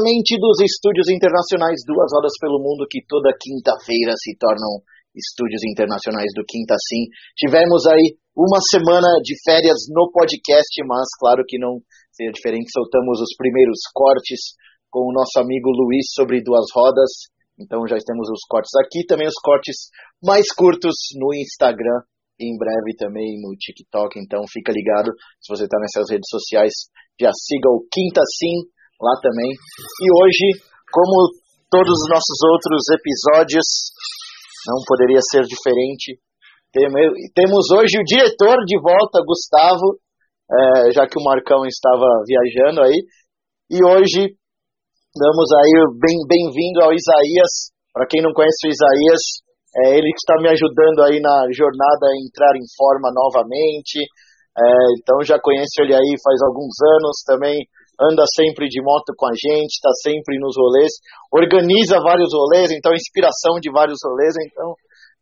Diretamente dos estúdios internacionais Duas Rodas pelo Mundo, que toda quinta-feira se tornam estúdios internacionais do Quinta Sim. Tivemos aí uma semana de férias no podcast, mas claro que não seria diferente. Soltamos os primeiros cortes com o nosso amigo Luiz sobre Duas Rodas. Então já temos os cortes aqui, também os cortes mais curtos no Instagram, em breve também no TikTok. Então fica ligado, se você está nessas redes sociais, já siga o Quinta Sim lá também. E hoje, como todos os nossos outros episódios, não poderia ser diferente. Temos hoje o diretor de volta, Gustavo, é, já que o Marcão estava viajando aí. E hoje damos aí bem-vindo bem ao Isaías. Para quem não conhece o Isaías, é ele que está me ajudando aí na jornada a entrar em forma novamente. É, então já conheço ele aí faz alguns anos também anda sempre de moto com a gente, está sempre nos rolês, organiza vários rolês, então inspiração de vários rolês, então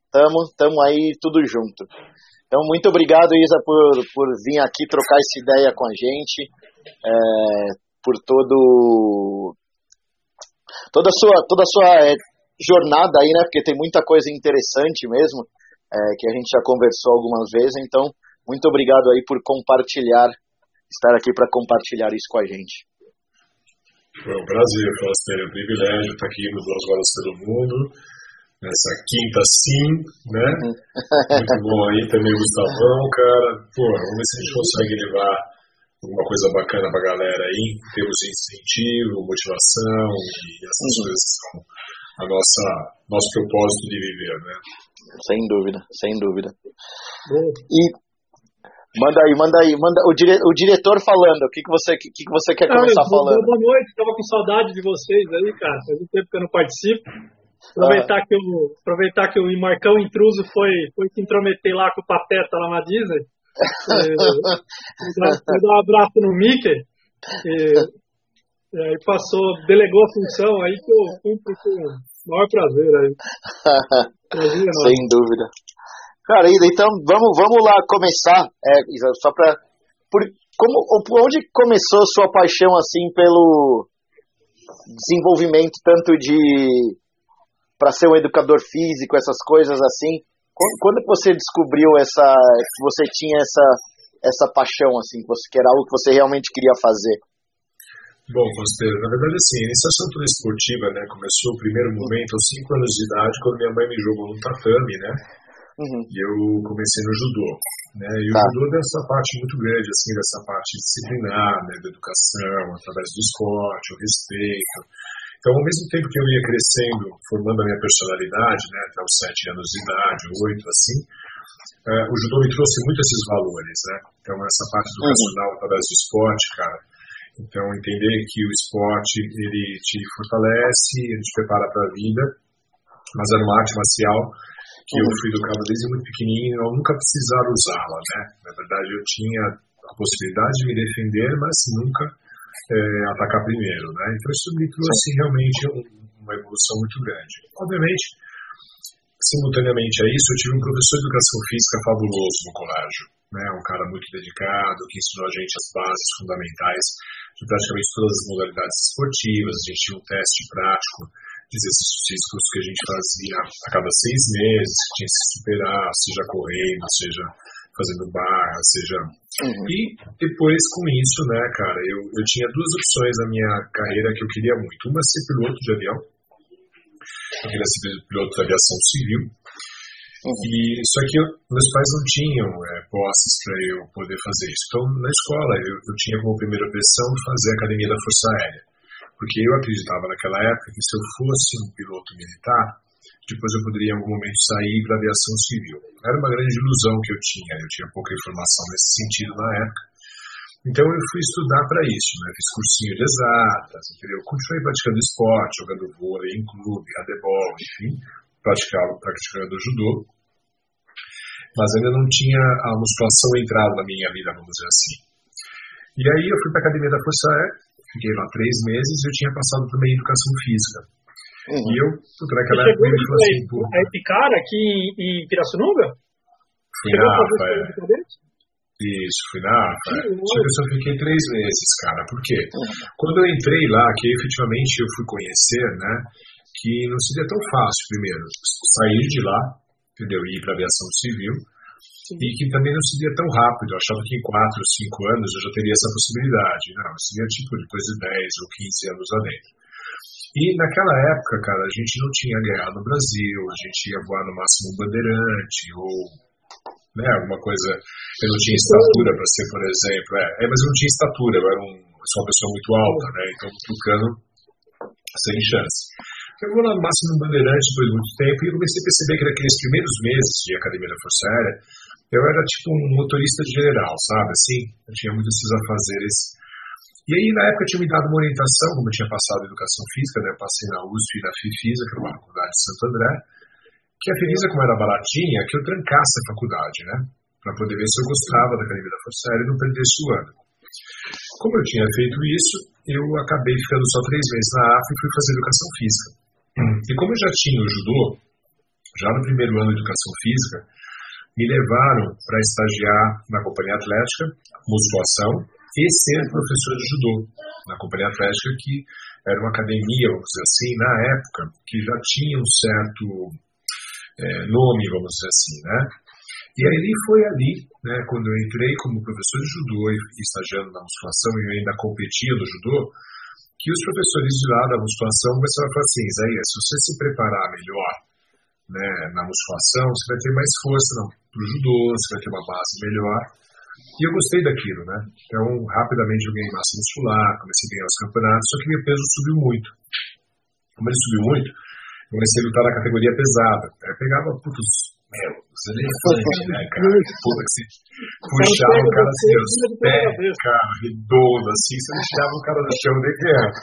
estamos tamo aí tudo junto. Então, muito obrigado, Isa, por, por vir aqui trocar essa ideia com a gente, é, por todo toda a sua, toda a sua é, jornada aí, né? Porque tem muita coisa interessante mesmo, é, que a gente já conversou algumas vezes. Então, muito obrigado aí por compartilhar estar aqui para compartilhar isso com a gente. Foi um prazer, Foster, é um privilégio estar aqui nos Duas Horas pelo Mundo, nessa quinta sim, né? Muito bom aí também, Gustavão, cara. Pô, vamos ver se a gente consegue levar alguma coisa bacana pra galera aí, em termos de incentivo, motivação e essas uhum. coisas são a nossa, nosso propósito de viver, né? Sem dúvida, sem dúvida. E Manda aí, manda aí, manda o, dire, o diretor falando. O que, que, você, que, que você quer começar ah, falando? Boa noite, estava com saudade de vocês aí, cara. Faz um tempo que eu não participo. Aproveitar, ah. que, o, aproveitar que o Marcão Intruso foi, foi se intrometer lá com o Pateta lá na Disney. é, dar um abraço no Mickey. E, e aí passou, delegou a função aí que eu cumpro com o maior prazer aí. Prazer, Sem dúvida. Cara, então vamos, vamos lá começar, é, só para como, onde começou sua paixão assim pelo desenvolvimento tanto de para ser um educador físico, essas coisas assim? Quando, quando você descobriu essa que você tinha essa essa paixão assim, que, você, que era algo que você realmente queria fazer? Bom, Costeiro, na verdade, assim, a iniciação toda esportiva, né, começou o primeiro momento aos 5 anos de idade, quando minha mãe me jogou no tatame, né, Uhum. E eu comecei no judô. Né? E tá. o judô tem essa parte muito grande, assim, dessa parte disciplinar, né, da educação, através do esporte, o respeito. Então, ao mesmo tempo que eu ia crescendo, formando a minha personalidade, né, até os sete anos de idade, oito, assim, uh, o judô me trouxe muito esses valores, né? Então, essa parte uhum. educacional uhum. através do esporte, cara. Então, entender que o esporte, ele te fortalece, ele te prepara para a vida, mas era uma arte marcial que eu fui educado desde muito pequenininho, eu nunca precisava usá-la, né? Na verdade, eu tinha a possibilidade de me defender, mas nunca é, atacar primeiro, né? Então, isso me trouxe realmente uma evolução muito grande. Obviamente, simultaneamente a isso, eu tive um professor de educação física fabuloso no colégio, né? Um cara muito dedicado, que ensinou a gente as bases fundamentais de praticamente todas as modalidades esportivas, a gente tinha um teste prático exercícios que a gente fazia a cada seis meses, que tinha que se superar, seja correndo, seja fazendo barra, seja. Uhum. E depois com isso, né, cara, eu, eu tinha duas opções na minha carreira que eu queria muito. Uma ser piloto de avião. Eu queria ser piloto de aviação civil. Uhum. E, só que eu, meus pais não tinham é, posses para eu poder fazer isso. Então, na escola, eu, eu tinha como primeira opção fazer a academia da Força Aérea. Porque eu acreditava naquela época que se eu fosse um piloto militar, depois eu poderia em algum momento sair para a aviação civil. Era uma grande ilusão que eu tinha, eu tinha pouca informação nesse sentido na época. Então eu fui estudar para isso, né? fiz cursinho de exatas, entendeu? Continuei praticando esporte, jogando vôlei em clube, handebol, enfim, praticava, praticando judô, mas ainda não tinha a musculação entrado na minha vida, vamos dizer assim. E aí eu fui para a academia da Força Aérea, fiquei lá três meses e eu tinha passado também educação física. Uhum. E eu, puta, naquela época ele falou assim, pô. É Picara aqui em Pirassununga? Fui na AFA, é. Isso, fui na AFA. É. Só que eu só fiquei três meses, cara. Por quê? Uhum. Quando eu entrei lá, que efetivamente eu fui conhecer, né, que não seria tão fácil, primeiro, sair de lá, entendeu? E ir para a aviação civil. Sim. E que também não seria tão rápido. Eu achava que em 4 ou 5 anos eu já teria essa possibilidade. Não, seria tipo depois de 10 ou 15 anos lá dentro. E naquela época, cara, a gente não tinha guerra no Brasil, a gente ia voar no máximo um bandeirante, ou né, alguma coisa. Eu não tinha estatura para ser, por exemplo. É, é, mas eu não tinha estatura, eu era um, sou uma pessoa muito alta, né? Então, trucando sem chance. Eu vou lá no máximo Bandeirante de muito tempo e comecei a perceber que naqueles primeiros meses de Academia da Força Aérea, eu era tipo um motorista general, sabe? Assim, eu tinha muitos esses afazeres. E aí, na época, tinha me dado uma orientação, como eu tinha passado Educação Física, né? Eu passei na USP e na FIFISA, que é uma faculdade de Santo André, que a FIFISA, como era baratinha, que eu trancasse a faculdade, né? Para poder ver se eu gostava da Academia da Força Aérea e não perdesse o ano. Como eu tinha feito isso, eu acabei ficando só três meses na AFA e fui fazer Educação Física. E como eu já tinha o judô, já no primeiro ano de educação física, me levaram para estagiar na Companhia Atlética, musculação, e ser professor de judô na Companhia Atlética, que era uma academia, vamos dizer assim, na época, que já tinha um certo é, nome, vamos dizer assim, né? E aí foi ali, né, quando eu entrei como professor de judô e estagiando na musculação e eu ainda competia no judô, que os professores de lá da musculação começaram a falar assim, Isaías, se você se preparar melhor né, na musculação, você vai ter mais força para o judô, você vai ter uma base melhor. E eu gostei daquilo, né? Então, rapidamente eu ganhei massa muscular, comecei a ganhar os campeonatos, só que meu peso subiu muito. Como ele subiu muito, eu comecei a lutar na categoria pesada. Eu pegava, putz, meu, os elefantes, né, cara? Puta que se puxava o cara assim, os pés, cara, redondo, assim, você não tirava o cara do chão nem criança.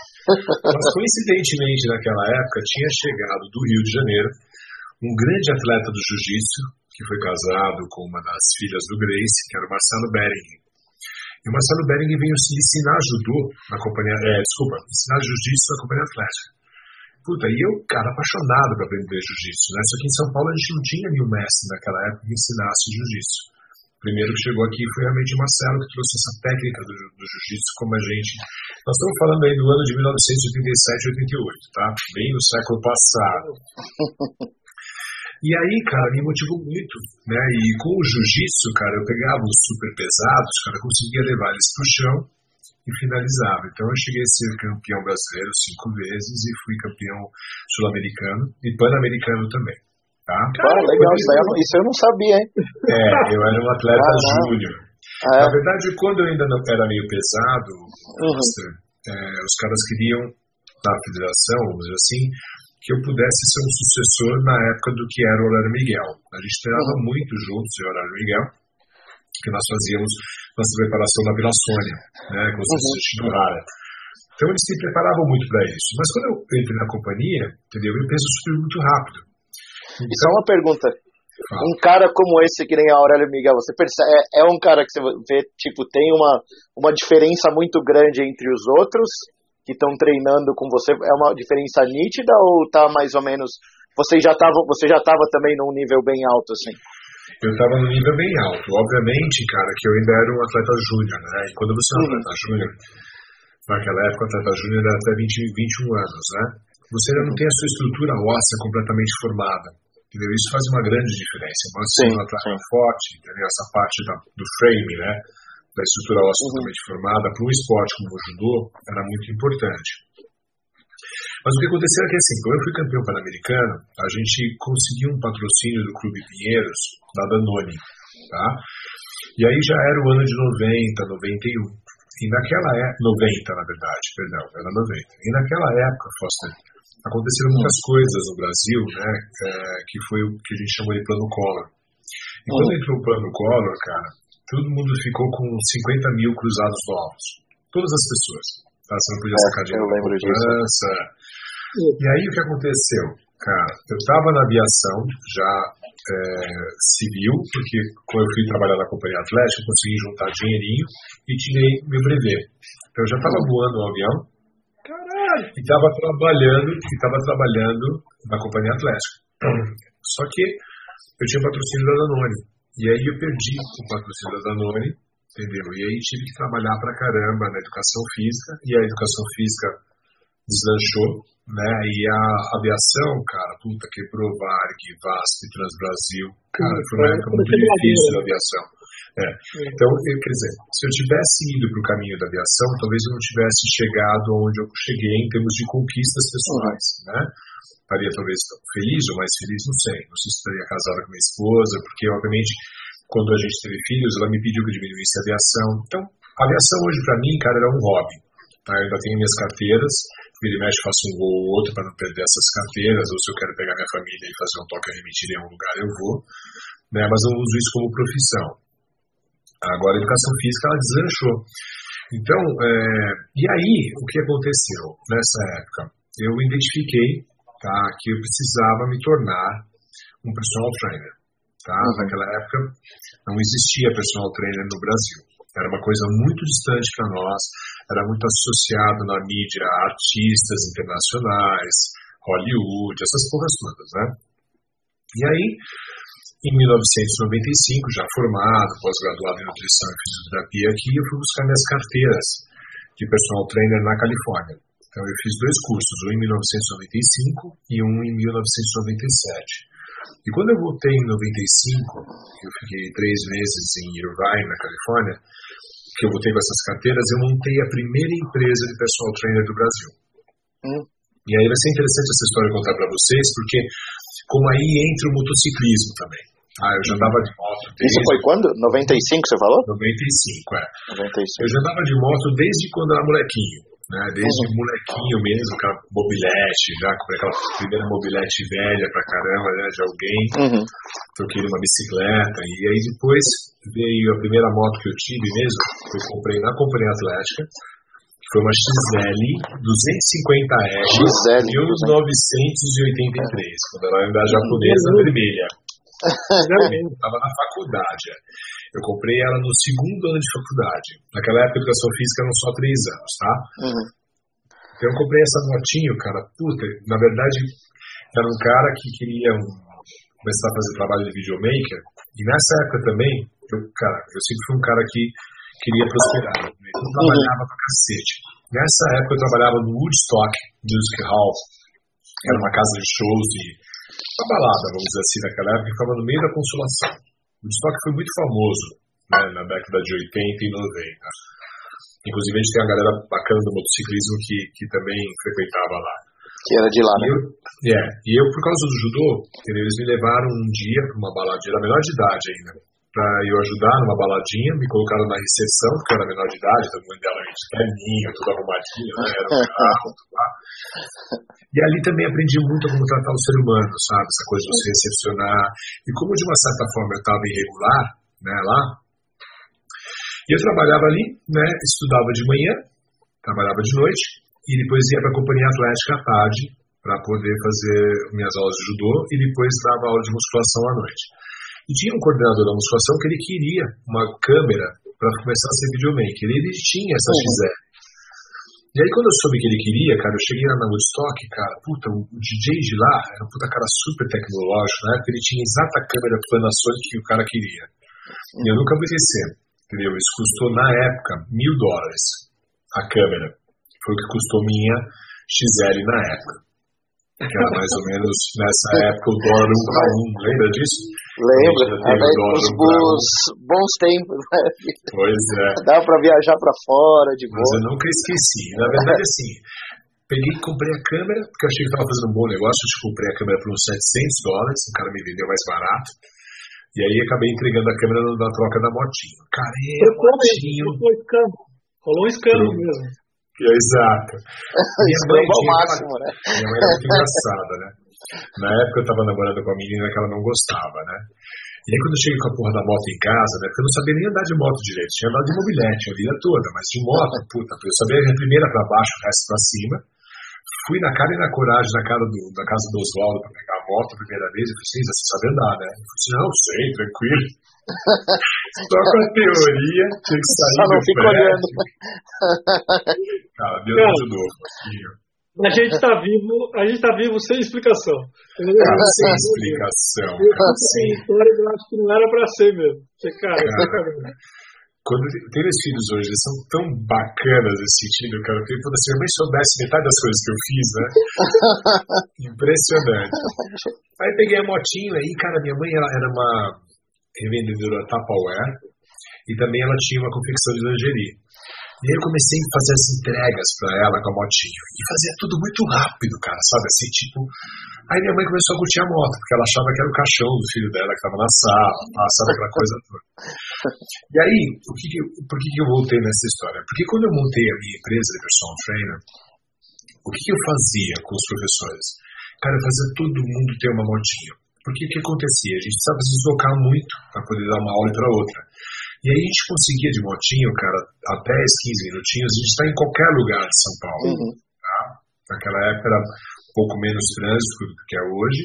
Mas coincidentemente, naquela época, tinha chegado do Rio de Janeiro um grande atleta do jiu-jitsu, que foi casado com uma das filhas do Grace, que era o Marcelo Bering. E o Marcelo Bering veio se ensinar judô na companhia, é, desculpa, ensinar jiu-jitsu na companhia atlética. Puta, e eu, cara, apaixonado para aprender jiu-jitsu, né? Só que em São Paulo a gente não tinha nenhum mestre naquela época que ensinasse jiu-jitsu. O primeiro que chegou aqui foi realmente o Marcelo, que trouxe essa técnica do, do jiu-jitsu como a gente. Nós estamos falando aí do ano de 1987 88, tá? Bem no século passado. E aí, cara, me motivou muito, né? E com o jiu-jitsu, cara, eu pegava os super pesados, cara, conseguia levar eles pro chão e finalizava. Então eu cheguei a ser campeão brasileiro cinco vezes e fui campeão sul-americano e pan-americano também. Tá? Cara, legal, isso, eu não, isso eu não sabia, hein? É, eu era um atleta júnior. Ah, é? Na verdade, quando eu ainda não era meio pesado, uhum. É, os caras queriam, da federação, vamos dizer assim, que eu pudesse ser um sucessor na época do que era o Horário Miguel. A gente treinava uhum. muito juntos em Horário Miguel, que nós fazíamos nossa preparação na Vila Sônia, né, com os uhum. Rara. Então eles se preparavam muito para isso. Mas quando eu entrei na companhia, entendeu? Meu peso subiu muito rápido. Então, e só uma pergunta. Fala. Um cara como esse, que nem a Aurélio Miguel, você percebe, é, é um cara que você vê, tipo, tem uma, uma diferença muito grande entre os outros que estão treinando com você? É uma diferença nítida ou tá mais ou menos. Você já estava você já tava também num nível bem alto, assim? Eu estava num nível bem alto. Obviamente, cara, que eu ainda era um atleta júnior, né? E quando você é um atleta júnior, naquela época, o atleta júnior era até 20, 21 anos, né? Você ainda não tem a sua estrutura óssea completamente formada. Entendeu? Isso faz uma grande diferença. Você é um atleta sim. forte, entendeu? Essa parte da, do frame, né? da estrutura óssea uhum. totalmente formada para um esporte como o judô era muito importante. Mas o que aconteceu é que, assim, quando eu fui campeão pan-americano, a gente conseguiu um patrocínio do Clube Pinheiros, da Danone, tá? E aí já era o ano de 90, 91. E naquela época, 90 na verdade, perdão, era 90. E naquela época, Foster, aconteceram muitas coisas no Brasil, né, é, que foi o que a gente chamou de plano Collor. E quando uhum. entrou o plano Collor, cara, todo mundo ficou com 50 mil cruzados novos. Todas as pessoas. Tá? Você não podia é, sacar dinheiro da poupança. E aí o que aconteceu? Cara, eu estava na aviação já é, civil, porque quando eu fui trabalhar na Companhia Atlética, eu consegui juntar dinheirinho e tirei meu brevet. Então eu já estava voando no avião Caralho. e estava trabalhando, e estava trabalhando na Companhia Atlética. Só que eu tinha patrocínio da Danone. E aí eu perdi o patrocínio da Danone, entendeu? E aí tive que trabalhar pra caramba na educação física, e a educação física deslanchou, né? E a aviação, cara, puta, quebrou Varg, VASP, Transbrasil. Cara, foi uma época muito difícil da aviação. É. Então, eu, quer dizer, se eu tivesse ido para o caminho da aviação, talvez eu não tivesse chegado onde eu cheguei em termos de conquistas pessoais, né? Estaria talvez feliz ou mais feliz, não sei. Não sei se estaria casado com minha esposa, porque, obviamente, quando a gente teve filhos, ela me pediu que eu diminuísse a aviação. Então, a aviação hoje, para mim, cara, era um hobby. Tá? Eu ainda tenho minhas carteiras, vira e mexe faço um voo ou outro para não perder essas carteiras, ou se eu quero pegar minha família e fazer um toque a remitir em algum lugar, eu vou. Né? Mas eu uso isso como profissão. Agora, a educação física, ela deslanchou. Então, é, e aí, o que aconteceu nessa época? Eu identifiquei tá, que eu precisava me tornar um personal trainer. Tá? Uhum. Naquela época, não existia personal trainer no Brasil. Era uma coisa muito distante para nós, era muito associado na mídia a artistas internacionais, Hollywood, essas porras todas, né? E aí, em 1995, já formado, pós-graduado em nutrição e fisioterapia aqui, eu fui buscar minhas carteiras de personal trainer na Califórnia. Então eu fiz dois cursos, um em 1995 e um em 1997. E quando eu voltei em 95, eu fiquei três meses em Irvine, na Califórnia, que eu voltei com essas carteiras, eu montei a primeira empresa de personal trainer do Brasil. Hum. E aí vai ser interessante essa história contar para vocês, porque como aí entra o motociclismo também. Ah, eu já andava de moto desde... Isso foi quando? 95 você falou? 95, é. 95. Eu já andava de moto desde quando era molequinho né? Desde uhum. molequinho mesmo, aquela mobilete, já com aquela primeira mobilete velha pra caramba, né? De alguém. Uhum. Troquei uma bicicleta. E aí depois veio a primeira moto que eu tive mesmo, que eu comprei na Companhia Atlética. Que foi uma XL 250R XL, 1983, quando ela ainda japonesa vermelha. Estava na faculdade. Eu comprei ela no segundo ano de faculdade. Naquela época, educação física eram só três anos, tá? Uhum. Então, eu comprei essa motinho, cara. Puta, na verdade, era um cara que queria começar a fazer trabalho de videomaker. E nessa época também, eu, cara, eu sempre fui um cara que queria prosperar. Né? Eu trabalhava uhum. pra cacete. Nessa época, eu trabalhava no Woodstock Music Hall. Era uma casa de shows de uma balada, vamos dizer assim, naquela época, que ficava no meio da consolação. O Woodstock foi muito famoso né, na década de 80 e 90. Inclusive, a gente tem uma galera bacana do motociclismo que, que também frequentava lá. Que era de lá, né? E eu, yeah, e eu, por causa do judô, eles me levaram um dia para uma baladinha, era menor de idade ainda, para eu ajudar numa baladinha, me colocaram na recepção, porque eu era menor de idade, todo mundo dela de terninho, tudo arrumadinho, né? Era um carro, tudo lá. E ali também aprendi muito como tratar o ser humano, sabe? Essa coisa de você recepcionar. E como de uma certa forma eu estava irregular, né, lá, e eu trabalhava ali, né, estudava de manhã, trabalhava de noite, e depois ia para a companhia atlética à tarde, para poder fazer minhas aulas de judô, e depois dava aula de musculação à noite. E tinha um coordenador da musculação que ele queria uma câmera para começar a ser videomaker. Ele tinha essa uhum. XR. E aí quando eu soube que ele queria, cara, eu cheguei lá na Woodstock, cara, puta, o DJ de lá era um puta cara super tecnológico, né? Porque ele tinha exata câmera Panasonic que o cara queria. E eu nunca vou esquecer, entendeu? Isso custou na época mil dólares a câmera. Foi o que custou minha XL na época que era mais ou menos nessa época o dólar 1 para 1, lembra disso? Lembro, os bons, bons tempos, né? Pois é. Dá para viajar para fora de boa. Mas eu nunca esqueci. Na verdade, assim, peguei e comprei a câmera, porque achei que estava fazendo um bom negócio. Eu comprei a câmera por uns 700 dólares, o cara me vendeu mais barato. E aí acabei entregando a câmera na troca da motinho. Cara, é motinho. Rolou um escambo. Rolou um escambo mesmo. Exato. Minha mãe, é o máximo, né? minha mãe era muito engraçada, né? Na época eu tava namorando com a menina que ela não gostava, né? E aí quando eu cheguei com a porra da moto em casa, né? Porque eu não sabia nem andar de moto direito. Tinha andado de mobilete a vida toda, mas de moto, puta, eu sabia a primeira pra baixo, o resto pra cima. fui na cara e na coragem na, cara do, na casa do Oswaldo para pegar a moto a primeira vez. Eu falei, você sabe andar, né? Eu falei, assim, não, sei, tranquilo. Só com a teoria, tinha que sair Só não fica olhando. Cara, Deus me ajudou. A gente está vivo, a gente tá vivo sem explicação. Cara, sem explicação. Sem história, eu acho que não era para ser mesmo. Porque, cara, cara quando tem meus filhos hoje, eles são tão bacanas nesse sentido, cara. Eu queria se a mãe soubesse metade das coisas que eu fiz, né? Impressionante. Aí peguei a motinho aí, cara, minha mãe ela era uma revendedora Tupperware e também ela tinha uma confecção de lingerie. E aí eu comecei a fazer as entregas para ela com a motinha. E fazia tudo muito rápido, cara, sabe? Assim, tipo. Aí minha mãe começou a curtir a moto, porque ela achava que era o caixão do filho dela que estava na sala, sabe aquela coisa toda. E aí, o que por que, eu voltei nessa história? Porque quando eu montei a minha empresa de personal trainer, o que, eu fazia com os professores? Cara, eu fazia todo mundo ter uma motinha. Porque o que acontecia? A gente precisava se deslocar muito para poder dar uma aula para outra. E aí a gente conseguia de motinho, cara, a 10, 15 minutinhos, a gente está em qualquer lugar de São Paulo. Uhum. Tá? Naquela época era um pouco menos trânsito do que é hoje.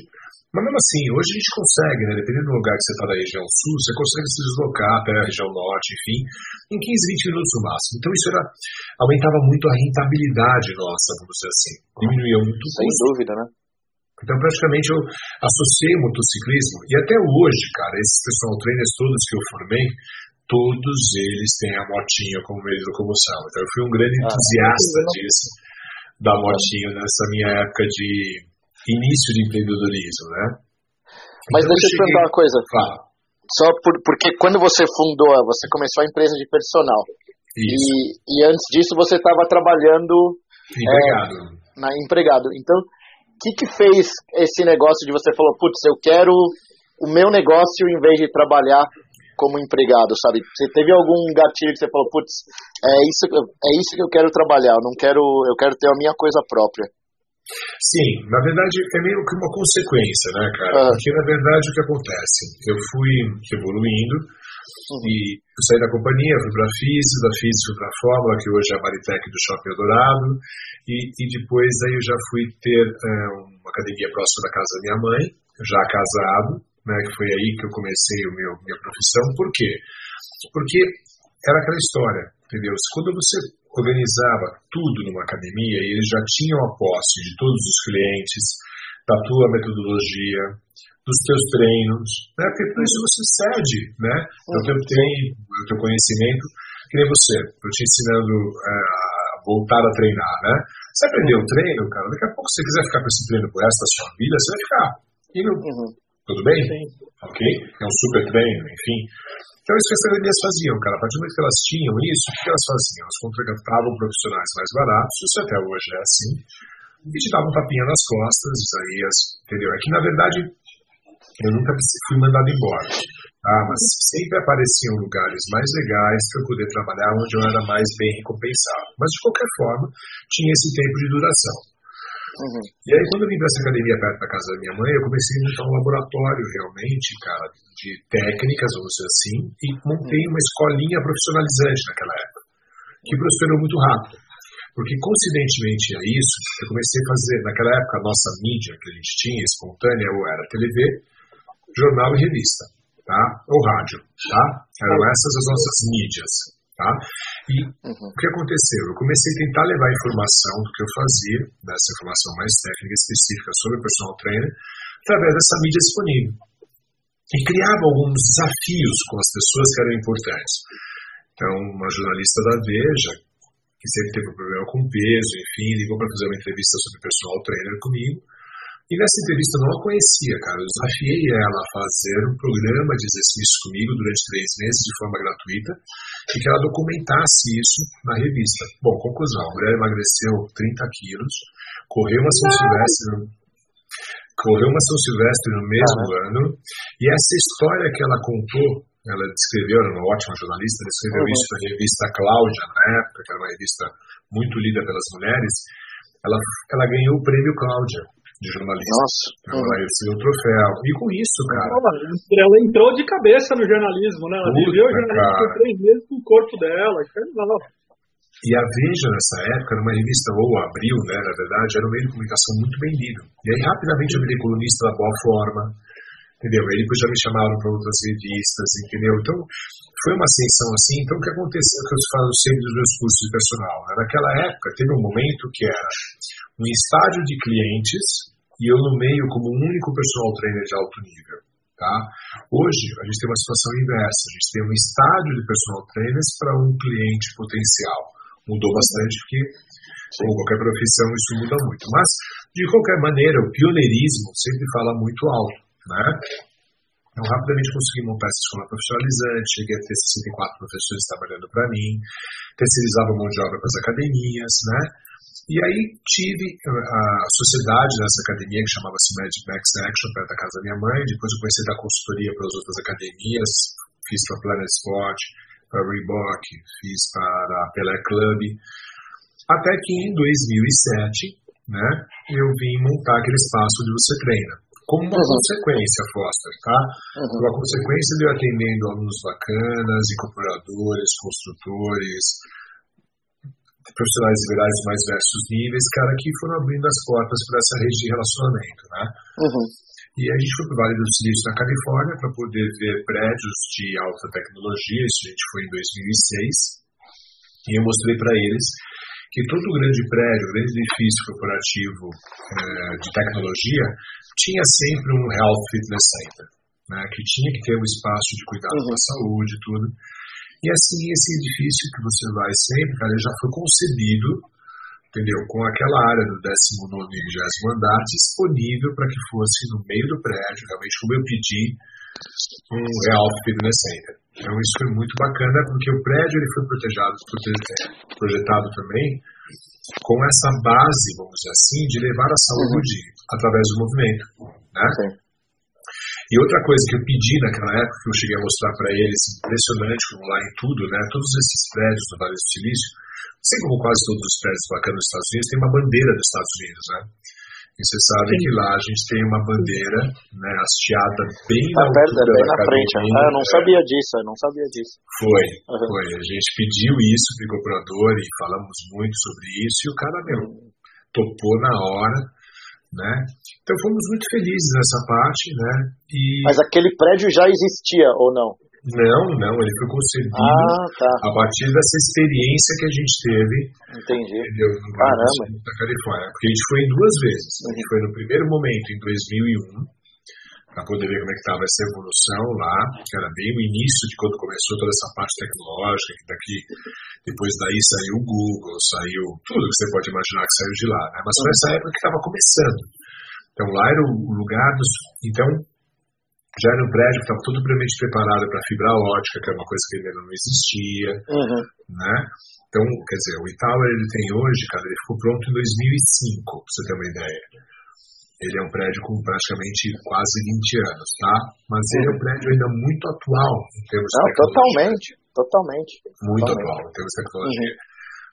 Mas mesmo assim, hoje a gente consegue, né? Dependendo do lugar que você está da região sul, você consegue se deslocar até a região norte, enfim, em 15, 20 minutos no máximo. Então isso era, aumentava muito a rentabilidade nossa, vamos dizer assim. Diminuía muito o Sem dúvida, né? Então, praticamente, eu associei o motociclismo, e até hoje, cara, esses personal trainers todos que eu formei, todos eles têm a motinha como meio de locomoção. Então eu fui um grande ah, entusiasta ah, disso, da motinha nessa minha época de início de empreendedorismo, né? Mas então, deixa eu te perguntar uma coisa. Fala. Só por, porque quando você fundou, você começou a empresa de personal. E, e, antes disso você estava trabalhando empregado. É, na empregado. Então, que, que fez esse negócio de você falou, putz, eu quero o meu negócio em vez de trabalhar como empregado, sabe? Você teve algum gatilho que você falou, putz, é isso, é isso que eu quero trabalhar, eu não quero, eu quero ter a minha coisa própria. Sim, na verdade é meio que uma consequência, né, cara? Ah. Porque na verdade o que acontece? Eu fui evoluindo uhum. e saí da companhia, fui para a FIS, da FIS fui para a Fórmula, que hoje é a Maritec do Shopping Eldorado, e, e depois aí eu já fui ter é, uma academia próxima da casa da minha mãe, já casado, né, que foi aí que eu comecei meu, minha profissão. Por quê? Porque era aquela história, entendeu? Quando você organizava tudo numa academia e eles já tinham a posse de todos os clientes, da tua metodologia, dos teus treinos, né? Porque por isso você cede, né? O teu tempo, o teu conhecimento, que nem você, eu te ensinando eh, a voltar a treinar, né? Você aprendeu o treino, cara, daqui a pouco se você quiser ficar com esse treino por da sua vida, você vai ficar. E não, uhum. Tudo bem? Sim. Ok? É um super treino, enfim. Então, isso que as academias faziam, cara. A partir do momento que elas tinham isso, o que elas faziam? Elas contratavam profissionais mais baratos, isso até hoje é assim, e te davam um tapinha nas costas, aí, entendeu? É que, na verdade, eu nunca fui mandado embora. Ah, mas sempre apareciam lugares mais legais para eu poder trabalhar onde eu era mais bem recompensado. Mas, de qualquer forma, tinha esse tempo de duração. Uhum. E aí, quando eu vim para essa academia perto da casa da minha mãe, eu comecei a montar um laboratório realmente, cara, de técnicas, vamos dizer assim, e montei uma escolinha profissionalizante naquela época, que prosperou muito rápido. Porque, coincidentemente a isso, eu comecei a fazer, naquela época, a nossa mídia que a gente tinha, espontânea, ou era TV, jornal e revista, tá? Ou rádio, tá? Eram essas as nossas mídias. Tá? E uhum. o que aconteceu? Eu comecei a tentar levar informação do que eu fazia, dessa informação mais técnica específica sobre o personal trainer, através dessa mídia disponível. E criava alguns desafios com as pessoas que eram importantes. Então, uma jornalista da Veja, que sempre teve um problema com peso, enfim, ligou para fazer uma entrevista sobre personal trainer comigo, e nessa entrevista eu não a conhecia, cara. Eu desafiei ela a fazer um programa de exercício comigo durante três meses de forma gratuita e que ela documentasse isso na revista. Bom, conclusão: a mulher emagreceu 30 quilos, correu uma São Silvestre no, correu uma São Silvestre no mesmo ah, ano e essa história que ela contou ela descreveu, era uma ótima jornalista, descreveu uhum. isso na revista Cláudia, na época, que era uma revista muito lida pelas mulheres, ela, ela ganhou o prêmio Cláudia de jornalista. Nossa. Ela recebeu o troféu. E com isso, cara. Ela entrou de cabeça no jornalismo, né? Ela viveu o jornalismo por três meses com o corpo dela. E a Veja, nessa época, era uma revista, ou Abril, né, na verdade, era um meio de comunicação muito bem lido. E aí, rapidamente, eu virei colunista da Boa Forma, entendeu? Aí depois já me chamaram para outras revistas, entendeu? Então, foi uma ascensão assim. Então, o que aconteceu, que eu falo sempre dos meus cursos de personal, né? naquela época, teve um momento que era um estádio de clientes e eu no meio como um único personal trainer de alto nível. Tá? Hoje, a gente tem uma situação inversa. A gente tem um estádio de personal trainers para um cliente potencial. Mudou bastante porque, como qualquer profissão, isso muda muito. Mas, de qualquer maneira, o pioneirismo sempre fala muito alto. Né? Então, rapidamente consegui montar essa escola profissionalizante, cheguei a ter 64 professores trabalhando para mim, terceirizava mão de obra para as academias, né? E aí tive a sociedade nessa academia que chamava-se Magic Max Action, perto da casa da minha mãe. Depois eu comecei a dar consultoria para as outras academias, fiz para Planet Sport, para Reebok, fiz para a Pelé Club. Até que em 2007, né, eu vim montar aquele espaço onde você treina. Como uma uhum. consequência, Foster, tá? Uhum. Uma consequência de eu atendendo alunos bacanas, incorporadores, construtores, profissionais liberais de mais diversos níveis, cara, que foram abrindo as portas para essa rede de relacionamento, né? Uhum. E a gente foi para o Vale do Silício, na Califórnia, para poder ver prédios de alta tecnologia, isso a gente foi em 2006, e eu mostrei para eles que todo grande prédio, grande edifício corporativo eh, de tecnologia tinha sempre um Health Fitness Center, né, que tinha que ter um espaço de cuidado uhum. da saúde e tudo. E assim, esse edifício que você vai sempre, cara, já foi concebido, entendeu? Com aquela área do 19 e 20 andar disponível para que fosse no meio do prédio, realmente como eu pedi, um Real Fitness Center. Então isso foi muito bacana porque o prédio ele foi protegado, projetado também com essa base, vamos dizer assim, de levar a saúde uhum. através do movimento. Né? Sim. E outra coisa que eu pedi naquela época, que eu cheguei a mostrar para eles, impressionante como lá em tudo, né? Todos esses prédios do Vale do Silício, assim como quase todos os prédios bacanas dos Estados Unidos, tem uma bandeira dos Estados Unidos, né? E você sabe Sim. que lá a gente tem uma bandeira, né, hasteada bem tá na perto, bem na frente. Ah, eu não sabia disso, eu não sabia disso. Foi, uhum. foi. A gente pediu isso pro incorporador e falamos muito sobre isso e o cara, meu, topou na hora, né? Então fomos muito felizes nessa parte, né? E... Mas aquele prédio já existia ou não? Não, não, ele foi concebido ah, tá. a partir dessa experiência que a gente teve Entendi. Entendeu? no Caramba. da Califórnia. Porque a gente foi em duas vezes. A gente foi no primeiro momento, em 2001, para poder ver como é que estava essa evolução lá, que era bem o início de quando começou toda essa parte tecnológica, que daqui, depois daí saiu o Google, saiu tudo que você pode imaginar que saiu de lá, né? Mas foi essa época que estava começando. Então lá era o lugar dos... Então, já era um prédio que estava todo previamente preparado para fibra ótica, que é uma coisa que ainda não existia, uhum. né? Então, quer dizer, o Itower ele tem hoje, cara, ele ficou pronto em 2005, para você ter uma ideia. Ele é um prédio com praticamente quase 20 anos, tá? Mas ele é um prédio ainda muito atual em termos de tecnologia. Totalmente, totalmente. Muito totalmente. atual em termos de tecnologia. Uhum.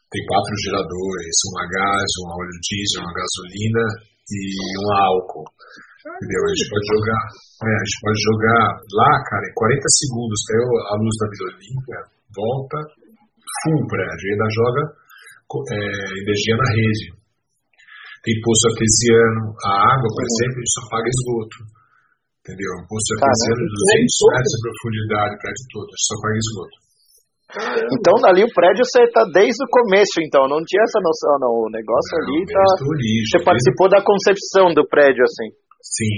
Tem quatro geradores, um a gás, um a óleo diesel, uma gasolina e um álcool. Entendeu? A gente pode jogar, é, a gente pode jogar lá, cara, em 40 segundos, caiu a luz da Vila Olímpia, volta, full prédio, e ainda joga é, energia na rede. Tem poço artesiano, a água, por exemplo, a gente só paga esgoto. Entendeu? Um poço artesiano de 200 metros de profundidade, prédio todo, a gente só paga esgoto. Então ali o prédio você está desde o começo, então, não tinha essa noção, não. O negócio não, ali tá. Você participou da concepção do prédio, assim. Sim.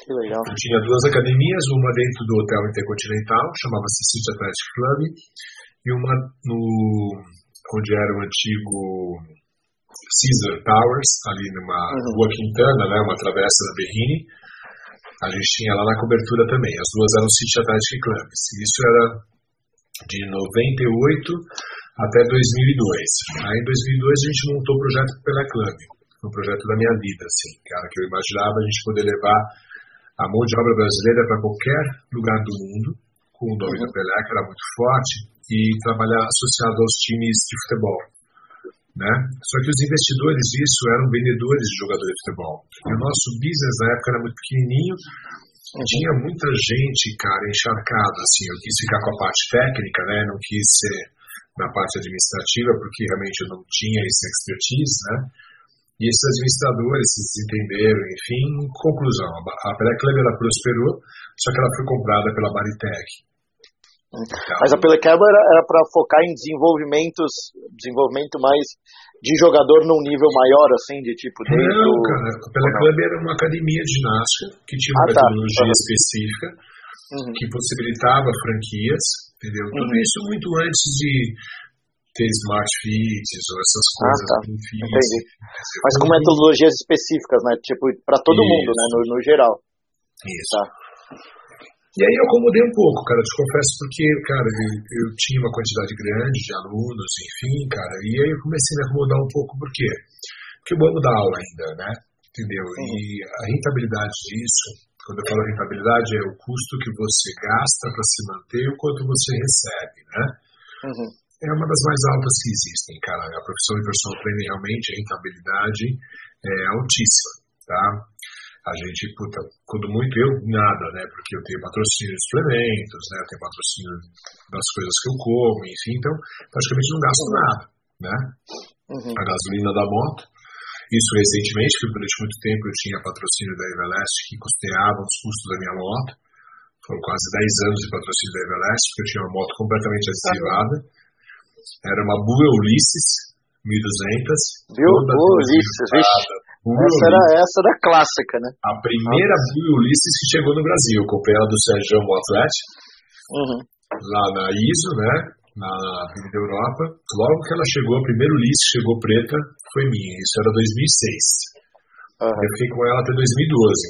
Que legal. Eu tinha duas academias, uma dentro do Hotel Intercontinental, chamava-se City Athletic Club, e uma no onde era o antigo Caesar Towers, ali numa uhum. rua Quintana, né, uma travessa da Berrini. A gente tinha lá na cobertura também. As duas eram City Athletic Clubs. Isso era de 98 até 2002. Aí em 2002 a gente montou o projeto pela Club, um projeto da minha vida, assim, cara, que eu imaginava a gente poder levar a mão de obra brasileira para qualquer lugar do mundo, com o nome da Pelé, que era muito forte, e trabalhar associado aos times de futebol. Né? Só que os investidores disso eram vendedores de jogadores de futebol. E o nosso business na época era muito pequenininho, tinha muita gente, cara, encharcada, assim, eu quis ficar com a parte técnica, né, não quis ser na parte administrativa, porque realmente eu não tinha esse expertise, né? E esses administradores se desentenderam, enfim, conclusão, a Peleclub ela prosperou, só que ela foi comprada pela Baritec. Mas a Peleclub era, para focar em desenvolvimentos, desenvolvimento mais de jogador num nível maior, assim, de tipo dentro... Não, cara, a Peleclub era uma academia de ginástica que tinha uma ah, tá. metodologia tá. específica uhum. que possibilitava franquias, entendeu? Uhum. Tudo isso muito antes de ter smart fits ou essas ah, coisas. Ah, tá. Entendi. Mas com metodologias específicas, né? Tipo, para todo isso. mundo, né? No, no geral. Isso. Tá. E aí eu acomodei um pouco, cara, te confesso, porque, cara, eu, eu, tinha uma quantidade grande de alunos, enfim, cara, e aí eu comecei a me acomodar um pouco, por quê? Porque eu amo dar aula ainda, né? Entendeu? Uhum. E a rentabilidade disso, quando eu falo rentabilidade, é o custo que você gasta para se manter e o quanto você recebe, né? Uhum é uma das mais altas que existem, cara. A profissão de personal trainer realmente a rentabilidade é altíssima, tá? A gente, puta, quando muito eu, nada, né? Porque eu tenho patrocínio de suplementos, né? Eu tenho patrocínio das coisas que eu como, enfim, então praticamente não gasto nada, né? Uhum. A gasolina da moto. Isso recentemente, que durante muito tempo eu tinha patrocínio da Everlast que custeava os custos da minha moto. Foram quase 10 anos de patrocínio da Everlast, porque eu tinha uma moto completamente adesivada. Era uma Bull Ulysses 1200. Viu? Bull Ulysses, vixe. Essa era, essa era clássica, né? A primeira Bull Ulysses que chegou no Brasil. Eu comprei ela do Sérgio Motlet, uhum. lá na ISO, né? Na Avenida Europa. Logo que ela chegou, a primeira Ulysses chegou preta, foi minha. Isso era 2006. Uhum. Eu fiquei com ela até 2012.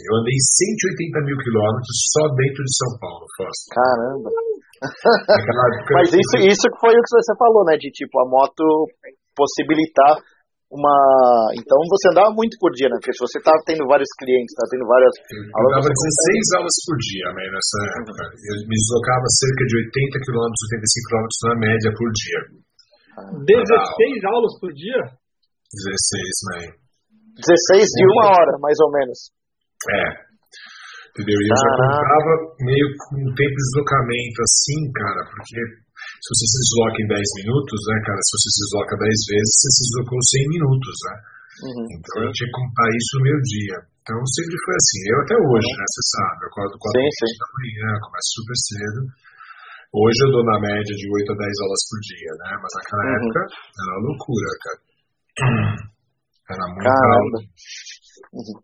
Eu andei 180 mil quilômetros só dentro de São Paulo, Foster. Caramba! Mas isso, isso foi o que você falou, né? De tipo, a moto possibilitar uma. Então você andava muito por dia, né? Porque se você tá tendo vários clientes, tá tendo várias. Eu dava 16 consegue... aulas por dia, né, nessa época. Eu me deslocava cerca de 80 km, 85 km na média por dia. 16 aulas por dia? 16, né? 16 de uma hora, mais ou menos. É, Entendeu? E eu já contava meio com um tempo de deslocamento assim, cara, porque se você se desloca em 10 minutos, né, cara, se você se desloca 10 vezes, você se deslocou 100 minutos, né? Uhum, então sim. eu tinha que contar isso no meu dia. Então sempre foi assim. Eu até hoje, uhum. né, você sabe, eu acordo 4 horas da manhã, começo super cedo. Hoje eu dou na média de 8 a 10 aulas por dia, né? Mas naquela uhum. época era uma loucura, cara. Era muito Caramba. Uhum.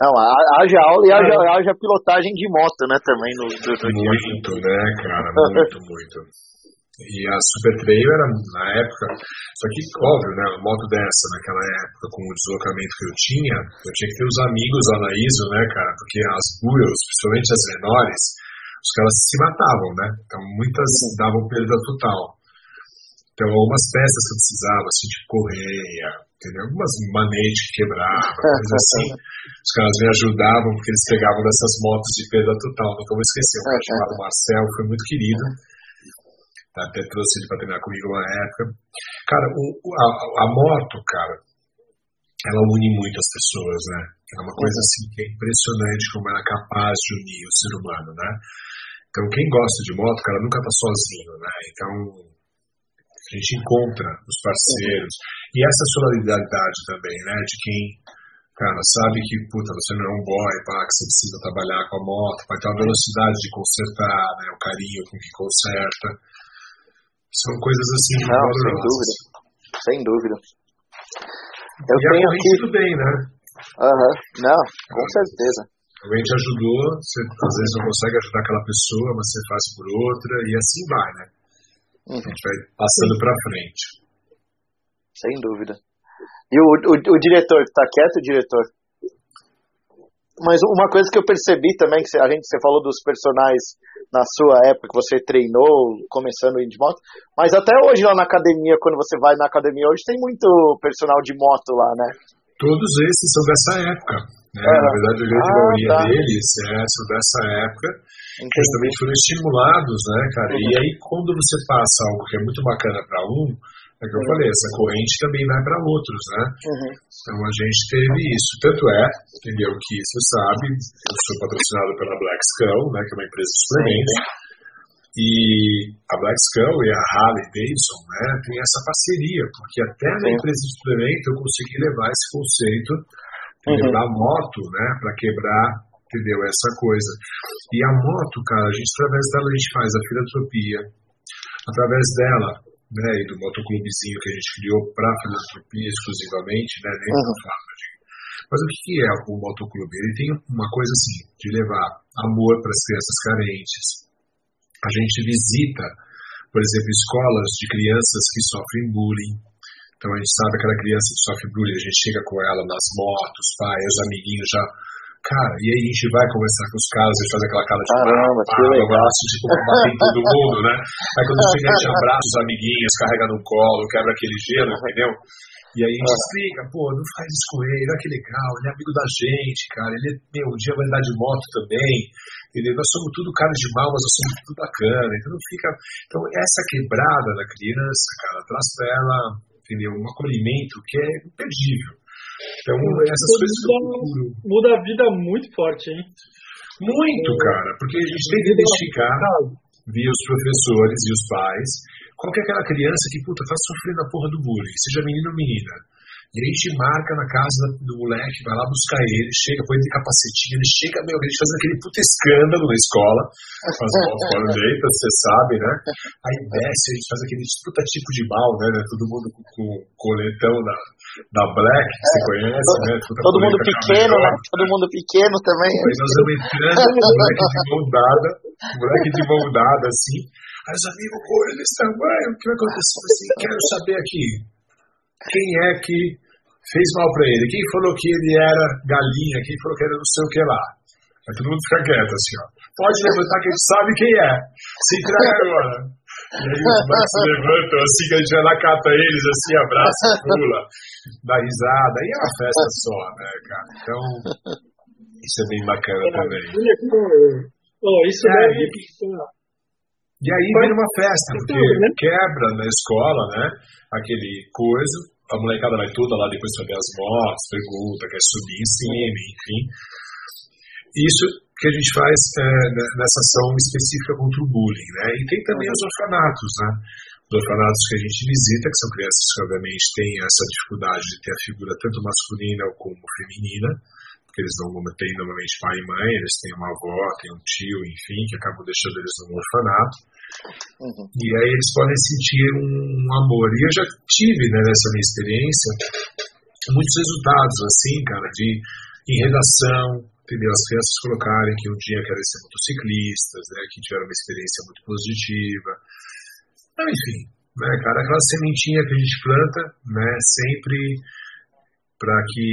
Não, haja aula e haja, haja pilotagem de moto, né, também no, do, do Muito, né, cara, muito, muito. E a Super Trail era, na época, só que, óbvio, né, uma moto dessa, naquela época, com o deslocamento que eu tinha, eu tinha que ter os amigos lá na ISO, né, cara, porque as buras, principalmente as menores, os caras se matavam, né, então muitas davam perda total. Então, algumas peças que eu precisava, assim, tipo correia, entendeu? Algumas manetes que quebravam, coisas assim. Os caras me ajudavam porque eles pegavam dessas motos de perda total. Nunca vou esquecer. Um cara chamado Marcel, foi muito querido. Até trouxe ele para treinar comigo uma época. Cara, o, a, a moto, cara, ela une muito as pessoas, né? É uma coisa assim que é impressionante como ela é capaz de unir o ser humano, né? Então, quem gosta de moto, cara, nunca tá sozinho, né? Então, a gente encontra os parceiros. E essa solidariedade também, né? De quem, cara, sabe que, puta, você não é um boy, pá, que você precisa trabalhar com a moto, vai ter a velocidade de consertar, né? O carinho com que conserta. São coisas assim. Não, sem dúvida. Sem dúvida. Eu e tenho a aqui... tudo bem, né? Aham, uhum. não, com certeza. A gente ajudou, você às vezes não consegue ajudar aquela pessoa, mas você faz por outra, e assim vai, né? Uhum. A gente vai passando para frente. Sem dúvida. E o, o, o diretor, tá quieto, diretor? Mas uma coisa que eu percebi também, que a gente, você falou dos personagens na sua época, que você treinou, começando de moto, mas até hoje lá na academia, quando você vai na academia hoje, tem muito personal de moto lá, né? Todos esses são dessa época. Né? Ah, na verdade, a grande ah, maioria tá. deles é, são dessa época, Entendi. eles também foram estimulados, né, cara? Uhum. E aí, quando você passa algo que é muito bacana para um, é que eu falei, essa corrente também vai para outros, né? Uhum. Então a gente teve isso. Tanto é, entendeu, que você sabe, eu sou patrocinado pela Black Skull, né, que é uma empresa de suplementos. E a Black Skull e a Harley Davidson né, tem essa parceria, porque até na empresa de suplemento eu consegui levar esse conceito uhum. da moto né, para quebrar entendeu? Essa coisa. E a moto, cara, a gente, através dela, a gente faz a filantropia, através dela, né, e do motoclubzinho que a gente criou para filantropia exclusivamente, né, dentro uhum. do mas o que é o motoclube? Ele tem uma coisa assim, de levar amor para as crianças carentes. A gente visita, por exemplo, escolas de crianças que sofrem bullying. Então a gente sabe aquela criança que sofre bullying, a gente chega com ela nas motos, pai, os amiguinhos já Cara, e aí a gente vai conversar com os caras, a gente faz aquela cara de Caramba, pá, legal. abraço, tipo, bater todo mundo, né? Aí quando chega a gente abraça os amiguinhos, carrega no colo, quebra aquele gelo, entendeu? E aí a gente explica, pô, não faz isso com ele, olha que legal, ele é amigo da gente, cara, ele, meu, um dia vai andar de moto também, entendeu? Nós somos tudo caras de mal, mas nós somos tudo bacana, então não fica... Então essa quebrada da criança, cara, traz pra ela, entendeu? Um acolhimento que é imperdível. Então essas coisas que eu procuro. Muda a vida muito forte, hein? Muito, cara, porque a gente tem que identificar via os professores e os pais qual é aquela criança que, puta, tá sofrendo a porra do bullying, seja menino ou menina. E a gente marca na casa do moleque, vai lá buscar ele, chega, põe de capacetinho, ele chega, meu, ele fazendo aquele puta escândalo na escola, as mãos fora jeito, você sabe, né? Aí desce, a gente faz aquele puta tipo de mal, né? Todo mundo com, com o coletão da, da Black, que você conhece, né? Puta todo mundo pequeno, né? Todo mundo pequeno também. Aí nós vamos entrando, o moleque de mão dada, moleque de mão dada, assim. Aí os amigos, pô, ele tamanho, o que vai acontecer? Assim, quero saber aqui, quem é que fez mal para ele? Quem falou que ele era galinha? Quem falou que era não sei o que lá? Aí todo mundo fica quieto, assim, ó. Pode levantar que a gente sabe quem é. Se entrega agora. E aí os se levantam, assim, que a gente vai lá, cata eles, assim, abraça, pula, dá risada. Aí é uma festa só, né, cara? Então, isso é bem bacana também. Oh, isso é, deve... E aí vira uma festa, porque né? quebra na escola, né? Aquele coisa, a molecada vai toda lá depois saber as motos, pergunta, quer subir em cima, enfim. Isso que a gente faz é, nessa ação específica contra o bullying, né? E tem também os orfanatos, né? Os orfanatos que a gente visita, que são crianças que obviamente têm essa dificuldade de ter a figura tanto masculina como feminina, porque eles não têm normalmente pai e mãe, eles têm uma avó, têm um tio, enfim, que acabam deixando eles no orfanato. Uhum. E aí eles podem sentir um, amor. E eu já tive, né, nessa minha experiência, muitos resultados, assim, cara, de em redação, entendeu? As crianças colocarem que um dia querem ser motociclistas, né, que tiveram uma experiência muito positiva. Então, enfim, né, cara, aquela sementinha que a gente planta, né, sempre para que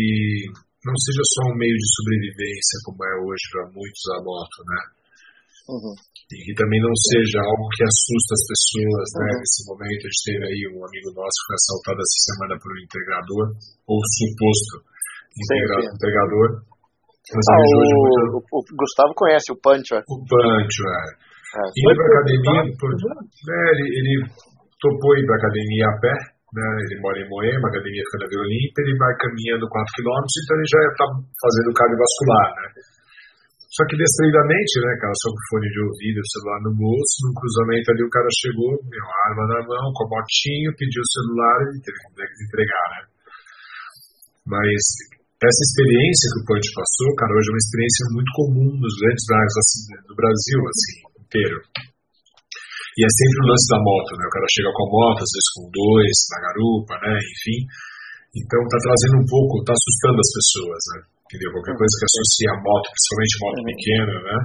não seja só um meio de sobrevivência como é hoje para muitos a moto, né? Uhum. E que também não seja algo que assusta as pessoas, né? Uhum. Nesse momento a gente teve aí um amigo nosso que foi assaltado essa semana por um integrador, ou suposto integra sim, sim. integrador. Ah, o, muito... o, Gustavo conhece o Pancho, é? O Pancho, é. é. Indo pra academia, por... é, ele, ele topou ir pra academia a pé, né? Ele mora em Moema, a academia fica na Vila Olímpia, ele vai caminhando 4 km, então ele já está fazendo cardiovascular, né? Só que distraidamente, né, cara, só com fone de ouvido, celular no bolso, num cruzamento ali o cara chegou, meu, arma na mão, com a motinho, pediu o celular e teve que entregar, né? Mas essa experiência que o Punch passou, cara, hoje é uma experiência muito comum nos grandes bairros assim, do Brasil, assim, inteiro. E é sempre o lance da moto, né? O cara chega com a moto, às vezes com dois, na garupa, né? Enfim. Então tá trazendo um pouco, tá assustando as pessoas, né? Entendeu? Qualquer coisa que associa a moto, principalmente moto pequena, né?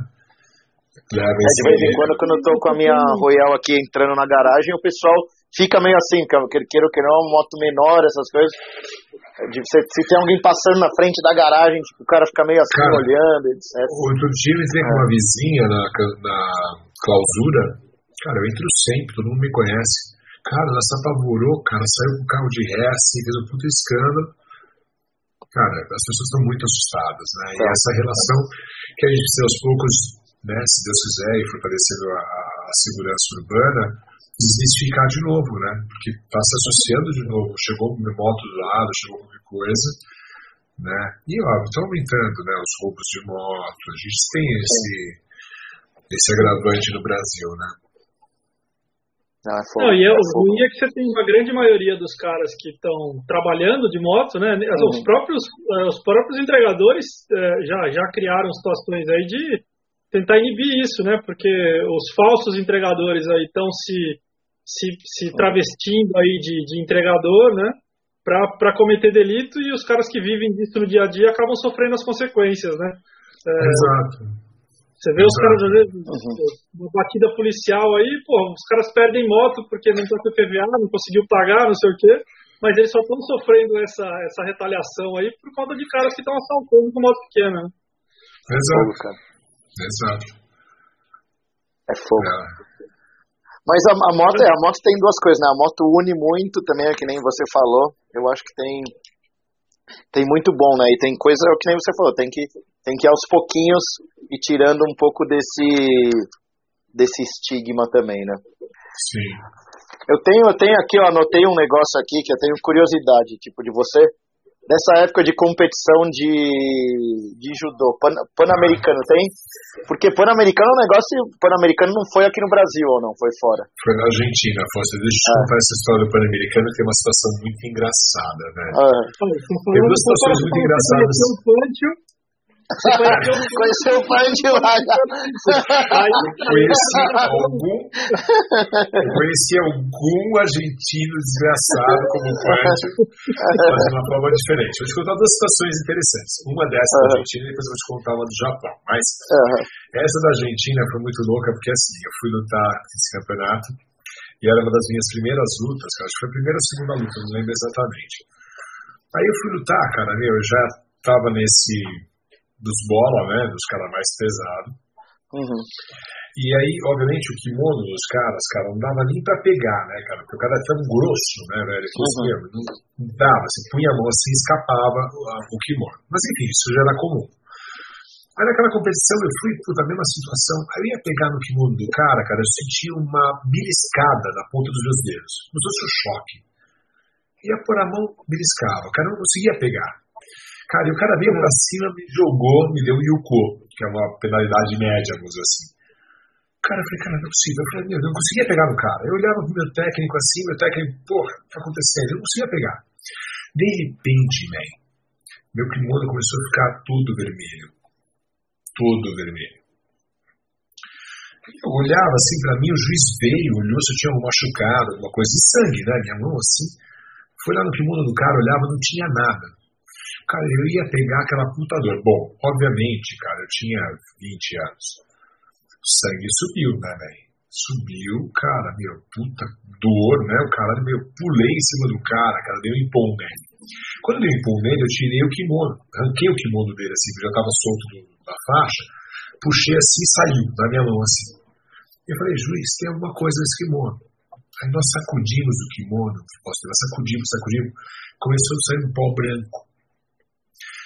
Leva é, de vez em quando, quando eu tô com a minha Royal aqui entrando na garagem, o pessoal fica meio assim, porque queira que não, moto menor, essas coisas. De, se, se, tem alguém passando na frente da garagem, tipo, o cara fica meio assim cara, olhando, etc. Outro dia eu entrei com uma vizinha na, na clausura, Cara, eu entro sempre, todo mundo me conhece. Cara, ela se apavorou, cara, saiu com o carro de ré, assim, fez um puto escândalo. Cara, as pessoas estão muito assustadas, né? E essa relação que a gente precisa aos poucos, né, se Deus quiser, e fortalecendo a, a segurança urbana, desmistificar de novo, né? Porque está se associando de novo. Chegou uma moto do lado, chegou qualquer coisa, né? E, óbvio, está aumentando, né? Os roubos de moto. A gente tem esse, esse agravante no Brasil, né? Não, é fogo, Não, e é, é o ruim é que você tem uma grande maioria dos caras que estão trabalhando de moto, né? Uhum. Os, próprios, eh, os próprios entregadores eh, já, já criaram situações aí de tentar inibir isso, né? Porque os falsos entregadores aí estão se, se, se travestindo aí de, de entregador, né? Para cometer delito e os caras que vivem disso no dia a dia acabam sofrendo as consequências, né? É, Exato. Você vê os caras, às vezes, uhum. uma batida policial aí, pô, os caras perdem moto porque não tem PVA, não conseguiu pagar, não sei o quê, mas eles só estão sofrendo essa, essa retaliação aí por conta de caras que estão assaltando com moto pequena. Né? Exato. Cara. Exato. É fogo. É. Mas a, a, moto, a moto tem duas coisas, né? A moto une muito também, é que nem você falou. Eu acho que tem tem muito bom, né? E tem coisa, é o que nem você falou, tem que tem que ir aos pouquinhos e tirando um pouco desse desse estigma também, né? Sim. Eu tenho, eu tenho aqui, eu anotei um negócio aqui que eu tenho curiosidade, tipo, de você. Nessa época de competição de, de judô, pan, pan-americano tem? Porque pan-americano é um negócio, pan-americano não foi aqui no Brasil ou não, foi fora? Foi na Argentina, Fosse. Deixa eu ah. contar essa história do pan-americano, que tem uma situação muito engraçada, né? Ah. Tem duas situações muito engraçadas. Conheceu o pai de lá. Conheci algum, conheci algum argentino desgraçado como Pândio, mas de uma forma diferente. Vou te contar duas situações interessantes. Uma dessa da Argentina e depois vou te contar uma do Japão. Mas essa da Argentina foi muito louca porque assim, eu fui lutar nesse campeonato e era uma das minhas primeiras lutas, cara. Acho que foi a primeira ou segunda luta, não lembro exatamente. Aí eu fui lutar, cara, meu, eu já tava nesse dos bola, né? Dos caras mais pesados. Uhum. E aí, obviamente, o kimono dos caras, cara, não dava nem pra pegar, né, cara? Porque o cara é tão grosso, né, velho? Uhum. não, não dava, você punha a mão assim escapava o kimono. Mas enfim, isso já era comum. Aí naquela competição eu fui, puta, a mesma situação. Aí eu ia pegar no kimono do cara, cara, eu sentia uma beliscada na ponta dos meus dedos. Como se fosse um choque. Ia pôr a mão, beliscava. O cara não conseguia pegar. Cara, e o cara veio pra cima, me jogou, me deu um Yuko, que é uma penalidade média, vamos dizer assim. Cara, eu falei, cara, não é possível. Eu falei, meu, eu não conseguia pegar no cara. Eu olhava pro meu técnico assim, meu técnico, porra, o que tá acontecendo? Eu não conseguia pegar. De repente, man, meu kimono começou a ficar tudo vermelho. Tudo vermelho. Eu olhava assim pra mim, o juiz veio, olhou se eu tinha algum machucado, alguma coisa de sangue, né? Minha mão assim. Foi lá no kimono do cara, olhava, não tinha nada. Cara, eu ia pegar aquela puta dor. Bom, obviamente, cara, eu tinha 20 anos. O sangue subiu, né, velho? Subiu, cara, meu, puta dor, né? O cara, meu, pulei em cima do cara, cara, deu um empom nele. Quando deu um empom nele, eu tirei o kimono, arranquei o kimono dele assim, que já tava solto do, da faixa, puxei assim e saiu da minha mão assim. Eu falei, juiz, tem alguma coisa nesse kimono. Aí nós sacudimos o kimono, posso nós sacudimos, sacudimos, começou a sair um pó branco.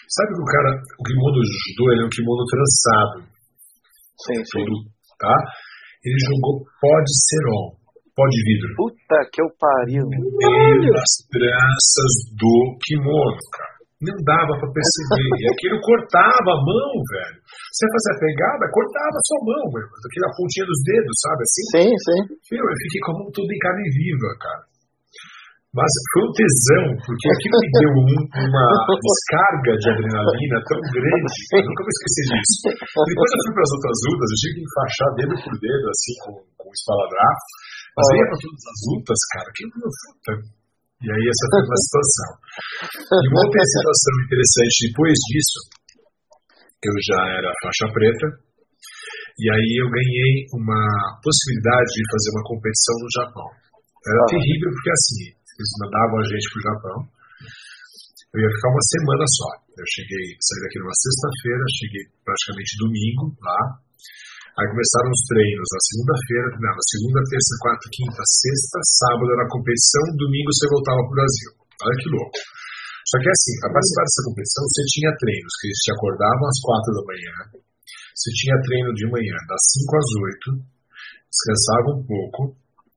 Sabe que o cara, o kimono judô, ele é um kimono trançado. Sim, sim. Todo, tá? Ele jogou pó de cerol, pó de vidro. Puta que eu pariu. das tranças do kimono, cara. Não dava pra perceber. e aquilo cortava a mão, velho. Você fazia a pegada, cortava a sua mão, velho. Aquela pontinha dos dedos, sabe assim? Sim, sim. Meu, eu fiquei como tudo em carne viva, cara. Mas foi um tesão, porque aquilo me deu um, uma descarga de adrenalina tão grande, eu nunca vou esquecer disso. Depois eu fui para as outras lutas, eu tive que enfaixar dedo por dedo, assim, com, com o. Mas eu ia para todas as lutas, cara, que meu puta. E aí essa foi uma situação. E uma outra situação interessante, depois disso, eu já era faixa preta, e aí eu ganhei uma possibilidade de fazer uma competição no Japão. Era terrível porque assim, eles mandavam a gente para o Japão. Eu ia ficar uma semana só. Eu cheguei, saí daqui numa sexta-feira, cheguei praticamente domingo lá. Aí começaram os treinos na segunda-feira, na segunda, terça, quarta, quinta, sexta, sábado era a competição, domingo você voltava para o Brasil. Olha que louco. Só que assim, para participar dessa competição, você tinha treinos que eles te acordavam às quatro da manhã, você tinha treino de manhã das cinco às oito, descansava um pouco,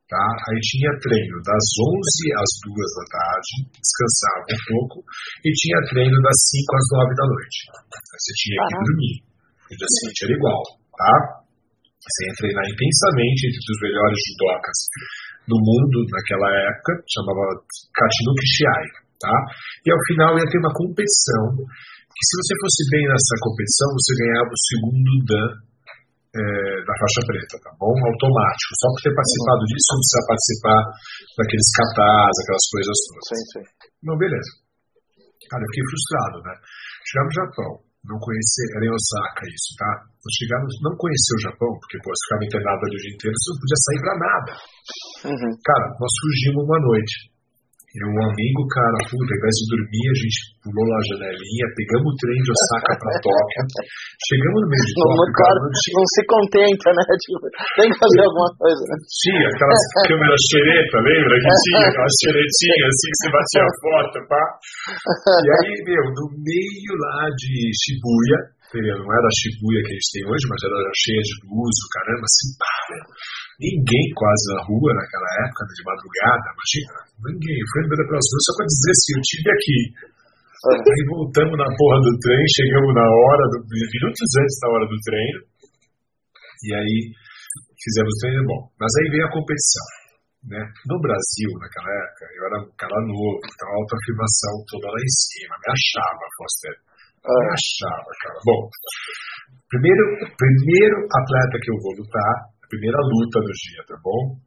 Tá? Aí tinha treino das 11 às 2 da tarde, descansava um pouco, e tinha treino das 5 às 9 da noite. Aí você tinha que dormir. O dia seguinte era igual, tá? Você ia treinar intensamente entre os melhores judocas no mundo naquela época, chamava Katinuki Shiai, tá? E ao final ia ter uma competição, que se você fosse bem nessa competição, você ganhava o segundo Dan é, da faixa preta, tá bom? Automático. Só por ter participado disso, não precisa participar daqueles catás, aquelas coisas todas. Sim, sim. Não, beleza. Cara, eu fiquei frustrado, né? Chegar no Japão, não conhecer, era em Osaka isso, tá? Eu chegar, não conhecer o Japão, porque, pô, você ficava internado ali o dia inteiro, você não podia sair pra nada. Uhum. Cara, nós fugimos uma noite. E um amigo, cara, puta, ao invés de dormir, a gente pulou lá a janelinha, pegamos o trem de Osaka pra Tóquio, chegamos no meio de Tóquio. Não, cara, não, não, se contenta, né? Tipo, tem que fazer alguma coisa, né? Tinha aquelas câmeras xereta, lembra? Que tinha aquelas xeretinhas assim que você batia a foto, pá. E aí, meu, no meio lá de Shibuya, não era a Shibuya que a gente tem hoje, mas era cheia de luz, o caramba, assim, pá, ninguém quase na rua naquela época, de madrugada, imagina, ninguém, foi andando pelas ruas só para dizer assim, eu tive aqui. Aí voltamos na porra do trem, chegamos na hora, do, minutos antes da hora do treino, e aí fizemos o treino bom. Mas aí veio a competição. Né? No Brasil, naquela época, eu era um cara novo, então a autoafirmação toda lá em cima, me achava, Foster achava, cara. Bom, primeiro, primeiro atleta que eu vou lutar, a primeira luta do dia, tá bom?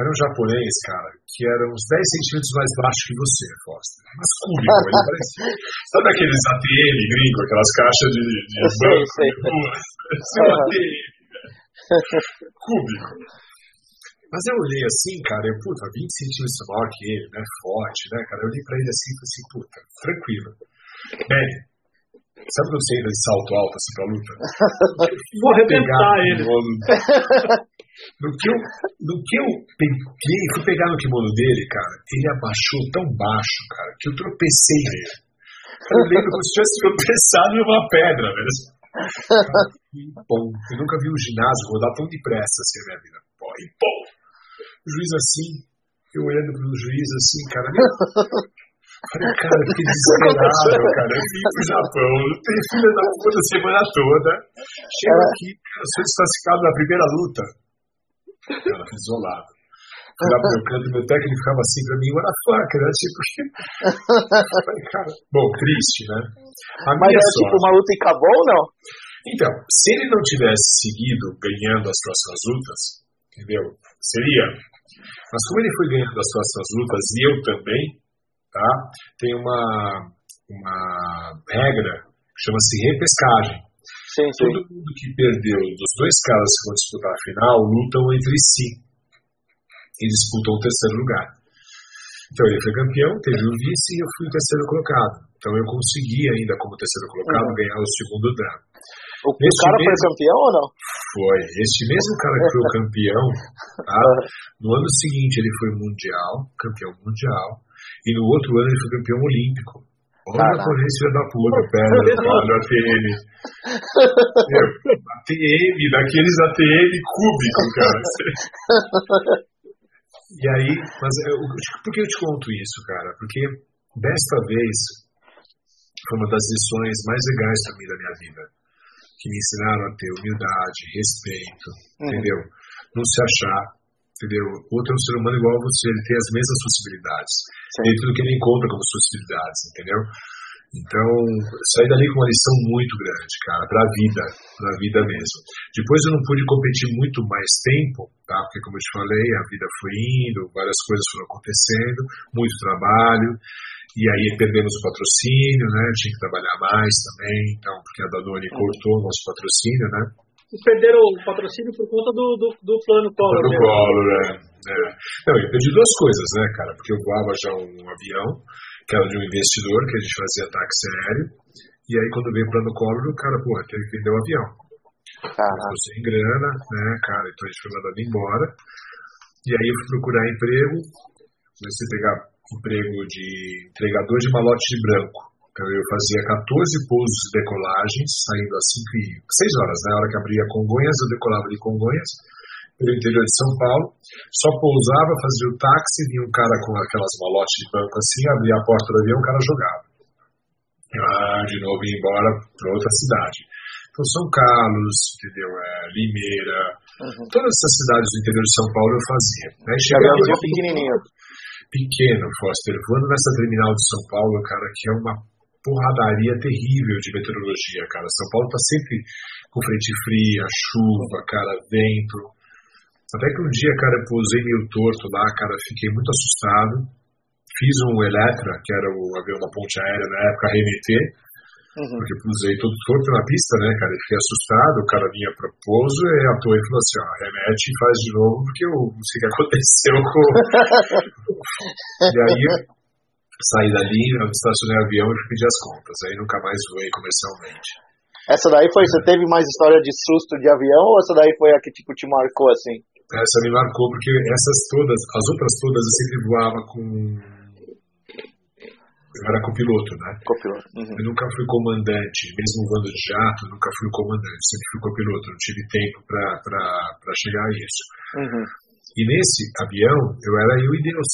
Era um japonês, cara, que era uns 10 centímetros mais baixo que você, Foster. Mas cúbico, ele parecia. Sabe aqueles ATM gringo, aquelas caixas de, de banco? Sei, sei. ATM. cúbico. Mas eu olhei assim, cara, eu, puta, 20 centímetros maior que ele, né? Forte, né, cara? Eu olhei pra ele assim e falei assim, puta, tranquilo. Bem, sabe quando você entra de salto alto assim pra luta? Vou arrebentar ele. No que, eu, no que eu peguei, fui pegar no kimono dele, cara, ele abaixou tão baixo, cara, que eu tropecei nele. Eu lembro como se tivesse tropeçado em uma pedra, velho. Bom, eu nunca vi um ginásio rodar tão depressa assim na minha vida. Pô, e pô! O juiz assim, eu olhando pro juiz assim, cara, Falei, cara, que desesperado, cara. Eu vim pro Japão, tem filha da puta semana toda. Chego aqui, eu sou desclassificado na primeira luta. Cara, isolado. Lá meu canto, meu técnico ficava assim pra mim, what the fuck, né? Tipo, falei, cara, bom, triste, né? A Mas era sorte... tipo uma luta e acabou ou não? Então, se ele não tivesse seguido ganhando as próximas lutas, entendeu? Seria. Mas como ele foi ganhando as próximas lutas e eu também, tá? tem uma, uma regra que chama-se repescagem. Sim, sim. Todo mundo que perdeu dos dois caras que vão disputar a final lutam entre si e disputam o terceiro lugar. Então ele foi campeão, teve o vice e eu fui o terceiro colocado. Então eu consegui ainda como terceiro colocado uhum. ganhar o segundo drama. O, o cara mesmo, foi campeão ou não? Foi. Este mesmo cara que foi o campeão, tá? no ano seguinte ele foi mundial, campeão mundial, e no outro ano ele foi campeão olímpico. Olha a polícia da puta, perna, olha ATM. ATM, daqueles ATM cúbico, cara. e aí, mas eu, por que eu te conto isso, cara? Porque desta vez foi uma das lições mais legais para mim da minha vida que me ensinaram a ter humildade, respeito, uhum. entendeu? Não se achar, entendeu? Outro é um ser humano igual a você, ele tem as mesmas possibilidades. Sim. Dentro do que ele encontra como possibilidades, entendeu? Então, saí dali com uma lição muito grande, cara, pra vida, pra vida mesmo. Depois eu não pude competir muito mais tempo, tá? Porque, como eu te falei, a vida foi indo, várias coisas foram acontecendo, muito trabalho. E aí perdemos o patrocínio, né? Tinha que trabalhar mais também, então, porque a Danone cortou o nosso patrocínio, né? Perderam o patrocínio por conta do, do, do plano Collor. Do Collor, né? É. Não, eu perdi duas coisas, né, cara? Porque eu voava já um avião, que era de um investidor, que a gente fazia táxi aéreo, e aí quando veio o plano Collor, o cara, porra, teve que vender o avião. Ficou sem grana, né, cara? Então a gente foi mandado embora. E aí eu fui procurar emprego, comecei a pegar emprego de entregador de malote de branco. Então eu fazia 14 pousos e decolagens, saindo às 5 e 6 horas, né? A hora que abria Congonhas, eu decolava de Congonhas, pelo interior de São Paulo, só pousava, fazia o táxi, vinha um cara com aquelas malotes de banco assim, abria a porta do avião, o cara jogava. Ah, de novo ia embora para outra cidade. Então São Carlos, entendeu? É, Limeira, uhum. todas essas cidades do interior de São Paulo eu fazia. Né? Chegava um pequenininho. Pequeno, Foster. Voando nessa terminal de São Paulo, cara, que é uma porradaria terrível de meteorologia, cara. São Paulo tá sempre com frente fria, chuva, cara, vento. Até que um dia, cara, eu pousei meio torto lá, cara, fiquei muito assustado. Fiz um Electra, que era o avião da ponte aérea na época, RMT, uhum. porque pusei todo torto na pista, né, cara, fiquei assustado. O cara vinha pro pouso e atuou e falou assim: ó, remete e faz de novo, porque eu não sei o que aconteceu com. e aí saí dali, estacionei o avião e pedi as contas. Aí nunca mais voei comercialmente. Essa daí foi, você teve mais história de susto de avião ou essa daí foi a que tipo te marcou assim? Essa me marcou porque essas todas, as outras todas eu sempre voava com eu era copiloto, né? Copiloto. Uhum. Eu nunca fui comandante, mesmo voando de jato, nunca fui comandante, sempre fui copiloto, não tive tempo para chegar a isso. Uhum. E nesse avião, eu era eu e Deus.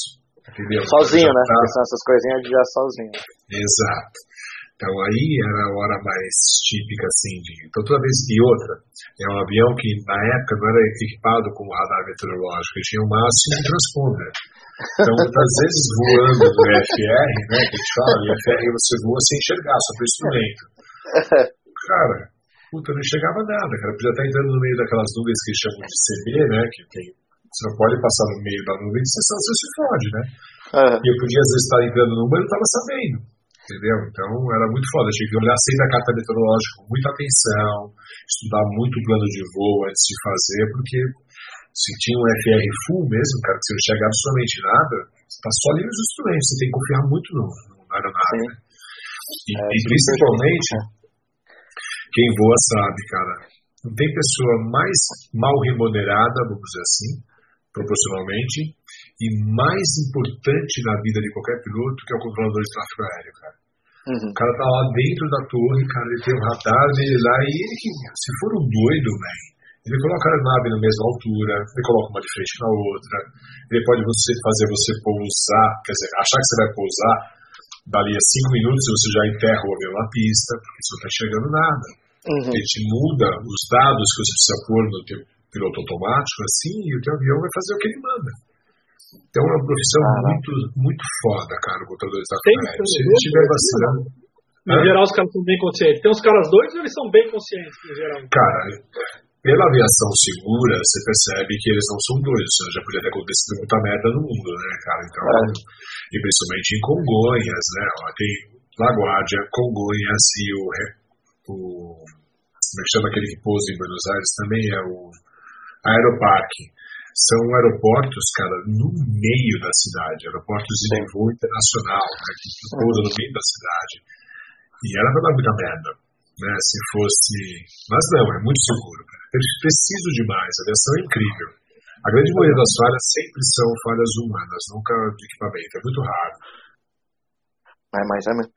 Entendeu? Sozinho, né? Tava... São essas coisinhas de já sozinho. Exato. Então aí era a hora mais típica, assim, de. Então toda vez que outra, é um avião que na época não era equipado com radar meteorológico, ele tinha o máximo um transponder. Então, muitas vezes voando no FR, né, que a gente fala, no FR você voa sem enxergar, só pro instrumento. Cara, puta, não enxergava nada, cara. Podia estar entrando no meio daquelas nuvens que chamam de CB, né, que tem você não pode passar no meio da nuvem, você, você se fode, né? Uhum. E eu podia às vezes estar entrando no número e não estava sabendo. Entendeu? Então era muito foda. Eu tinha que olhar sempre a carta meteorológica com muita atenção, estudar muito o plano de voo antes de fazer, porque se tinha um FR full mesmo, cara, que você não chega absolutamente nada, você está só ali nos instrumentos, você tem que confiar muito no, no aeronave. Né? E, é, e principalmente, quem voa sabe, cara, não tem pessoa mais mal remunerada, vamos dizer assim, proporcionalmente, e mais importante na vida de qualquer piloto que é o controlador de tráfego aéreo, cara. Uhum. O cara tá lá dentro da torre, cara, ele tem o radar dele lá, e ele que, se for um doido, man, ele coloca a nave na mesma altura, ele coloca uma de frente na outra, ele pode você fazer você pousar, quer dizer, achar que você vai pousar, dali a cinco minutos você já enterra o avião na pista, porque você não está chegando nada. Uhum. Ele te muda os dados que você precisa pôr no teu piloto automático, assim, e o teu avião vai fazer o que ele manda. Então é uma profissão ah, muito, muito foda, cara, o contador de aéreo. Se ele estiver vacilando. Em geral, os caras são bem conscientes. Tem uns caras doidos ou eles são bem conscientes, em geral? Cara, pela aviação segura, você percebe que eles não são doidos. Já podia ter acontecido muita merda no mundo, né, cara? Então, é. e principalmente em Congonhas, né? Tem Laguardia, Congonhas e o, o. Como é que chama aquele que pousa em Buenos Aires? Também é o Aeroparque são aeroportos, cara, no meio da cidade, aeroportos de voo internacional, né, que pousam no meio da cidade. E era pra dar muita merda, né, se fosse... Mas não, é muito seguro, cara. Preciso demais, a aviação é incrível. A grande maioria das falhas sempre são falhas humanas, nunca de equipamento, é muito raro. É, mas é mesmo.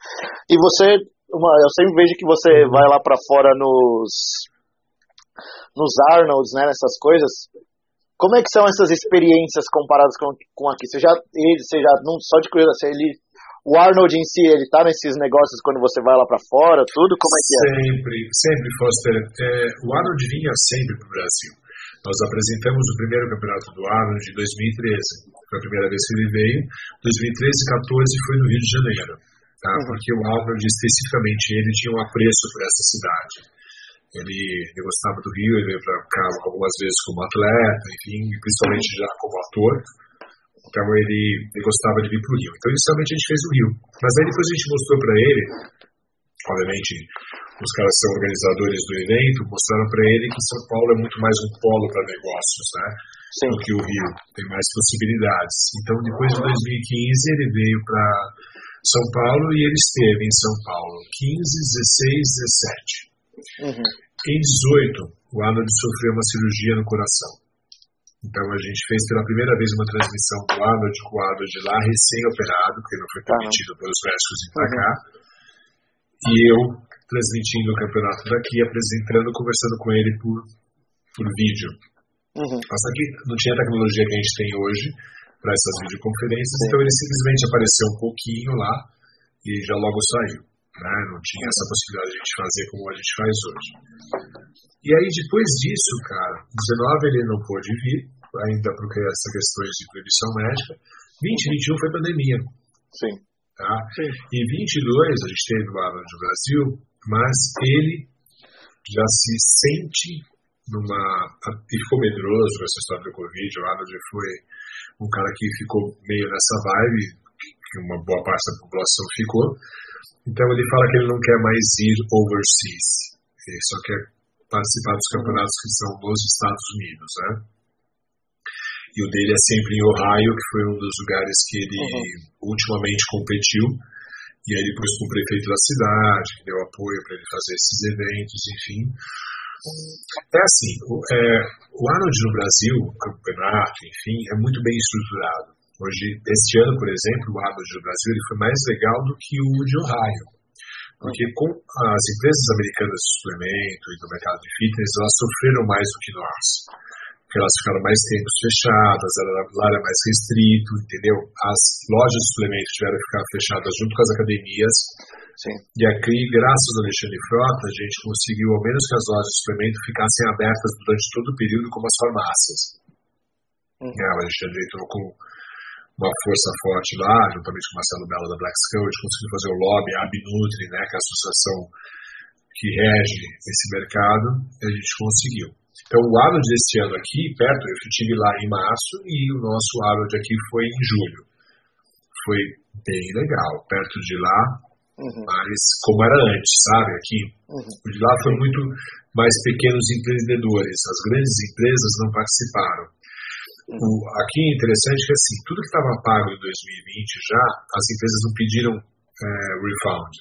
E você, eu sempre vejo que você vai lá para fora nos nos Arnolds, né, nessas coisas, como é que são essas experiências comparadas com, com aqui? Você já, ele, você já, não só de curiosidade, ele, o Arnold em si, ele tá nesses negócios quando você vai lá para fora, tudo? Como é que é? Sempre, sempre, Foster. É, o Arnold vinha sempre pro Brasil. Nós apresentamos o primeiro campeonato do Arnold em 2013. Foi a primeira vez que ele veio. 2013 e 2014 foi no Rio de Janeiro. Tá? Uhum. Porque o Arnold, especificamente, ele tinha um apreço por essa cidade. Ele, ele gostava do Rio, ele veio para cá algumas vezes como atleta, enfim, principalmente já como ator. Então ele, ele gostava de vir para o Rio. Então inicialmente a gente fez o Rio. Mas aí depois a gente mostrou para ele, obviamente os caras são organizadores do evento, mostraram para ele que São Paulo é muito mais um polo para negócios, né? Sim. Do que o Rio, tem mais possibilidades. Então depois de 2015 ele veio para São Paulo e ele esteve em São Paulo 15, 16, 17. Uhum. Em 18, o Arnold sofreu uma cirurgia no coração. Então a gente fez pela primeira vez uma transmissão do Arnold com o Arnold lá recém-operado, porque não foi permitido uhum. pelos médicos ir para cá. E eu transmitindo o campeonato daqui, apresentando, conversando com ele por, por vídeo. Uhum. Mas aqui não tinha a tecnologia que a gente tem hoje para essas videoconferências, então ele simplesmente apareceu um pouquinho lá e já logo saiu. Né? Não tinha essa possibilidade de a gente fazer como a gente faz hoje. E aí, depois disso, cara, 19 ele não pôde vir, ainda por essas questões de proibição médica. 2021 foi pandemia. Sim. Tá? Sim. E 22 a gente teve o Arnold do Brasil, mas ele já se sente numa. e ficou medroso com essa história do Covid. O Arnold foi um cara que ficou meio nessa vibe, que uma boa parte da população ficou. Então ele fala que ele não quer mais ir overseas, ele só quer participar dos campeonatos que são nos Estados Unidos, né? E o dele é sempre em Ohio, que foi um dos lugares que ele uhum. ultimamente competiu. E aí ele pôs com o prefeito da cidade, que deu apoio para ele fazer esses eventos, enfim. É assim, o, é, o Arnold no Brasil, o campeonato, enfim, é muito bem estruturado. Hoje, este ano, por exemplo, o Arnold do Brasil ele foi mais legal do que o de Ohio. Porque com as empresas americanas de suplemento e do mercado de fitness, elas sofreram mais do que nós porque elas ficaram mais tempos fechadas, lá era mais restrito, entendeu? As lojas de suplementos tiveram que ficar fechadas junto com as academias. Sim. E aqui, graças ao Alexandre Frota, a gente conseguiu, ao menos que as lojas de suplemento ficassem abertas durante todo o período, como as farmácias. Hum. É, o Alexandre entrou com uma força forte lá, juntamente com o Marcelo Mello da Black Skull, a gente conseguiu fazer o lobby, a Abnutri, né, que é a associação que rege esse mercado, a gente conseguiu. Então, o Arnold deste ano aqui, perto, eu estive lá em março e o nosso Arnold aqui foi em julho. Foi bem legal, perto de lá, uhum. mas como era antes, sabe? Aqui, uhum. de lá foi muito mais pequenos empreendedores, as grandes empresas não participaram. Aqui é interessante que assim, tudo que estava pago em 2020 já, as empresas não pediram é, refund,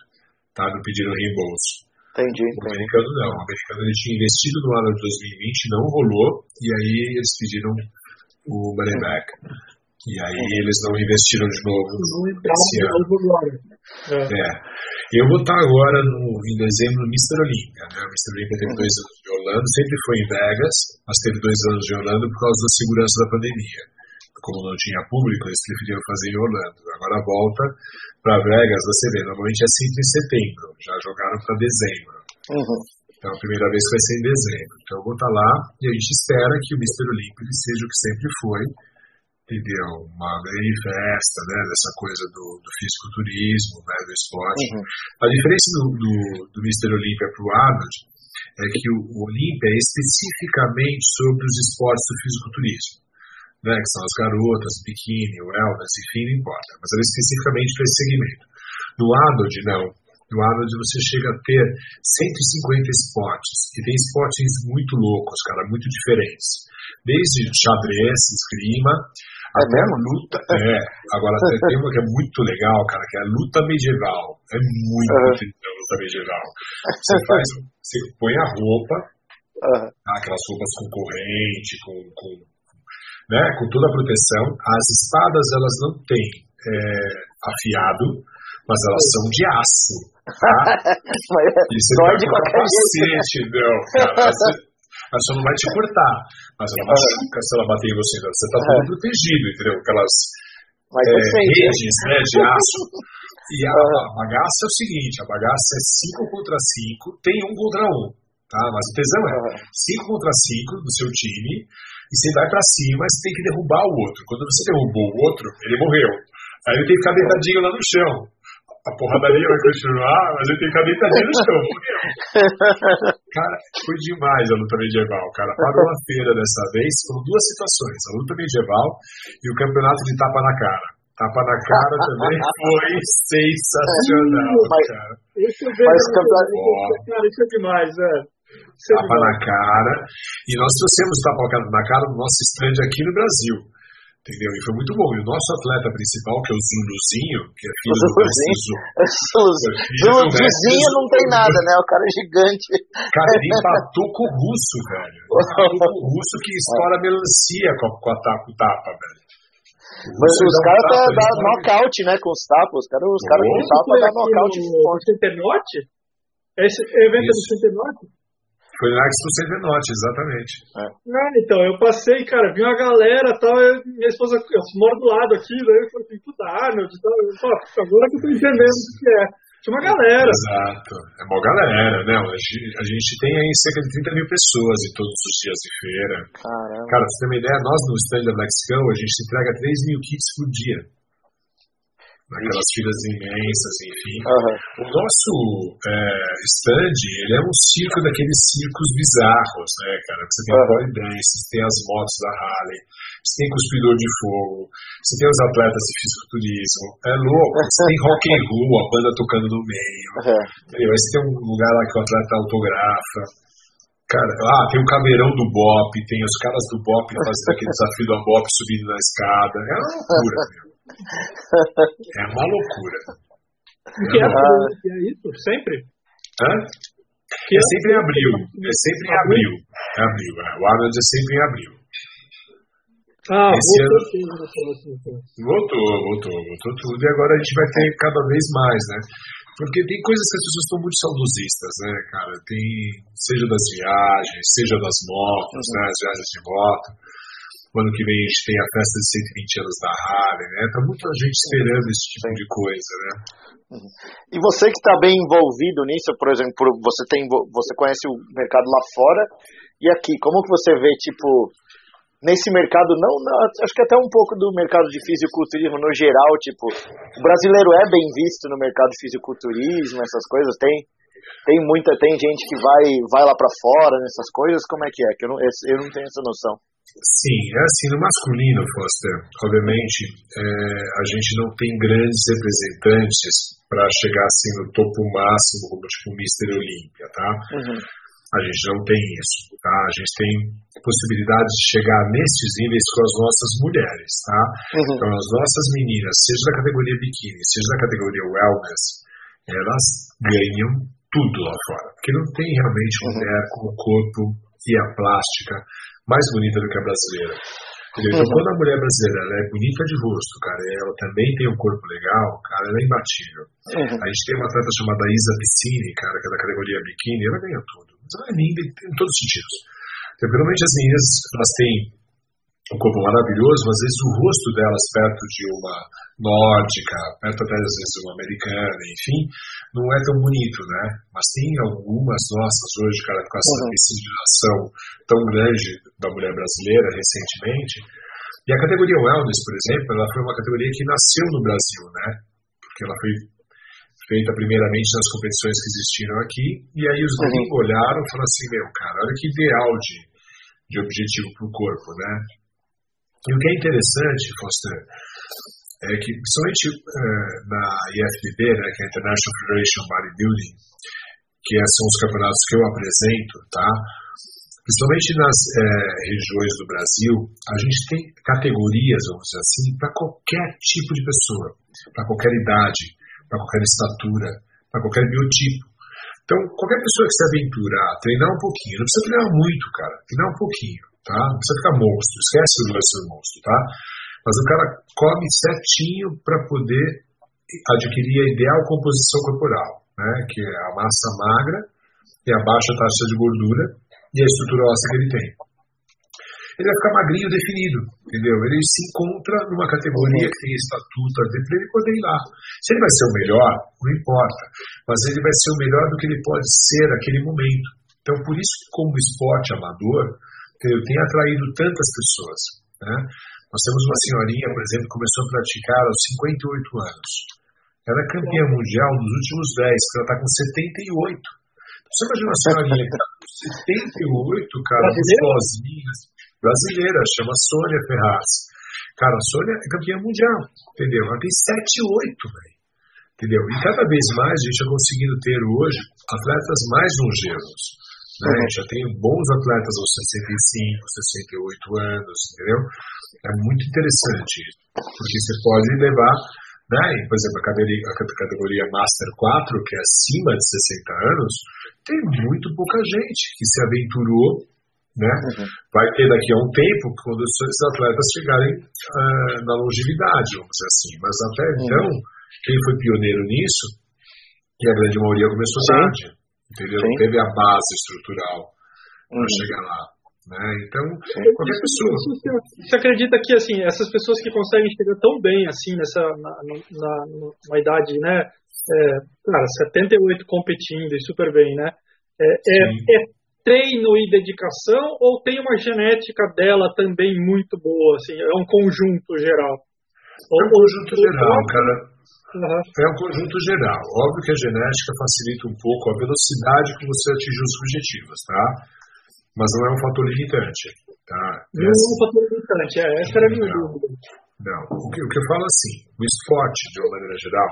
tá? não pediram reembolso. Entendi. O americano não. O americano ele tinha investido no ano de 2020, não rolou, e aí eles pediram o money back. E aí eles não investiram de novo esse ano. É. Eu vou estar agora no, em dezembro no Mr. Olympia. Né? O Mr. Olympia teve uhum. dois anos de Orlando, sempre foi em Vegas, mas teve dois anos de Orlando por causa da segurança da pandemia. Como não tinha público, eles preferiam fazer em Orlando. Agora volta para Vegas, você vê, normalmente é sempre em setembro, já jogaram para dezembro. Uhum. Então a primeira vez vai ser em dezembro. Então eu vou estar lá e a gente espera que o Mister Olímpico seja o que sempre foi, entendeu? Uma grande festa, né, dessa coisa do, do fisiculturismo, né, do esporte. Uhum. A diferença do, do, do Mister Olímpia para o Arnold é que o, o Olímpia é especificamente sobre os esportes do fisiculturismo. Né, que são as garotas, biquíni, o wellness, enfim, não importa. Mas ela é especificamente para esse segmento. No Arnold, não no Arnold você chega a ter 150 esportes, e tem esportes muito loucos, cara, muito diferentes. Desde xadrez, esgrima, é até mesmo? luta. É, agora tem uma que é muito legal, cara, que é a luta medieval. É muito uhum. a luta medieval. Você faz, você põe a roupa, uhum. aquelas roupas com corrente, com, com, né, com toda a proteção. As espadas, elas não têm é, afiado, mas elas são de aço. Tá? e você com capacete, não, cara. Ela só não vai te cortar, mas ela machuca se ela bater em você. Então você está todo protegido, entendeu? Aquelas é, redes né, de aço. E a, a, bagaça é o seguinte: a bagaça é 5 contra 5, tem um contra um. Tá? Mas o tesão é 5 contra 5 do seu time, e você vai para cima, você tem que derrubar o outro. Quando você derrubou o outro, ele morreu. Aí ele tem que ficar deitadinho lá no chão a porradaria vai continuar, mas ele tem que deitadinho no chão. Cara, foi demais a luta medieval, cara. Parou a feira dessa vez, foram duas situações, a luta medieval e o campeonato de tapa na cara. Tapa na cara também foi sensacional, mas, cara. Isso é, mas, cara, isso é demais, velho. É tapa na cara. E nós trouxemos tapa na cara no nosso stand aqui no Brasil. Entendeu? E foi muito bom. E o nosso atleta principal, que é o Zuluzinho, que é filho do Zuluzinho não tem nada, né? O cara é gigante. Cara, ele empatou com o russo, velho. Empatou com o russo que estoura melancia com a, com a tapa, com tapa, velho. Mas os caras tá, dá nocaute, né? Com os tapas. Os caras os cara com tapa dá nocaute. No Centenote? Esse evento é do Centenote? Foi na Expo Centenote, exatamente. É. Ah, então, eu passei, cara, vi uma galera tal, eu, minha esposa, eu moro do lado aqui, daí eu falei, puta Arnold e tal, eu falei, agora que eu tô entendendo o que é. Tinha uma galera. Exato. É uma galera, né? A gente, a gente tem aí cerca de 30 mil pessoas em todos os dias de feira. Caramba. Cara, pra você ter uma ideia, nós no stand da Black Skull, a gente entrega 3 mil kits por dia naquelas filas imensas, enfim. Uhum. O nosso é, stand, ele é um circo daqueles circos bizarros, né, cara? Você tem uhum. a dance, você tem as motos da Harley, você tem cuspidor de fogo, você tem os atletas de fisiculturismo, é louco, você tem rock and roll, a banda tocando no meio, uhum. Aí você tem um lugar lá que o atleta autografa, Cara, ah, tem o caveirão do Bop, tem os caras do Bop fazendo aquele desafio do Bop subindo na escada. É uma loucura, meu. É uma loucura. Que é, é isso? Sempre? Hã? Que é sempre em abril. É sempre em abril. É abril. É. O Arnold é sempre em abril. Ah, Esse voltou, ano... voltou, voltou, voltou tudo. E agora a gente vai ter cada vez mais, né? Porque tem coisas que as pessoas estão muito saudosistas, né, cara? Tem, seja das viagens, seja das motos, né? As viagens de moto. O ano que vem a gente tem a festa de 120 anos da Harley, né? Tá muita gente esperando esse tipo de coisa, né? Uhum. E você que está bem envolvido nisso, por exemplo, você tem, você conhece o mercado lá fora e aqui, como que você vê, tipo, nesse mercado, não, não, acho que até um pouco do mercado de fisiculturismo no geral, tipo, o brasileiro é bem visto no mercado de fisiculturismo, essas coisas, tem, tem muita, tem gente que vai, vai lá para fora nessas coisas, como é que é? Que eu não, eu não tenho essa noção. Sim, é assim, no masculino, Foster, obviamente, é, a gente não tem grandes representantes para chegar assim no topo máximo, como tipo o Mr. Olímpia, tá? Uhum. A gente não tem isso, tá? A gente tem possibilidade de chegar nesses níveis com as nossas mulheres, tá? Uhum. Então, as nossas meninas, seja da categoria biquíni, seja da categoria wellness, elas ganham tudo lá fora. Porque não tem realmente uhum. mulher com o corpo e a plástica mais bonita do que a brasileira. Então, uhum. quando a mulher brasileira ela é bonita de rosto, cara, ela também tem um corpo legal, cara, ela é imbatível. Uhum. A gente tem uma atleta chamada Isa Piscini, cara, que é da categoria biquíni, ela ganha tudo. Mas ela é linda em todos os sentidos. Então, geralmente as meninas, elas têm um corpo maravilhoso, mas às vezes o rosto delas perto de uma nórdica, perto até às vezes de uma americana, enfim, não é tão bonito, né? Mas tem algumas nossas hoje, cara, com essa uhum. miscigenação tão grande da mulher brasileira recentemente. E a categoria wellness, por exemplo, ela foi uma categoria que nasceu no Brasil, né? Porque ela foi feita primeiramente nas competições que existiram aqui, e aí os uhum. olharam e falaram assim, meu, cara, olha que ideal de, de objetivo para o corpo, né? E o que é interessante, Foster, é que, principalmente uh, na IFBB, né, que é a International Federation Bodybuilding, que é, são os campeonatos que eu apresento, tá? Principalmente nas eh, regiões do Brasil, a gente tem categorias, vamos dizer assim, para qualquer tipo de pessoa, para qualquer idade, para qualquer estatura, para qualquer biotipo. Então, qualquer pessoa que se aventurar treinar um pouquinho, não precisa treinar muito, cara, treinar um pouquinho, tá? Não precisa ficar monstro, esquece o do monstro, tá? Mas o cara come certinho para poder adquirir a ideal composição corporal, né? Que é a massa magra e a baixa taxa de gordura e a estrutura óssea que ele tem. Ele vai ficar magrinho definido, entendeu? Ele se encontra numa categoria que tem estatuto para ele poder ir lá. Se ele vai ser o melhor, não importa, mas ele vai ser o melhor do que ele pode ser naquele momento. Então, por isso, como esporte amador, eu tenho atraído tantas pessoas. Né? Nós temos uma senhorinha, por exemplo, que começou a praticar aos 58 anos. Ela é campeã mundial nos últimos 10, ela está com 78. Você imagina uma senhorinha que está com 78, cara, sozinha, brasileira, chama Sônia Ferraz. Cara, a Sônia é campeã mundial, entendeu? Ela tem 7, 8, velho. Entendeu? E cada vez mais a gente está conseguindo ter hoje atletas mais longevos. Né? Uhum. Já tem bons atletas aos 65, 68 anos, entendeu? É muito interessante isso, porque você pode levar, né, por exemplo, a categoria, a categoria Master 4, que é acima de 60 anos, tem muito pouca gente que se aventurou, né? Uhum. Vai ter daqui a um tempo quando esses atletas chegarem uh, na longevidade, vamos dizer assim. Mas até uhum. então, quem foi pioneiro nisso, e a grande maioria começou tarde entendeu? Sim. Teve a base estrutural para uhum. chegar lá. Né? Então, Sim. qualquer pessoa. Você acredita que assim, essas pessoas que conseguem chegar tão bem assim nessa na, na, na idade né, É, cara, 78 competindo e super bem, né? É, é, é, treino e dedicação ou tem uma genética dela também muito boa? Assim, é um conjunto geral? É um conjunto geral, cara. Uhum. É um conjunto geral. Óbvio que a genética facilita um pouco a velocidade que você atinge os objetivos, tá? Mas não é um fator limitante, tá? Não é um fator limitante, é, essa era a minha dúvida. Não, o que, o que eu falo é assim, o esporte de uma maneira geral,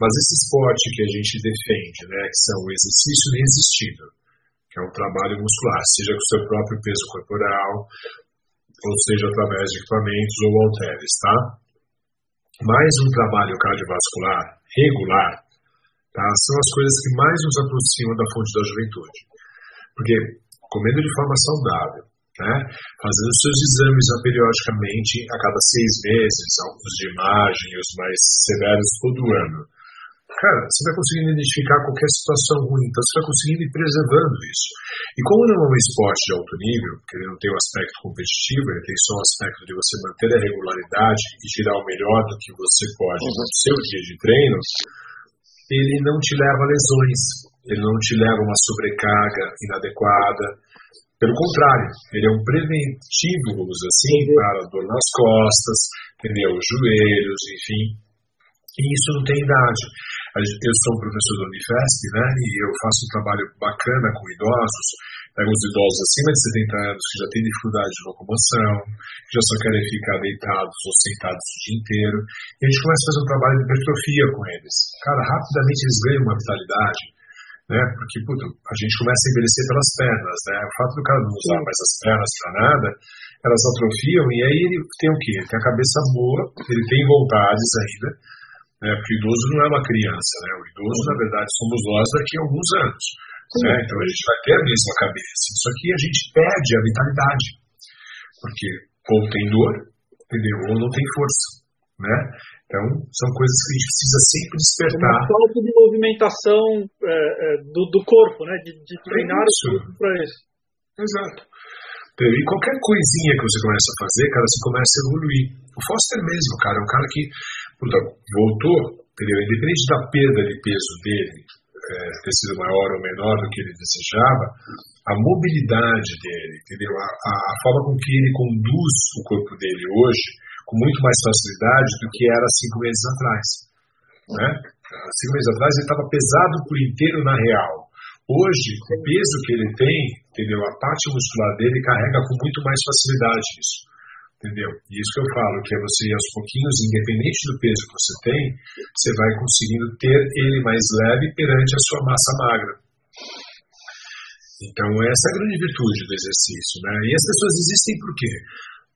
mas esse esporte que a gente defende, né, que são o exercício resistido, que é um trabalho muscular, seja com o seu próprio peso corporal, ou seja através de equipamentos ou halteres, tá? Mais um trabalho cardiovascular regular, tá? São as coisas que mais nos aproximam da fonte da juventude. Porque comendo de forma saudável, né? fazendo seus exames periodicamente a cada seis meses, alguns de imagem, os mais severos todo ano. Cara, você vai conseguindo identificar qualquer situação ruim, então você vai conseguindo ir preservando isso. E como não é um esporte de alto nível, porque ele não tem o um aspecto competitivo, ele tem só o um aspecto de você manter a regularidade e tirar o melhor do que você pode no uhum. seu dia de treino, ele não te leva a lesões, ele não te leva a uma sobrecarga inadequada, pelo contrário, ele é um preventivo, vamos dizer assim, para dor nas costas, entendeu? joelhos, enfim. E isso não tem idade. Eu sou um professor da Unifesp, né? E eu faço um trabalho bacana com idosos. Pego os idosos acima de 70 anos que já têm dificuldade de locomoção, que já só querem ficar deitados ou sentados o dia inteiro. E a gente começa a fazer um trabalho de hipertrofia com eles. Cara, rapidamente eles ganham uma vitalidade né? Porque, puto, a gente começa a envelhecer pelas pernas, né? O fato do cara não usar mais as pernas para nada, elas atrofiam e aí ele tem o quê? Ele tem a cabeça boa, ele tem vontades ainda, né? Porque o idoso não é uma criança, né? O idoso, na verdade, somos nós daqui a alguns anos, né? Então a gente vai ter a mesma cabeça, só que a gente perde a vitalidade, porque ou tem dor, entendeu? Ou não tem força, né? Então, são coisas que a gente precisa sempre despertar. Uma falta de movimentação é, é, do, do, corpo, né? De, de treinar isso. o corpo para isso. Exato. E qualquer coisinha que você começa a fazer, cara, você começa a evoluir. O Foster mesmo, cara, é um cara que puta, voltou, entendeu? Independente da perda de peso dele, é, ter sido maior ou menor do que ele desejava, a mobilidade dele, entendeu? A, a, a forma com que ele conduz o corpo dele hoje, com muito mais facilidade do que era cinco meses atrás. Né? Cinco meses atrás ele estava pesado por inteiro na real. Hoje, o peso que ele tem, entendeu? A parte muscular dele carrega com muito mais facilidade isso. Entendeu? E isso que eu falo, que é você aos pouquinhos, independente do peso que você tem, você vai conseguindo ter ele mais leve perante a sua massa magra. Então, essa é a grande virtude do exercício, né? E as pessoas existem por quê?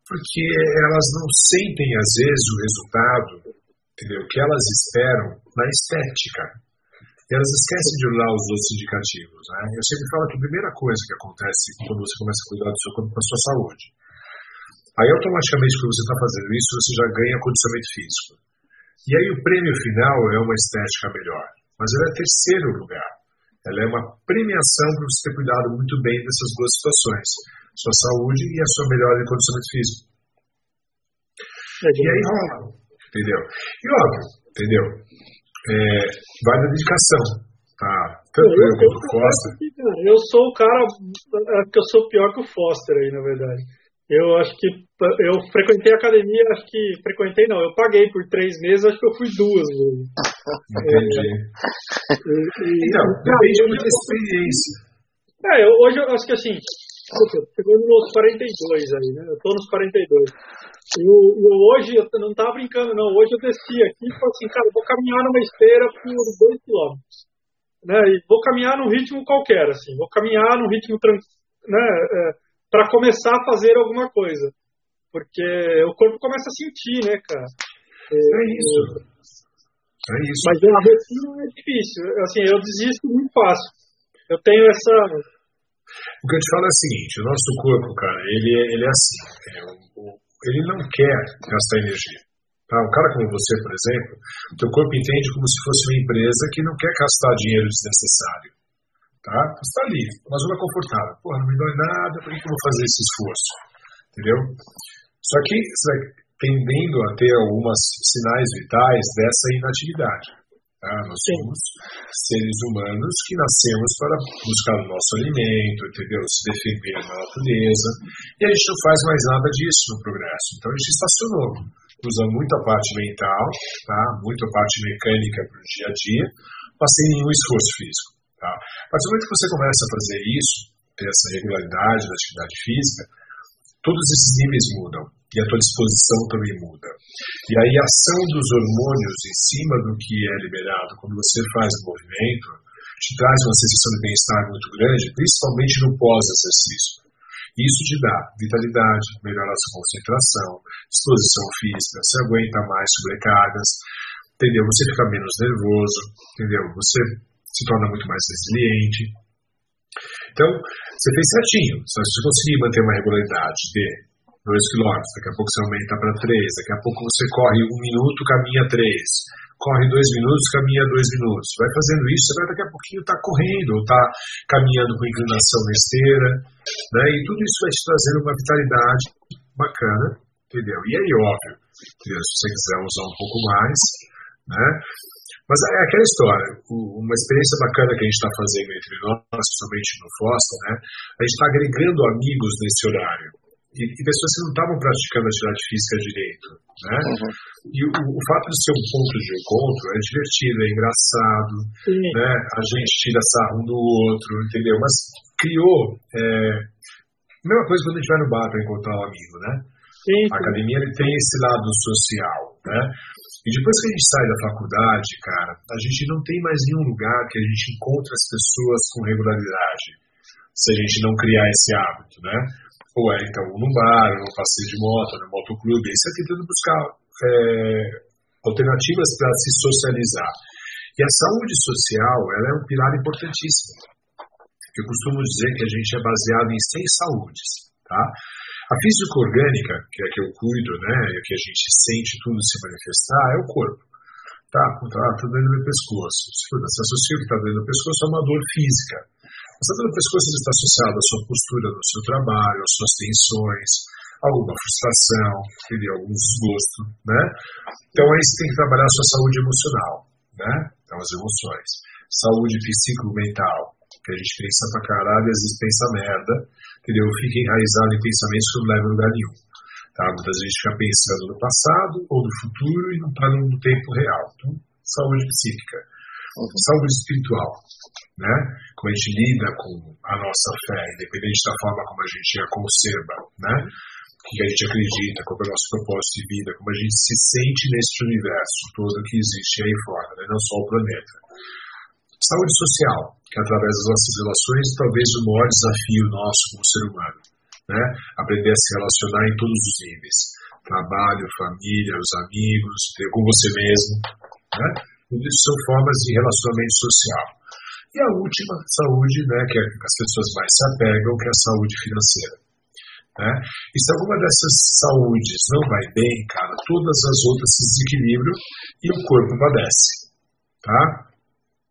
porque elas não sentem, às vezes, o resultado entendeu? que elas esperam na estética. E elas esquecem de olhar os outros indicativos. Né? Eu sempre falo que a primeira coisa que acontece quando você começa a cuidar do seu corpo é a sua saúde. Aí, automaticamente, quando você está fazendo isso, você já ganha condicionamento físico. E aí, o prêmio final é uma estética melhor. Mas ela é terceiro lugar. Ela é uma premiação para você ter cuidado muito bem dessas duas situações sua saúde e a sua melhora de condicionamento físico. É e aí entendeu? E óbvio, entendeu? É, vai da dedicação, tá? Tanto eu, eu quanto o Foster. Eu sou o cara, que eu sou pior que o Foster aí, na verdade. Eu acho que eu frequentei a academia, acho que frequentei não, eu paguei por três meses, acho que eu fui duas. Entendi. É, e, então, depende muito da experiência. É, eu, hoje eu acho que assim, chegou nos 42 aí, né? Eu tô nos 42. E hoje, eu não tava brincando, não. Hoje eu desci aqui e falei assim, cara, vou caminhar numa esteira por 2 km. Né? E vou caminhar num ritmo qualquer, assim. Vou caminhar num ritmo né? É, para começar a fazer alguma coisa. Porque o corpo começa a sentir, né, cara? É, é isso. É isso. Mas a rotina é difícil. Assim, eu desisto muito fácil. Eu tenho essa o que eu te falo é o seguinte, o nosso corpo, cara, ele é, ele é assim, é, ele não quer gastar energia. Tá? Um cara como você, por exemplo, o teu corpo entende como se fosse uma empresa que não quer gastar dinheiro desnecessário. Tá? Está ali, uma zona confortável. Porra, não me dói nada, por que eu vou fazer esse esforço? Entendeu? Só que você vai tendendo a ter alguns sinais vitais dessa inatividade. Tá? Nós somos seres humanos que nascemos para buscar o nosso alimento, entendeu? Se defender da natureza. E a gente não faz mais nada disso no progresso. Então a gente estacionou. Usa muito a parte mental, tá? muito a parte mecânica para o dia a dia, mas sem nenhum esforço físico. Tá? Mas no momento que você começa a fazer isso, ter essa regularidade da atividade física, todos esses níveis mudam e a tua disposição também muda. E aí a ação dos hormônios em cima do que é liberado quando você faz o movimento te traz uma sensação de bem-estar muito grande, principalmente no pós-exercício. Isso te dá vitalidade, melhora a sua concentração, disposição física, você aguenta mais sobrecargas, entendeu? Você fica menos nervoso, entendeu? Você se torna muito mais resiliente. Então, você fez certinho. Se você conseguir manter uma regularidade de 2 km, daqui a pouco você aumenta para 3, daqui a pouco você corre um minuto, caminha 3, corre 2 minutos, caminha 2 minutos. Vai fazendo isso, você vai daqui a pouquinho estar tá correndo, ou estar tá caminhando com inclinação na esteira, né? e tudo isso vai te trazendo uma vitalidade bacana, entendeu? E aí, óbvio, se você quiser usar um pouco mais, né? Mas é aquela história, uma experiência bacana que a gente está fazendo entre nós, somente no Fossa, né? A gente está agregando amigos nesse horário. E, e, pessoas que não estavam praticando atividade física direito, né? Uhum. E o, o, fato de ser um ponto de encontro é divertido, é engraçado, Sim. né? A gente tira sarro um do outro, entendeu? Mas criou... É... A mesma coisa quando a gente vai no bar para encontrar um amigo, né? Sim, a academia ele tem esse lado social, né? E depois que a gente sai da faculdade, cara, a gente não tem mais nenhum lugar que a gente encontre as pessoas com regularidade, se a gente não criar esse hábito, né? Ou é então no bar, no passeio de moto, no motoclube, aí você tentando buscar é, alternativas para se socializar. E a saúde social, ela é um pilar importantíssimo. Eu costumo dizer que a gente é baseado em seis saúdes, tá? A física orgânica, que é a que eu cuido, né, é que a gente sente tudo se manifestar, é o corpo. Tá, tá, tá doendo meu pescoço. Se associa o que está doendo no pescoço a uma dor física. Essa dor no pescoço está associada à sua postura no seu trabalho, às suas tensões, alguma frustração, entendeu? algum desgosto, né? Então aí você tem que trabalhar a sua saúde emocional, né? Então as emoções. Saúde psico-mental, que a gente pensa pra caralho e às vezes pensa merda, entendeu? Fica enraizado em pensamentos que não levam a lugar nenhum. Tá? Muitas vezes fica pensando no passado ou no futuro e não está no tempo real. Então, saúde psíquica. Uhum. Saúde espiritual. Né? Como a gente lida com a nossa fé, independente da forma como a gente a conserva, né? o que a gente acredita, qual é o nosso propósito de vida, como a gente se sente nesse universo todo que existe aí fora, né? não só o planeta. Saúde social, que através das nossas relações, talvez o maior desafio nosso como ser humano. Né? Aprender a se relacionar em todos os níveis. Trabalho, família, os amigos, com você mesmo. Né? Tudo isso são formas de relacionamento social. E a última, saúde, né, que, é as pessoas mais se apegam, que é a saúde financeira. Né? E se alguma dessas saúdes não vai bem, cara, todas as outras se desequilibram e o corpo padece. Tá?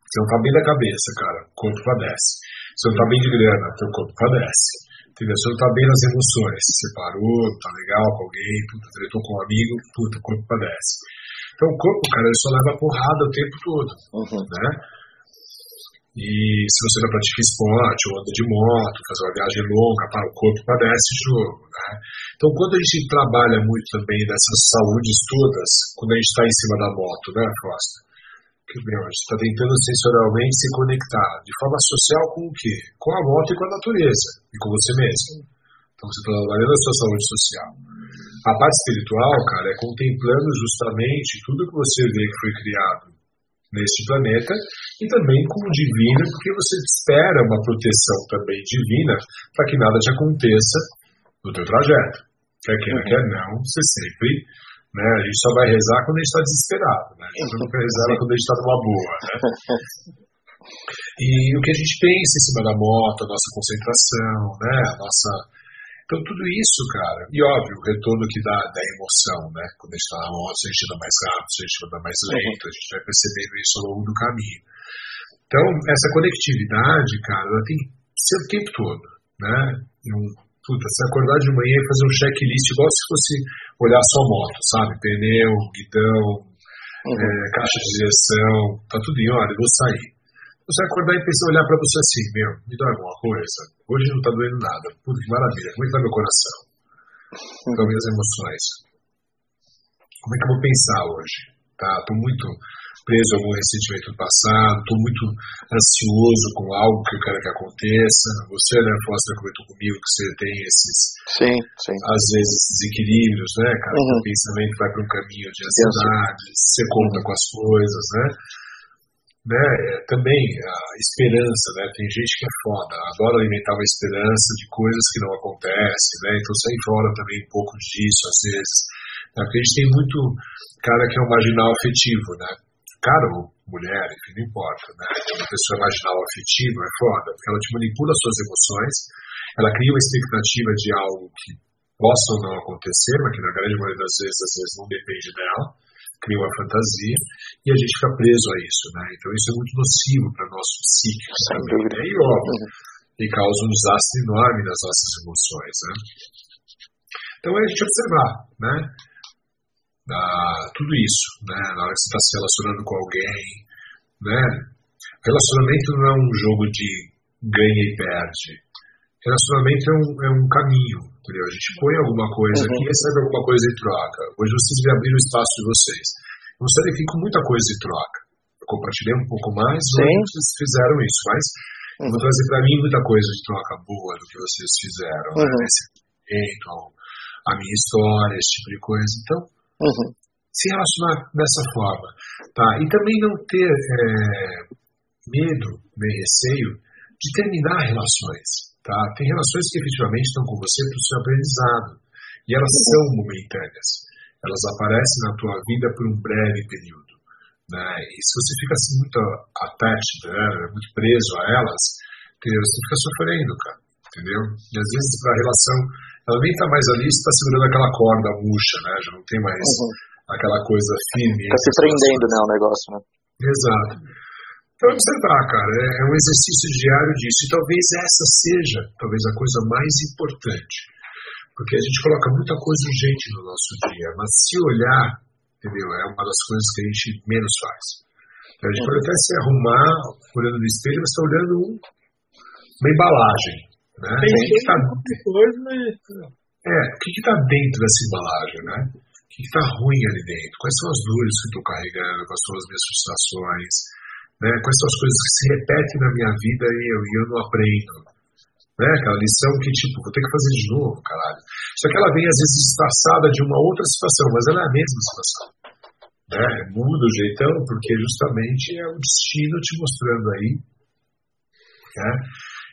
Você não tá bem da cabeça, cara, o corpo padece. Você não tá bem de grana, teu corpo padece. Entendeu? Você não tá bem nas emoções. Você separou, tá legal com alguém, puta, tretou com um amigo, puta, o corpo padece. Então o corpo, cara, ele só leva porrada o tempo todo, uhum. né? E se você não pratica esporte ou anda de moto, faz uma viagem longa, para o corpo padece de novo, né? Então quando a gente trabalha muito também dessas saúdes todas, quando a gente está em cima da moto, né, Costa? Que meu, está tentando sensorialmente se conectar de forma social com o quê? Com a moto e com a natureza, e com você mesmo. Então você está trabalhando a sua saúde social. A parte espiritual, cara, é contemplando justamente tudo que você vê que foi criado neste planeta e também com o divino, porque você espera uma proteção também divina para que nada te aconteça no teu trajeto. Quer queira, uhum. quer não, você sempre né? A gente só vai rezar quando a gente está desesperado. Né? A gente vai rezar quando a gente está numa boa. Né? E o que a gente pensa em cima da moto, a nossa concentração, né? a nossa. Então, tudo isso, cara, e óbvio, o retorno que dá da emoção, né? Quando a gente está na moto, se a gente anda mais rápido, se a gente anda mais lento, a gente vai percebendo isso ao longo do caminho. Então, essa conectividade, cara, ela tem que ser o tempo todo, né? Um, puta, se acordar de manhã e fazer um checklist igual se fosse olhar sua moto, sabe? Pneu, guidão, uhum. é, caixa de direção, tá tudo em ordem, vou sair. Você vai acordar e pensar, olhar para você assim, meu, me dá alguma coisa, hoje não tá doendo nada, puta que maravilha, como é que tá meu coração? Então, minhas emoções. Como é que eu vou pensar hoje? Tá, tô muito preso a algum ressentimento do passado, estou muito ansioso com algo que eu quero que aconteça. Você, né, Foster, comentou comigo que você tem esses, sim, sim. às vezes, desequilíbrios, né, cara? Uhum. O pensamento vai para um caminho de ansiedade, você conta com as coisas, né? né? É, também a esperança, né? Tem gente que é foda, adora alimentar uma esperança de coisas que não acontecem, né? Então sai fora também um pouco disso, às vezes. Né? Porque a gente tem muito cara que é um marginal afetivo, né? cara ou mulher, enfim, não importa, né? Uma pessoa marginal afetiva é foda, porque ela te manipula as suas emoções, ela cria uma expectativa de algo que possa ou não acontecer, mas que na grande maioria das vezes, às vezes não depende dela, cria uma fantasia e a gente fica preso a isso, né? Então isso é muito nocivo para nosso psíquico também, né? E óbvio, e causa um desastre enorme nas nossas emoções, né? Então é a gente observar, né? Ah, tudo isso, né? Na hora que você está se relacionando com alguém, né? Relacionamento não é um jogo de ganha e perde. Relacionamento é um, é um caminho, entendeu? A gente põe alguma coisa uhum. aqui e recebe alguma coisa em troca. Hoje vocês me abriram o espaço de vocês. Eu gostaria que com muita coisa em troca. Eu compartilhei um pouco mais, vocês fizeram isso, mas uhum. vou trazer para mim muita coisa de troca boa do que vocês fizeram, né? uhum. né? Esse a minha história, esse tipo de coisa. Então, Uhum. Se relacionar dessa forma. Tá? E também não ter é, medo, nem receio de terminar relações. Tá? Tem relações que efetivamente estão com você para o seu aprendizado. E elas uhum. são momentâneas. Elas aparecem na tua vida por um breve período. Né? E se você fica assim muito attached, né? muito preso a elas, entendeu? você fica sofrendo, cara. Entendeu? E às vezes a relação ela nem está mais ali, está segurando aquela corda murcha, né? Já não tem mais uhum. aquela coisa firme. Está se prendendo, né, o negócio, né? Exato. Então, observar, cara, é, é um exercício diário disso. E talvez essa seja, talvez, a coisa mais importante. Porque a gente coloca muita coisa urgente no nosso dia, mas se olhar, entendeu? É uma das coisas que a gente menos faz. Então, a gente pode até se arrumar olhando no espelho, mas está olhando uma embalagem. Né? Tem, tem tá... coisa, mas... É, o que está dentro dessa embalagem, né? O que está ruim ali dentro? Quais são as dores que eu estou carregando? Quais são as minhas frustrações? Né? Quais são as coisas que se repetem na minha vida e eu, e eu não aprendo? Né? Aquela lição que, tipo, vou ter que fazer de novo, caralho. Só que ela vem, às vezes, disfarçada de uma outra situação, mas ela é a mesma situação. Né? Muda o jeitão, porque justamente é o destino te mostrando aí. Né?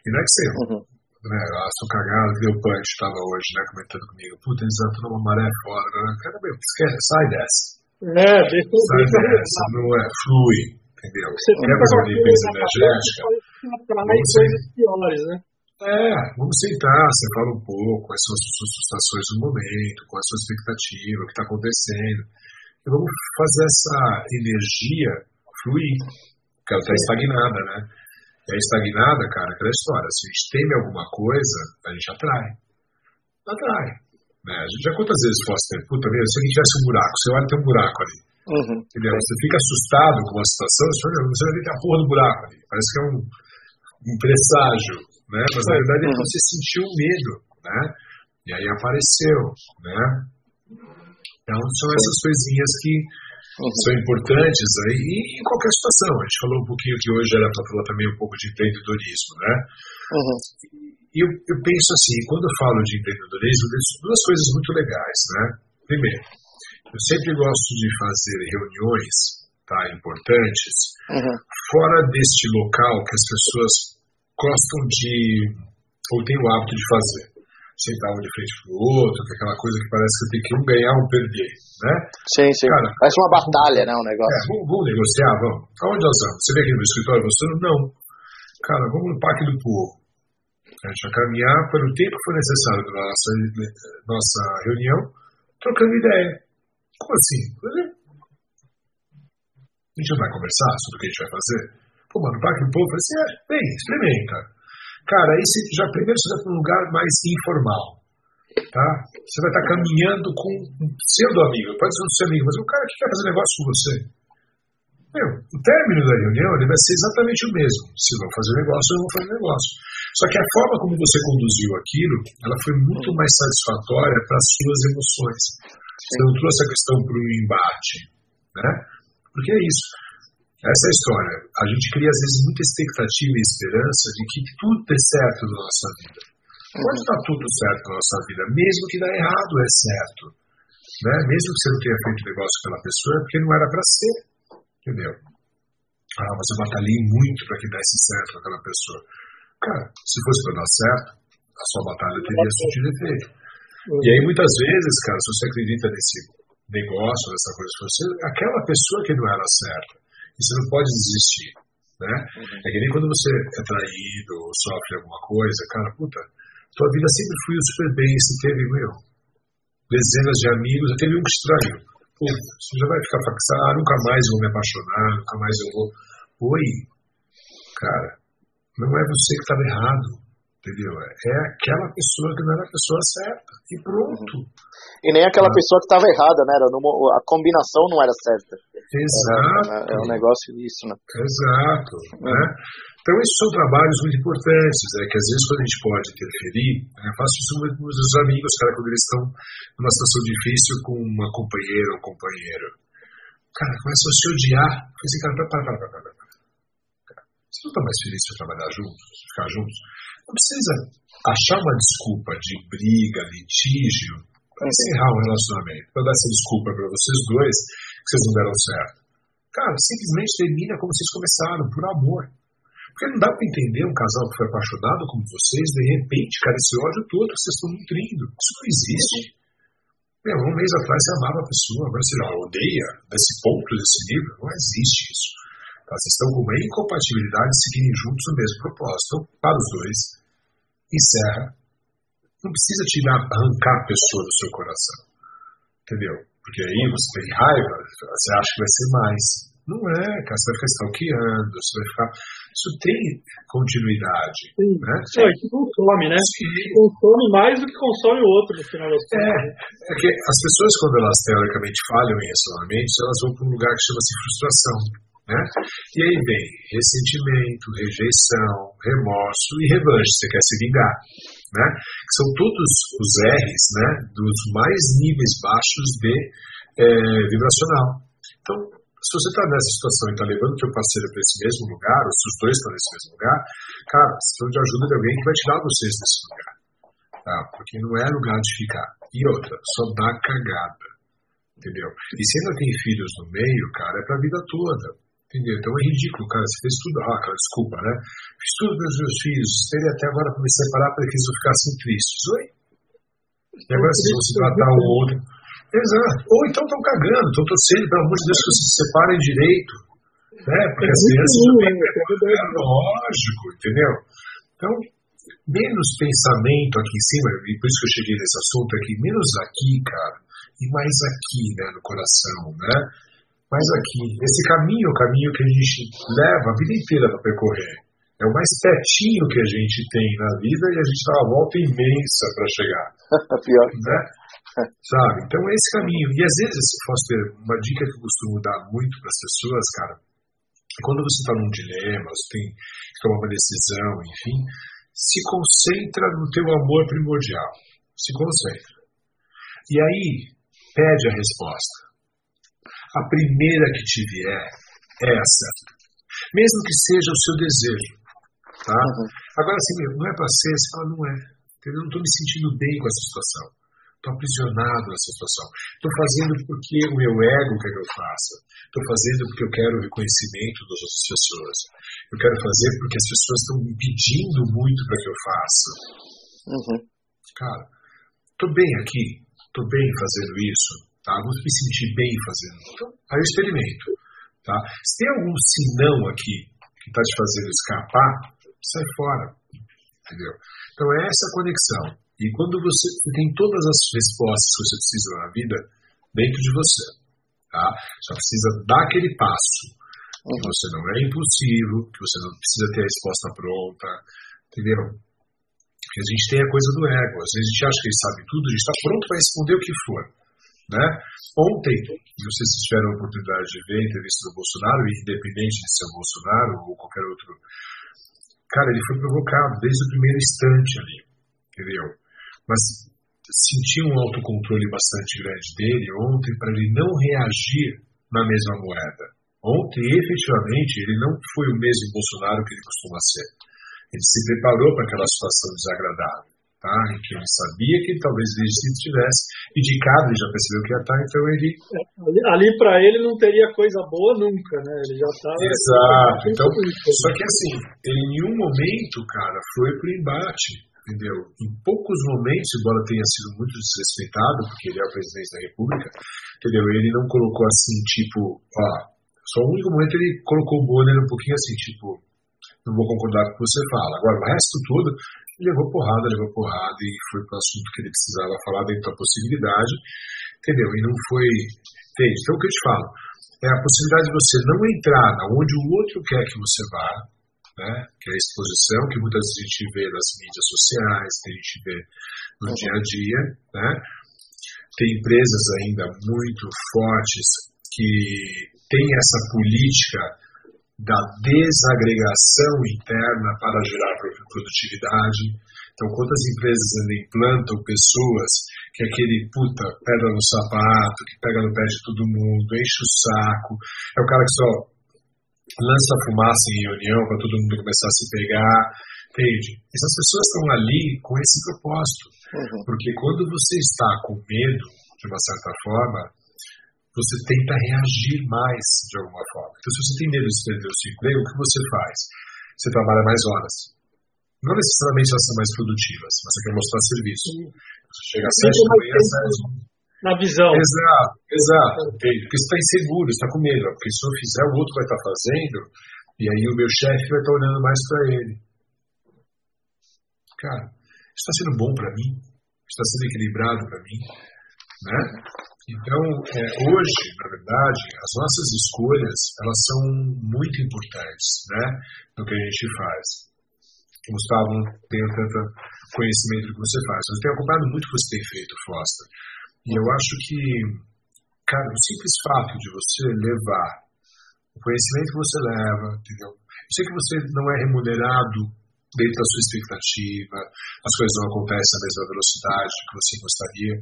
E não é que você uhum né, a cagada, que o Punch estava hoje, né, comentando comigo, puta, eles entram numa maré fora, né? cara, meu, esquece, sai dessa. É, deixa eu Sai dessa, não é, flui, entendeu? Você Quer fazer uma limpeza energética? Coisas piores, né? É, vamos sentar, você fala um pouco, quais são as suas frustrações no momento, qual é a sua expectativa, o que está acontecendo. E vamos fazer essa energia fluir, porque ela está estagnada, né? É estagnada, cara, aquela história. Se a gente teme alguma coisa, a gente atrai. Atrai. Né? A gente já quantas vezes ter, puta, meu, se a gente tivesse um buraco, você olha tem um buraco ali. Uhum. Entendeu? Você fica assustado com uma situação, você, olha, você vai ver a porra do buraco ali. Parece que é um, um presságio, né? Mas na verdade é uhum. você sentiu medo, né? E aí apareceu, né? Então são essas coisinhas que uhum. são importantes aí, e em qualquer situação. A gente falou um pouquinho que hoje era para falar também um pouco de empreendedorismo, né? Uhum. E eu, eu, penso assim, quando eu falo de empreendedorismo, eu duas coisas muito legais, né? Primeiro, eu sempre gosto de fazer reuniões tá, importantes uhum. fora deste local que as pessoas gostam de, ou têm o hábito de fazer sentar um de frente pro outro, que é aquela coisa que parece que tem que um ganhar ou um perder, né? Sim, sim. Cara, parece uma batalha, né, um negócio. É, vamos, vamos, negociar, vamos. Aonde nós vamos? Você vem aqui no escritório, você não? Cara, vamos no Parque do Povo. A gente vai caminhar pelo tempo que for necessário para nossa, nossa reunião, trocando ideia. Como assim? A gente não vai conversar sobre o que a gente vai fazer? Pô, mano, o Parque do Povo, assim, é, vem, experimenta. Cara, aí você já primeiro você vai para um lugar mais informal. Tá? Você vai estar caminhando com um pseudo amigo, pode ser um seu amigo, mas o cara que quer fazer negócio com você. Meu, o término da reunião ele vai ser exatamente o mesmo. Se vão fazer negócio ou não fazer negócio. Só que a forma como você conduziu aquilo, ela foi muito mais satisfatória para as suas emoções. Você não trouxe a questão para o embate, né? Porque é isso. Essa é a história. A gente cria, às vezes, muita expectativa e esperança de que tudo dê certo na nossa vida. Pode estar tudo certo na nossa vida, mesmo que dá errado é certo. Né? Mesmo que você não tenha feito negócio com aquela pessoa, é porque não era para ser. Entendeu? Ah, mas eu batalhei muito para que desse certo com aquela pessoa. Cara, se fosse para dar certo, a sua batalha teria surtido efeito. E aí, muitas vezes, cara, se você acredita nesse negócio, nessa coisa, você, aquela pessoa que não era certa, você não pode desistir. Né? Uhum. É que nem quando você é traído ou sofre alguma coisa, cara, puta, tua vida sempre fluiu super bem, você teve, meu, dezenas de amigos, já teve um traiu. Puta, você já vai ficar faxado, ah, nunca mais vou me apaixonar, nunca mais eu vou. Oi, cara, não é você que estava errado, entendeu? É aquela pessoa que não era a pessoa certa, e pronto. E nem aquela ah. pessoa que estava errada, né? Era numa, a combinação não era certa. Exato. É, é um negócio disso, né? Exato. Né? Então, esses são trabalhos muito importantes, né, que às vezes quando a gente pode interferir, né, faço isso muito com os amigos, cara, quando eles estão numa situação difícil com uma companheira ou companheiro. Cara, começam a se odiar. Eu falei assim, cara, para, para, para, para, para. Você não está mais feliz de trabalhar juntos, de ficar juntos? Não precisa achar uma desculpa de briga, litígio, para encerrar um relacionamento, para dar essa desculpa para vocês dois que vocês não deram certo. Cara, simplesmente termina como vocês começaram, por amor. Porque não dá para entender um casal que foi apaixonado como vocês, de repente, cara, esse ódio todo que vocês estão nutrindo. Isso não existe. Meu, um mês atrás você amava a pessoa, agora você odeia desse ponto, desse nível. Não existe isso. Vocês estão com uma incompatibilidade de seguirem juntos o mesmo propósito. Para os dois, encerra. Não precisa tirar, arrancar a pessoa do seu coração. Entendeu? Porque aí você tem raiva, você acha que vai ser mais. Não é, cara, você vai ficar stalkeando, você vai ficar. Isso tem continuidade. Sim. Né? É, que consome, né? Sim. Consome mais do que consome o outro no final das contas. É, é que as pessoas, quando elas teoricamente falham em relacionamentos, elas vão para um lugar que chama-se frustração. Né? E aí vem ressentimento, rejeição, remorso e revanche, você quer se vingar. Né? São todos os R's né, dos mais níveis baixos de é, vibracional. Então, se você está nessa situação e está levando o seu parceiro para esse mesmo lugar, ou se os dois estão nesse mesmo lugar, cara, você precisa de ajuda de alguém que vai tirar vocês desse lugar. Tá? Porque não é lugar de ficar. E outra, só dá cagada. Entendeu? E se ainda tem filhos no meio, cara, é para a vida toda. Entendeu? Então é ridículo, cara. Você fez tudo. Ah, cara, desculpa, né? Fiz tudo para os meus filhos. Esperei até agora para me separar para que eles não ficassem tristes. Oi? E agora, se você tratar o outro Exato. Ou então estão cagando, estão torcendo, pelo amor de Deus, que vocês se separem direito. Né? Porque as crianças também. É lógico, entendeu? Então, menos pensamento aqui em cima, e por isso que eu cheguei nesse assunto aqui, menos aqui, cara, e mais aqui, né, no coração, né? Mais aqui. Esse caminho é o caminho que a gente leva a vida inteira para percorrer. É o mais pertinho que a gente tem na vida e a gente dá uma volta imensa para chegar. Pior. Né? Sabe? Então é esse caminho. E às vezes, Foster, uma dica que eu costumo dar muito para as pessoas, cara, é quando você está num dilema, você tem que tomar uma decisão, enfim, se concentra no teu amor primordial. Se concentra. E aí, pede a resposta. A primeira que te vier é essa. Mesmo que seja o seu desejo. Tá? Uhum. Agora, assim, não é para ser, você fala, não é. Eu não estou me sentindo bem com essa situação. Estou aprisionado nessa situação. Estou fazendo porque o meu ego quer que eu faça. Estou fazendo porque eu quero o reconhecimento das outras pessoas. Eu quero fazer porque as pessoas estão me pedindo muito para que eu faça. Uhum. Cara, estou bem aqui. Estou bem fazendo isso. Tá? Vou me sentir bem fazendo. Então, aí eu experimento. Tá? Se tem algum sinão aqui que está te fazendo escapar, sai fora. Entendeu? Então, é essa conexão e quando você tem todas as respostas que você precisa na vida dentro de você, tá? Só precisa dar aquele passo. Que você não é impulsivo, que você não precisa ter a resposta pronta, entendeu? Porque a gente tem a coisa do ego. Às vezes a gente acha que ele sabe tudo, a gente está pronto para responder o que for. Né? Ontem, se tiveram a oportunidade de ver a entrevista do Bolsonaro, independente de ser o Bolsonaro ou qualquer outro. Cara, ele foi provocado desde o primeiro instante ali, entendeu? Mas senti um autocontrole bastante grande dele ontem para ele não reagir na mesma moeda. Ontem, efetivamente, ele não foi o mesmo Bolsonaro que ele costuma ser. Ele se preparou para aquela situação desagradável tá? em que ele sabia que talvez ele se estivesse indicado, ele já percebeu que ia estar, então ele. É, ali, ali para ele não teria coisa boa nunca, né? Ele já estava. Exato. Então, só que assim, ele em nenhum momento, cara, foi pro embate. Entendeu? Em poucos momentos, embora tenha sido muito desrespeitado, porque ele é o presidente da República, entendeu? Ele não colocou assim, tipo, ó, só o único momento ele colocou o Bonner um pouquinho assim, tipo, não vou concordar com o que você fala. Agora, o resto tudo, levou porrada, levou porrada e foi para o assunto que ele precisava falar dentro da possibilidade, entendeu? E não foi. Entende? Então o que eu te falo? É a possibilidade de você não entrar onde o outro quer que você vá, né? que é a exposição, que muitas vezes a gente vê nas mídias sociais, que a gente vê no dia a dia. Né? Tem empresas ainda muito fortes que têm essa política da desagregação interna para gerar produtividade. Então, quantas empresas ainda implantam pessoas que aquele puta pedra no sapato, que pega no pé de todo mundo, enche o saco, é o cara que só lança fumaça em reunião para todo mundo começar a se pegar, entende? Essas pessoas estão ali com esse propósito, uhum. porque quando você está com medo, de uma certa forma, você tenta reagir mais de alguma forma. Então, se você tem medo de perder o seu emprego, o que você faz? Você trabalha mais horas. Não necessariamente elas são mais produtivas, mas você quer mostrar serviço. Você chega às sete da manhã, às Na visão. Exato, exato. Porque você está inseguro, está com medo. Porque se eu fizer, o outro vai estar tá fazendo, e aí o meu chefe vai estar tá olhando mais para ele. Cara, está sendo bom para mim? Está sendo equilibrado para mim? Né? Então, é, hoje, na verdade, as nossas escolhas elas são muito importantes, né, no que a gente faz. Gustavo não tem tanto conhecimento do que você faz, mas eu tenho acompanhado muito o que você tem feito, Foster. E eu acho que, cara, o simples fato de você levar o conhecimento que você leva, entendeu? Eu sei que você não é remunerado dentro da sua expectativa, as coisas não acontecem à mesma velocidade que você gostaria,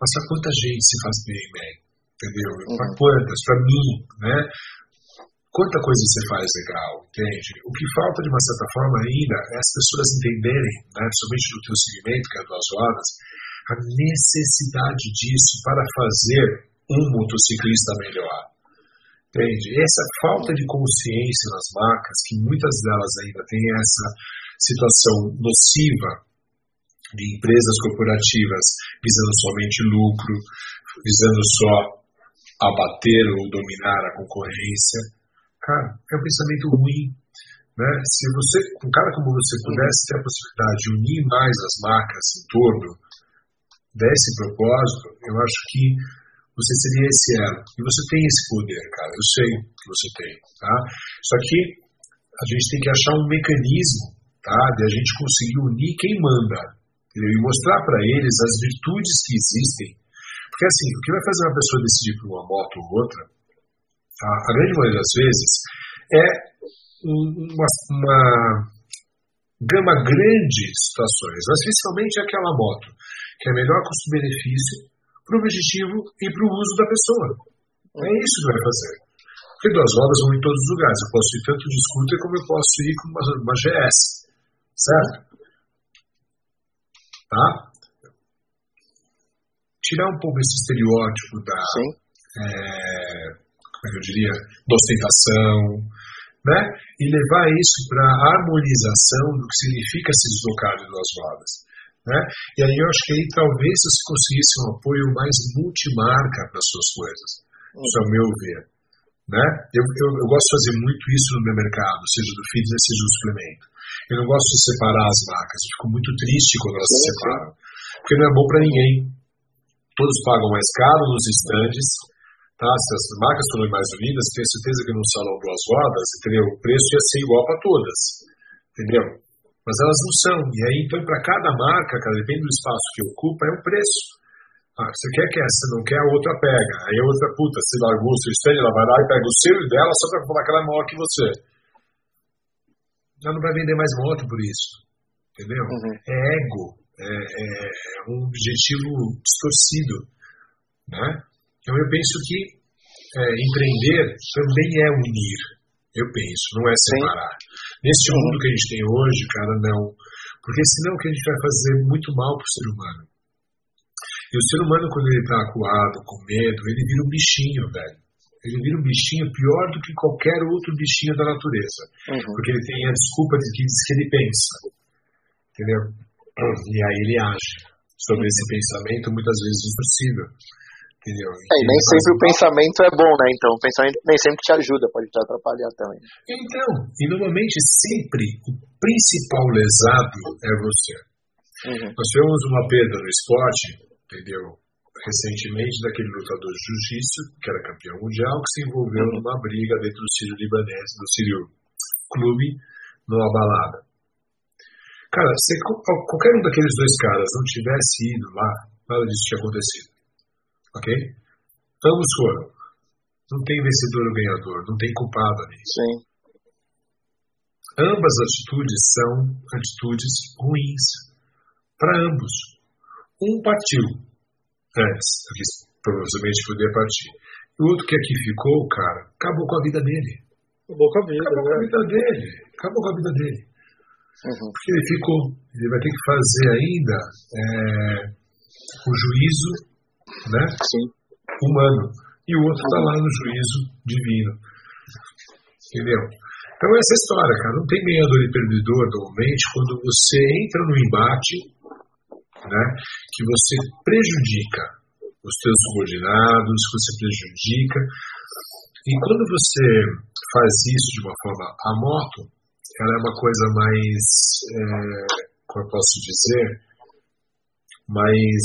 mas para quanta gente se faz bem, man? Entendeu? Uhum. Para quantas? Para mim, né? Quanta coisa você faz legal, entende? O que falta, de uma certa forma, ainda é as pessoas entenderem, né, principalmente no teu segmento, que é duas horas, a necessidade disso para fazer um motociclista melhor. Entende? Essa falta de consciência nas marcas, que muitas delas ainda têm essa situação nociva de empresas corporativas visando somente lucro, visando só abater ou dominar a concorrência. Cara, é um pensamento ruim. Né? Se você, um cara como você pudesse ter a possibilidade de unir mais as marcas em torno desse propósito, eu acho que você seria esse elo. E você tem esse poder, cara. Eu sei que você tem. Tá? Só que a gente tem que achar um mecanismo tá? de a gente conseguir unir quem manda e mostrar para eles as virtudes que existem. Porque assim, o que vai fazer uma pessoa decidir por uma moto ou outra, a, a grande maioria das vezes, é uma, uma gama grande de situações, mas principalmente aquela moto, que é melhor custo-benefício para o objetivo e para o uso da pessoa. É isso que vai fazer. Porque duas rodas vão em todos os lugares. Eu posso ir tanto de scooter como eu posso ir com uma, uma GS. Certo? Tá? Tirar um pouco esse estereótipo da, é, como é eu diria, da ostentação, né? E levar isso para a harmonização do que significa se deslocar de duas rodas. Né? E aí eu acho que aí talvez você conseguisse um apoio mais multimarca para as suas coisas. Isso é o meu ver. Né? Eu, eu, eu, gosto de fazer muito isso no meu mercado, seja do fitness, seja do suplemento. Eu não gosto de separar as marcas, eu fico muito triste quando elas se separam, porque não é bom para ninguém. Todos pagam mais caro nos estandes, tá? Se as marcas forem mais unidas, tenho certeza que no salão duas rodas, entendeu? O preço ia ser igual para todas, entendeu? Mas elas não são. E aí, então, para cada marca, cara, depende do espaço que ocupa, é um preço. Ah, você quer, quer, você não quer, a outra pega. Aí a outra, puta, se largou o seu stand, ela vai lá e pega o seu e dela só pra falar que ela é maior que você. Ela não vai vender mais moto por isso. Entendeu? Uhum. É ego. É, é, é, um objetivo distorcido. Né? Então eu penso que é, empreender também é unir. Eu penso, não é separar. Sim. Nesse uhum. mundo que a gente tem hoje, cara, não. Porque senão o que a gente vai fazer muito mal pro ser humano. E o ser humano, quando ele está acuado, com medo, ele vira um bichinho, velho. Ele vira um bichinho pior do que qualquer outro bichinho da natureza. Uhum. Porque ele tem a desculpa de que diz que ele pensa. Entendeu? E aí ele age sobre esse pensamento, muitas vezes impossível. Entendeu? É, e nem sempre o pensamento é bom, né? Então o pensamento nem sempre te ajuda, pode te atrapalhar também. Então, e normalmente sempre o principal lesado é você. Uhum. Nós tivemos uma perda no esporte entendeu? Recentemente, daquele lutador de jiu-jitsu, que era campeão mundial, que se envolveu uhum. numa briga dentro do Sírio Libanês, do Sírio Clube, numa balada. Cara, se qualquer um daqueles dois caras não tivesse ido lá, nada disso tinha acontecido. Ok? Ambos foram. Não tem vencedor ou ganhador, não tem culpado ali. Sim. Ambas atitudes são atitudes ruins para ambos. Um partiu antes, porque provavelmente poderia partir. O outro que aqui ficou, cara, acabou com a vida dele. Acabou com a vida. Acabou com a né? vida dele. Acabou com a vida dele. Uhum. Porque ele ficou. Ele vai ter que fazer ainda é, o juízo né, Sim. humano. E o outro está lá no juízo divino. Entendeu? Então essa história, cara, não tem ganhador e perdedor normalmente quando você entra no embate né, que você prejudica os seus subordinados, que você prejudica. E quando você faz isso de uma forma, a moto, ela é uma coisa mais, é, como eu posso dizer, mais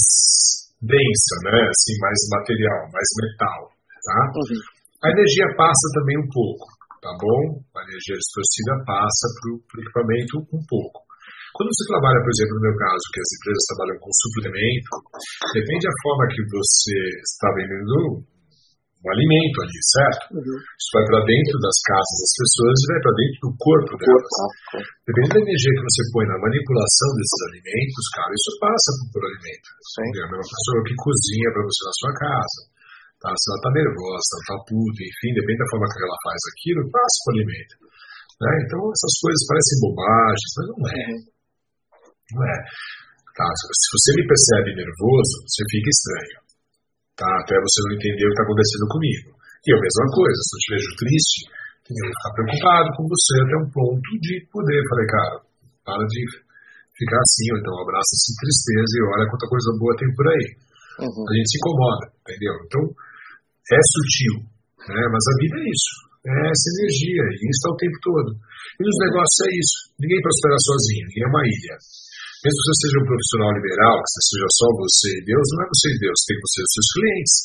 densa, né? Assim, mais material, mais metal, tá? Uhum. A energia passa também um pouco, tá bom? A energia distorcida passa para o equipamento um pouco. Quando você trabalha, por exemplo, no meu caso, que as empresas trabalham com suplemento, depende da forma que você está vendendo um alimento ali, certo? Uhum. Isso vai para dentro das casas das pessoas e vai para dentro do corpo delas. Corpo. Dependendo da energia que você põe na manipulação desses alimentos, cara, isso passa por alimento. Sim. É a mesma pessoa que cozinha para você na sua casa. Tá? Se ela está nervosa, ela está puta, enfim, depende da forma que ela faz aquilo, passa para o alimento. Né? Então essas coisas parecem bobagens, mas não é. Uhum. Não é. Tá? Se você me percebe nervoso, você fica estranho. Tá? Até você não entender o que está acontecendo comigo. E a mesma coisa, se eu te vejo triste, eu vou ficar preocupado com você até um ponto de poder. Falei, cara, para de ficar assim, ou então abraça essa tristeza e olha quanta coisa boa tem por aí. Uhum. A gente se incomoda, entendeu? Então, é sutil, né? mas a vida é isso. É essa energia, e isso é o tempo todo. E nos negócios é isso. Ninguém prospera sozinho, ninguém é uma ilha. Mesmo que você seja um profissional liberal, que seja só você e Deus, não é você e Deus, tem você e os seus clientes.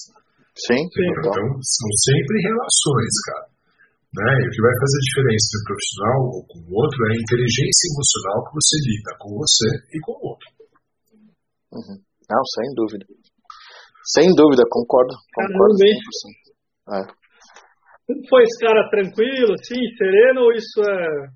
Sim, sim. Então, são sempre relações, cara. Né? E o que vai fazer a diferença entre um profissional ou com o outro é a inteligência emocional que você lida com você e com o outro. Uhum. Não, sem dúvida. Sem dúvida, concordo. Concordo. É. Foi esse cara tranquilo, assim, sereno, ou isso é,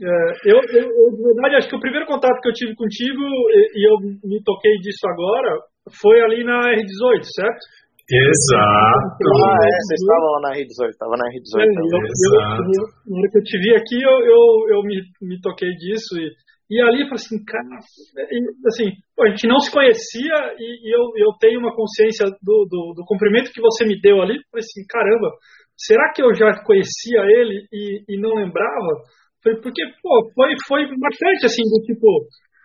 eu, eu, eu, de verdade, acho que o primeiro contato que eu tive contigo, e, e eu me toquei disso agora, foi ali na R18, certo? Exato. Ah, é, vocês estavam lá na R18, estava na R18. É, eu, Exato. Eu, na hora que eu te vi aqui, eu, eu, eu me, me toquei disso e, e ali eu falei assim, cara, assim, a gente não se conhecia e, e, eu, eu tenho uma consciência do, do, do cumprimento que você me deu ali. Falei assim, caramba, será que eu já conhecia ele e, e não lembrava? Porque, pô, foi, foi bastante, assim, do tipo,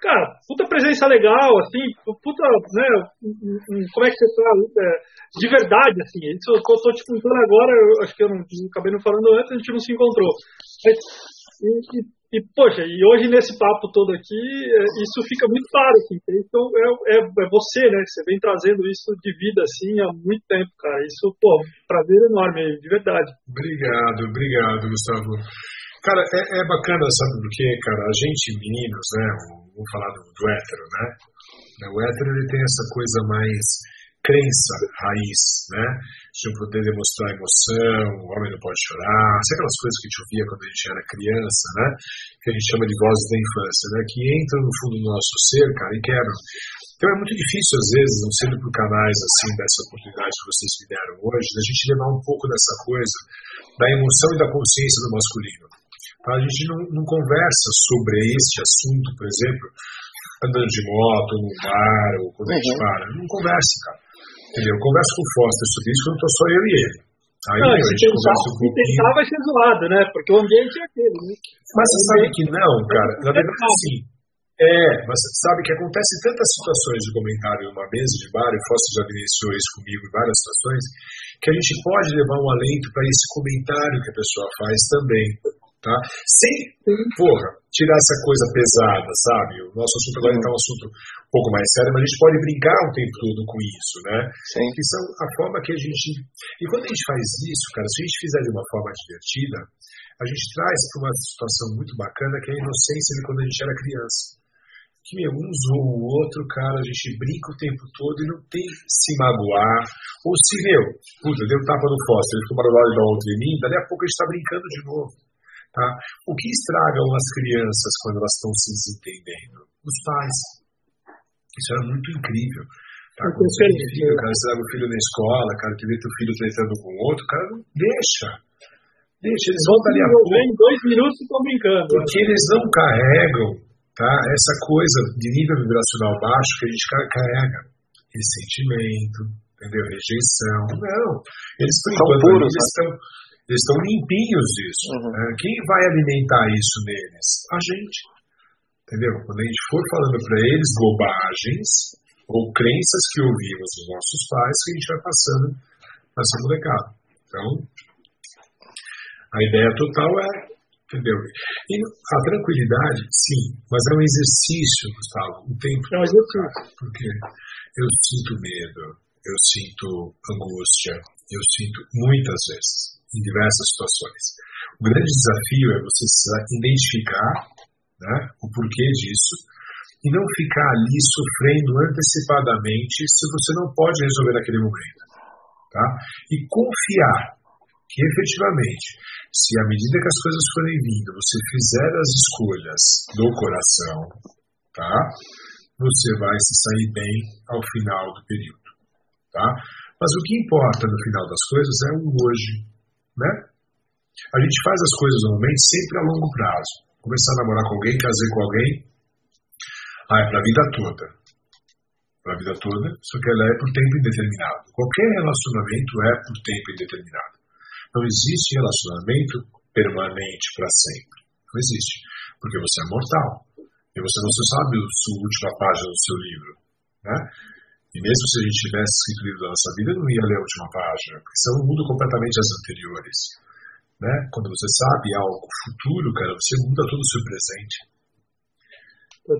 cara, puta presença legal, assim, puta, né, como é que você tá, é, de verdade, assim, isso eu tô te contando agora, eu acho que eu não, acabei não falando antes, a gente não se encontrou. Mas, e, e, e, poxa, e hoje nesse papo todo aqui, é, isso fica muito claro, assim, então é, é, é, você, né, você vem trazendo isso de vida, assim, há muito tempo, cara, isso, pô, prazer enorme, de verdade. Obrigado, obrigado, Gustavo. Cara, é, é bacana, sabe porque, cara, a gente, meninos, né, vamos falar do, do hétero, né? O hétero, ele tem essa coisa mais crença raiz, né? De poder demonstrar emoção, o homem não pode chorar, sabe aquelas coisas que a gente ouvia quando a gente era criança, né? Que a gente chama de vozes da infância, né? Que entram no fundo do nosso ser, cara, e quebram. Então é muito difícil, às vezes, não sendo por canais assim, dessa oportunidade que vocês me deram hoje, a gente levar um pouco dessa coisa da emoção e da consciência do masculino. A gente não, não conversa sobre este assunto, por exemplo, andando de moto, no bar, ou quando a gente uhum. para. Não conversa, cara. Entendeu? Eu converso com o Foster sobre isso quando estou só eu e ele. Aí não, a gente conversa um pouquinho. Vai ser zoado, né? Porque o ambiente é aquele. Né? Mas você sabe que não, cara. Na verdade, sim. É, mas sabe que acontece tantas situações de comentário numa mesa de bar, e o Foster já vivenciou isso comigo em várias situações, que a gente pode levar um alento para esse comentário que a pessoa faz também. Tá? Sem, porra, tirar essa coisa pesada, sabe? O nosso assunto agora está um assunto um pouco mais sério, mas a gente pode brincar o tempo todo com isso, né? Sim. Que são a forma que a gente. E quando a gente faz isso, cara, se a gente fizer de uma forma divertida, a gente traz para uma situação muito bacana que é a inocência de quando a gente era criança. Que, meu, um zoou o outro, cara, a gente brinca o tempo todo e não tem se magoar. Ou se, meu, puta, deu tapa no fósforo, ele ficou barulhado da outra em mim, dali a pouco a gente está brincando de novo. Tá? O que estragam as crianças quando elas estão se desentendendo? Os pais. Isso é muito incrível. Tá? Quando você tem filho, cara, você leva o filho na escola, cara, que vê teu filho tretando com outro, cara, não deixa. Deixa, eles vão dali a pouco. Em dois minutos estão brincando. Porque eles não carregam tá, essa coisa de nível vibracional baixo que a gente carrega. Ressentimento, entendeu? Rejeição. Não. Eles estão puros, eles né? estão eles estão limpinhos disso. Uhum. Né? Quem vai alimentar isso neles? A gente. Entendeu? Quando a gente for falando para eles bobagens ou crenças que ouvimos dos nossos pais, que a gente vai passando nessa molecada. Então, a ideia total é, entendeu? E a tranquilidade, sim, mas é um exercício, Gustavo, o tempo é um exercício. Porque eu sinto medo, eu sinto angústia, eu sinto muitas vezes em diversas situações. O grande desafio é você identificar né, o porquê disso e não ficar ali sofrendo antecipadamente se você não pode resolver naquele momento. Tá? E confiar que efetivamente, se à medida que as coisas forem vindo, você fizer as escolhas do coração, tá? você vai se sair bem ao final do período. Tá? Mas o que importa no final das coisas é o hoje, né? A gente faz as coisas normalmente sempre a longo prazo. Começar a namorar com alguém, casar com alguém, ah, é para a vida toda. Para a vida toda, só que ela é por tempo indeterminado. Qualquer relacionamento é por tempo indeterminado. Não existe relacionamento permanente para sempre. Não existe. Porque você é mortal. E você não sabe a sua última página do seu livro. Né? E mesmo se a gente tivesse escrito da nossa vida, não ia ler a última página, porque são muda completamente as anteriores. Né? Quando você sabe algo futuro, cara, você muda todo o seu presente. Um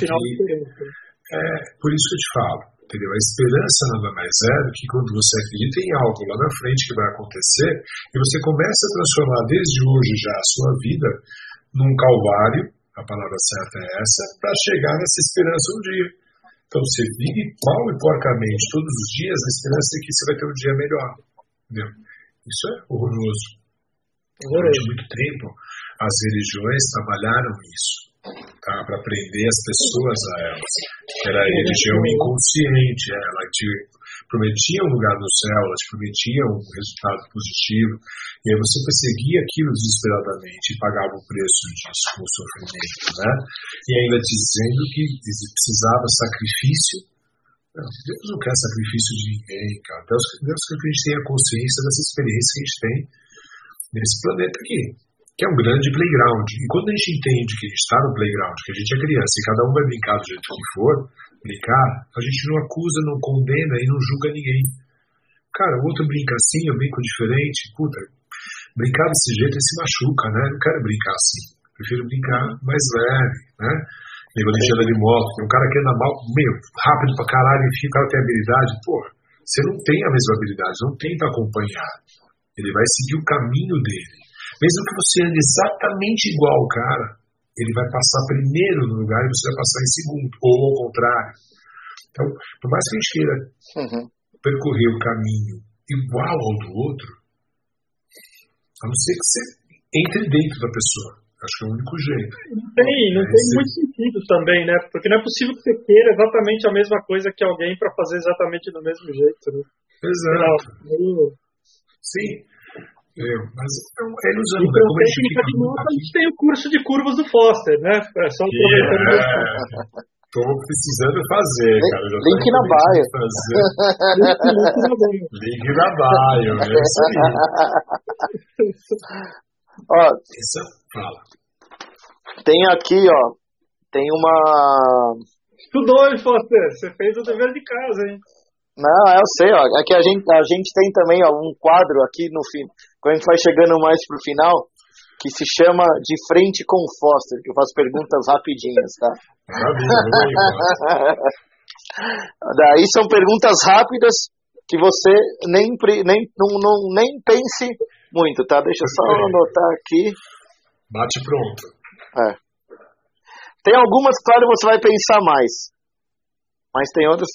final que, diferente. É, por isso que eu te falo, entendeu? A esperança nada mais é do que quando você acredita em algo lá na frente que vai acontecer e você começa a transformar desde hoje já a sua vida num calvário, a palavra certa é essa, para chegar nessa esperança um dia. Então você vive mal e porcamente todos os dias na esperança de que você vai ter um dia melhor. Entendeu? Isso é horroroso. Durante muito tempo, as religiões trabalharam isso, tá? para prender as pessoas a elas. Era a religião inconsciente, ela te prometia um lugar no céu, ela te prometia um resultado positivo, e aí você perseguia aquilo desesperadamente e pagava o preço disso com o sofrimento, né? E ainda dizendo que precisava sacrifício. Deus não quer sacrifício de ninguém, cara. Deus, Deus quer que a gente tenha consciência dessa experiência que a gente tem nesse planeta aqui, que é um grande playground. E quando a gente entende que a gente está no playground, que a gente é criança e cada um vai brincar do jeito que for, brincar, a gente não acusa, não condena e não julga ninguém. Cara, o outro brinca assim, eu brinco diferente. Puta, brincar desse jeito ele se machuca, né? Não quero brincar assim. Prefiro brincar mais leve, né? Igual de anda de moto, tem um cara que anda mal, meio rápido pra caralho, enfim, o cara tem habilidade. Pô, você não tem a mesma habilidade, não tenta acompanhar. Ele vai seguir o caminho dele. Mesmo que você ande exatamente igual ao cara, ele vai passar primeiro no lugar e você vai passar em segundo, ou ao contrário. Então, por mais que a gente queira uhum. percorrer o caminho igual ao do outro, a não ser que você entre dentro da pessoa. Acho que é o único jeito. Não tem, não é tem muito sentido também, né? Porque não é possível que você queira exatamente a mesma coisa que alguém para fazer exatamente do mesmo jeito, né? Exato. Não, Sim. É, mas é, é ilusão, né? Como a gente, de a gente tem o curso de curvas do Foster, né? É só aproveitando. Yeah. Tô precisando fazer, cara. Já link na bio. link na bio, é isso aí. ó, isso, fala. Tem aqui, ó. Tem uma. Estudou, hein, Foster? Você fez o dever de casa, hein? Não, eu sei, ó. Aqui a gente, a gente tem também ó, um quadro aqui no fim, quando a gente vai chegando mais pro final, que se chama De Frente com o Foster, que eu faço perguntas rapidinhas, tá? Daí são perguntas rápidas que você nem, nem, não, não, nem pense muito, tá? Deixa eu só anotar aqui. Bate pronto. É. Tem algumas, claro, você vai pensar mais. Mas tem outras.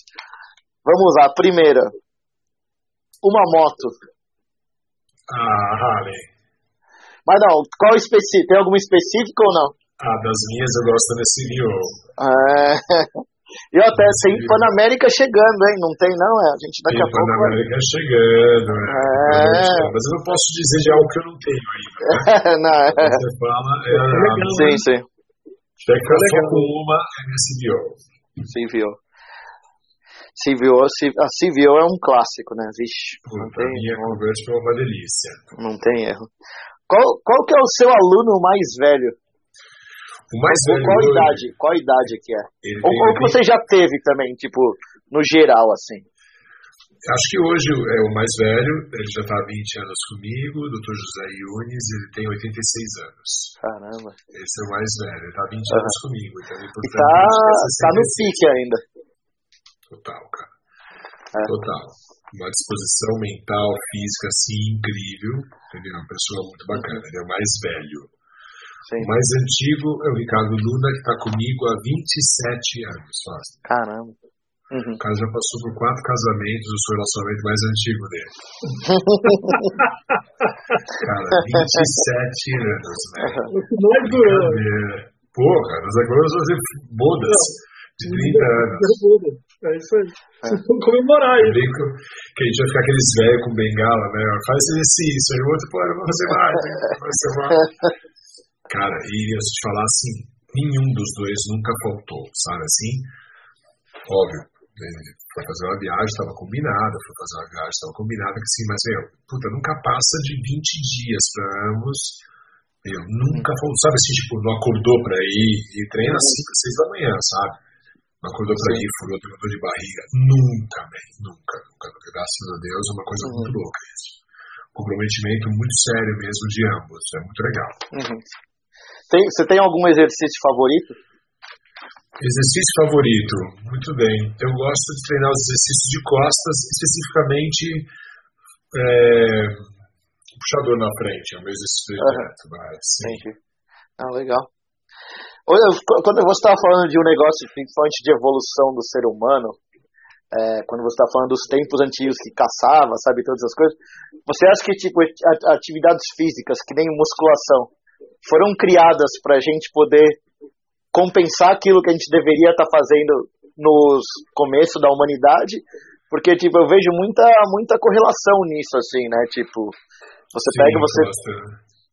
Vamos lá, primeira. Uma moto. Ah, Harley. Mas não, qual específico? Tem alguma específica ou não? Ah, das minhas eu gosto da CVO. É. E até tem Panamérica chegando, hein? Não tem não, é? A gente daqui tem a pouco. Panamérica chegando, é. é. Mas eu não posso dizer de algo que eu não tenho ainda. Né? não, é. Você fala, é a... Sim, sim. Que ficar só com uma, é a CVO. CVO. A CVO é um clássico, né? Vixe. Pô, não tem, minha conversa foi uma delícia. Não tem erro. Qual, qual que é o seu aluno mais velho? O mais velho. Qual idade? Qual idade que é? Ou qual que você já teve também, tipo, no geral, assim? Acho que hoje é o mais velho, ele já está há 20 anos comigo, o Dr. José Yunes, ele tem 86 anos. Caramba. Esse é o mais velho, ele está há 20 uhum. anos comigo. Então ele, portanto, tá, tá no pique ainda. Total, cara. É. Total. Uma disposição mental, física, assim, incrível. Entendeu? Uma pessoa muito bacana. Ele é o mais velho. Sim. O mais antigo é o Ricardo Luna, que está comigo há 27 anos. Fácil. Caramba. Uhum. O cara já passou por quatro casamentos, o seu relacionamento mais antigo dele. cara, 27 anos, né? O durou. Porra, nós agora vamos fazer bodas de 30 anos. É isso aí. É. Vamos comemorar isso. Brinco que a gente vai ficar aqueles velhos com bengala, né? Faz exercício, aí o outro, pô, eu vou fazer mais, vou fazer mais. Cara, e eu te falar assim, nenhum dos dois nunca faltou, sabe assim? Óbvio, foi fazer uma viagem, estava combinada, foi fazer uma viagem, estava combinada, que sim, mas, meu, puta, nunca passa de 20 dias para ambos, meu, nunca faltou, sabe assim, tipo, não acordou para ir e treina às 5, 6 da manhã, sabe? Acordou para ir, furou, teve dor de barriga, nunca, velho, nunca, nunca, graças a Deus, é uma coisa muito uhum. louca isso. Comprometimento muito sério mesmo de ambos, é muito legal. Uhum. Tem, você tem algum exercício favorito? Exercício favorito, muito bem. Eu gosto de treinar os exercícios de costas, especificamente é, puxador na frente, é o meu exercício predileto. Uhum. Entendi. Ah, legal. Quando você estava falando de um negócio, principalmente de evolução do ser humano, é, quando você está falando dos tempos antigos que caçava, sabe, todas as coisas, você acha que tipo atividades físicas, que nem musculação, foram criadas para a gente poder compensar aquilo que a gente deveria estar tá fazendo nos começos da humanidade, porque tipo eu vejo muita muita correlação nisso assim, né? Tipo, você Sim, pega você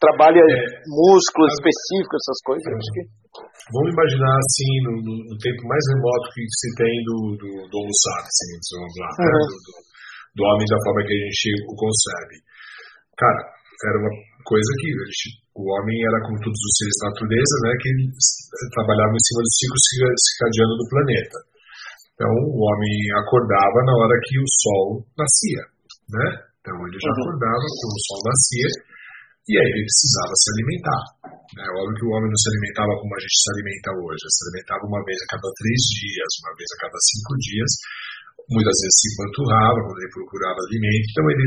trabalha é, músculos a, específicos, essas coisas, é, acho que Vamos imaginar assim no, no, no, tempo mais remoto que se tem do, do, do Homo sapiens, vamos lá, uhum. né? do, do, do homem da forma que a gente o concebe. Cara, era uma coisa que o homem era como todos os seres da natureza, né, que trabalhava em cima do ciclo circadiano do planeta. Então, o homem acordava na hora que o sol nascia, né? Então, ele já uhum. acordava quando o sol nascia e aí ele precisava se alimentar. Né? Óbvio que o homem não se alimentava como a gente se alimenta hoje, se alimentava uma vez a cada três dias, uma vez a cada cinco dias, muitas vezes se empanturrava quando ele procurava alimento, então ele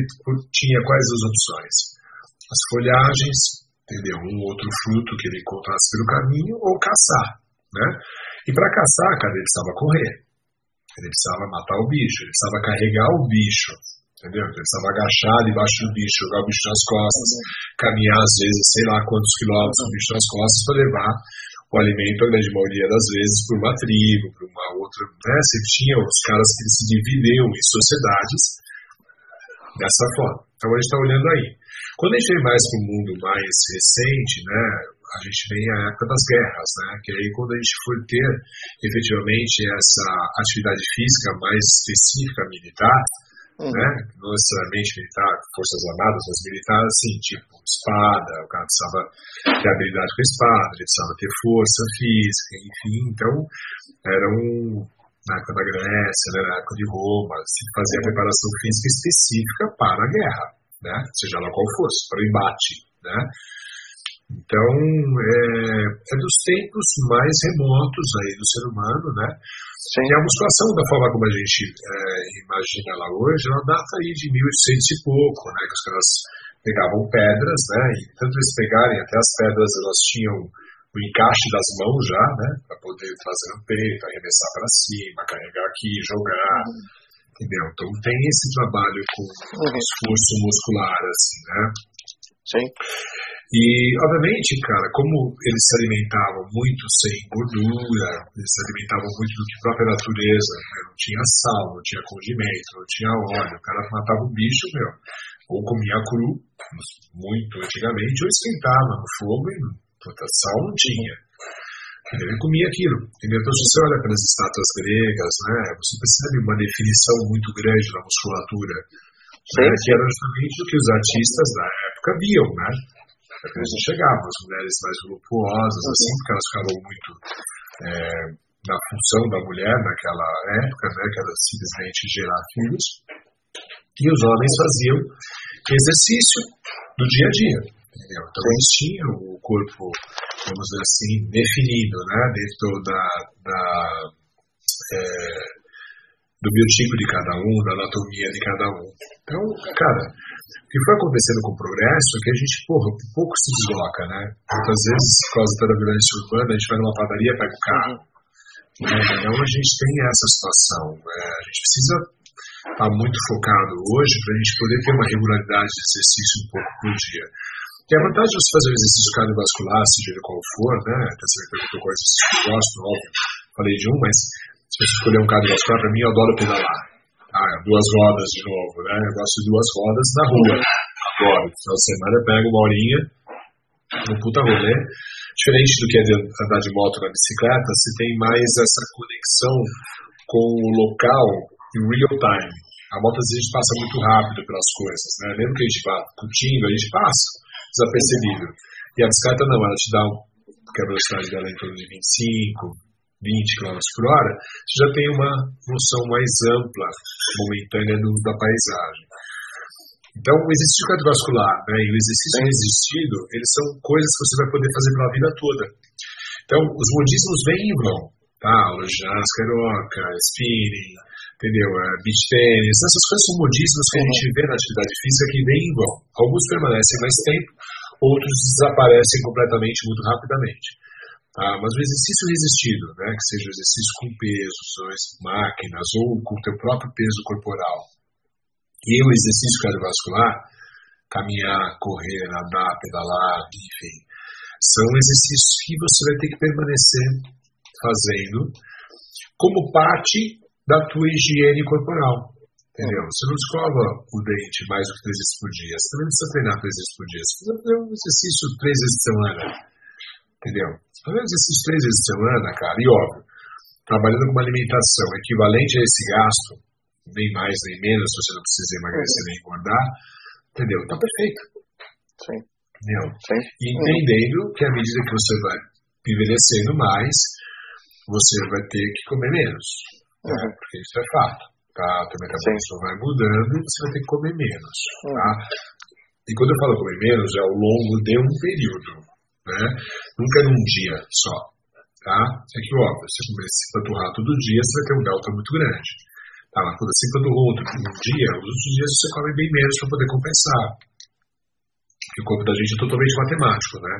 tinha quais as opções? as folhagens, entendeu? Um outro fruto que ele encontrasse pelo caminho ou caçar, né? E para caçar, cara, ele precisava correr. Ele precisava matar o bicho, ele precisava carregar o bicho, entendeu? Ele precisava agachar debaixo do bicho, jogar o bicho nas costas, caminhar às vezes, sei lá quantos quilômetros com o bicho nas costas para levar o alimento, a grande maioria das vezes, por uma tribo, por uma outra. Né? Você tinha os caras que se dividiam em sociedades dessa forma. Então a gente está olhando aí. Quando a gente vem mais para o mundo mais recente, né, a gente vem à época das guerras, né, que aí quando a gente for ter efetivamente essa atividade física mais específica militar, uhum. né, não necessariamente militar, forças armadas, mas militar assim, tipo espada, o cara precisava ter habilidade com a espada, ele precisava ter força física, enfim, então era um, na época da Grécia, né, na época de Roma, se fazia preparação física específica para a guerra, né, seja lá qual fosse, para o embate, né. Então, é, é dos tempos mais remotos aí do ser humano, né? Sim. E a musculação, da forma como a gente é, imagina ela hoje, ela data aí de 1800 e pouco, né? Que os caras pegavam pedras, né? E tanto eles pegarem, até as pedras elas tinham o encaixe das mãos já, né? Para poder trazer no peito, arremessar para cima, carregar aqui, jogar. Uhum. Entendeu? Então tem esse trabalho com uhum. esforço muscular, assim, né? Sim. E, obviamente, cara, como eles se alimentavam muito sem gordura, eles se alimentavam muito do que a própria natureza, né? não tinha sal, não tinha condimento, não tinha óleo, o cara matava um bicho, meu, ou comia cru, muito antigamente, ou esquentava no fogo e puta, sal não tinha. Ele comia aquilo. Entendeu? Então, se você olha para as estátuas gregas, né, você percebe uma definição muito grande da musculatura, né, que era justamente o que os artistas da época viam, né? Eles enxergavam as mulheres mais voluptuosas, assim, porque elas ficavam muito é, na função da mulher naquela época, né, que era simplesmente gerar filhos, e os homens faziam exercício do dia a dia. Entendeu? Então eles tinham o corpo, vamos dizer assim, definido, né, dentro da, da é, do biotipo de cada um, da anatomia de cada um. Então, cara, o que foi acontecendo com o progresso é que a gente, porra, pouco se desloca, né? Muitas vezes, por causa da violência urbana, a gente vai numa padaria, pega o carro. Né? Então a gente tem essa situação. É, a gente precisa estar muito focado hoje para a gente poder ter uma regularidade de exercício um pouco por dia. E a vantagem de você fazer o exercício cardiovascular, seja ele qual for, né? Até você me perguntou qual exercício que eu gosto, óbvio, falei de um, mas se você escolher um cardiovascular, para mim eu adoro pedalar. Ah, duas rodas de novo, né? Eu gosto de duas rodas na rua. Adoro. Final de semana eu pego uma horinha, um puta rolê. Diferente do que é andar de moto na bicicleta, você tem mais essa conexão com o local em real time. A moto às vezes passa muito rápido pelas coisas, né? Mesmo que a gente vá curtindo, a gente passa desapercebido. E a bicicleta não, ela te dá um, que a velocidade dela é em torno de 25, 20 km por hora, você já tem uma noção mais ampla, momentânea do, da paisagem. Então, o exercício cardiovascular né, e o exercício resistido, eles são coisas que você vai poder fazer pela vida toda. Então, os modismos vêm e vão, tá? Ginástica aeróbica, spinning, entendeu? É, beach tennis, essas coisas são modismos que a gente vê na atividade física que vêm e vão. Alguns permanecem mais tempo, outros desaparecem completamente muito rapidamente. Ah, mas o exercício resistido, né, que seja o exercício com pesos, ou máquinas, ou com o teu próprio peso corporal, e o exercício cardiovascular, caminhar, correr, nadar, pedalar, enfim, são exercícios que você vai ter que permanecer fazendo como parte da tua higiene corporal. Entendeu? Você não escova o dente mais do que três vezes por dia. Você também precisa treinar três vezes por dia. Você precisa fazer um exercício três vezes por semana. Entendeu? Fazer esses três vezes por semana, cara, e óbvio, trabalhando com uma alimentação equivalente a esse gasto, nem mais nem menos, se você não precisa emagrecer nem engordar, entendeu? Tá perfeito. Sim. Entendeu? Sim. E entendendo que à medida que você vai envelhecendo mais, você vai ter que comer menos. Né? Uhum. Porque isso é fato. Tá? O teu metabolismo vai mudando e você vai ter que comer menos. Tá? Uhum. E quando eu falo comer menos, é ao longo de um período né? Nunca num dia só, tá? É que, óbvio, se comer se panturrar todo dia, você vai ter um delta muito grande. Tá? Mas quando você panturrou outro um dia, os outros dias você come bem menos para poder compensar. que o corpo da gente é totalmente matemático, né?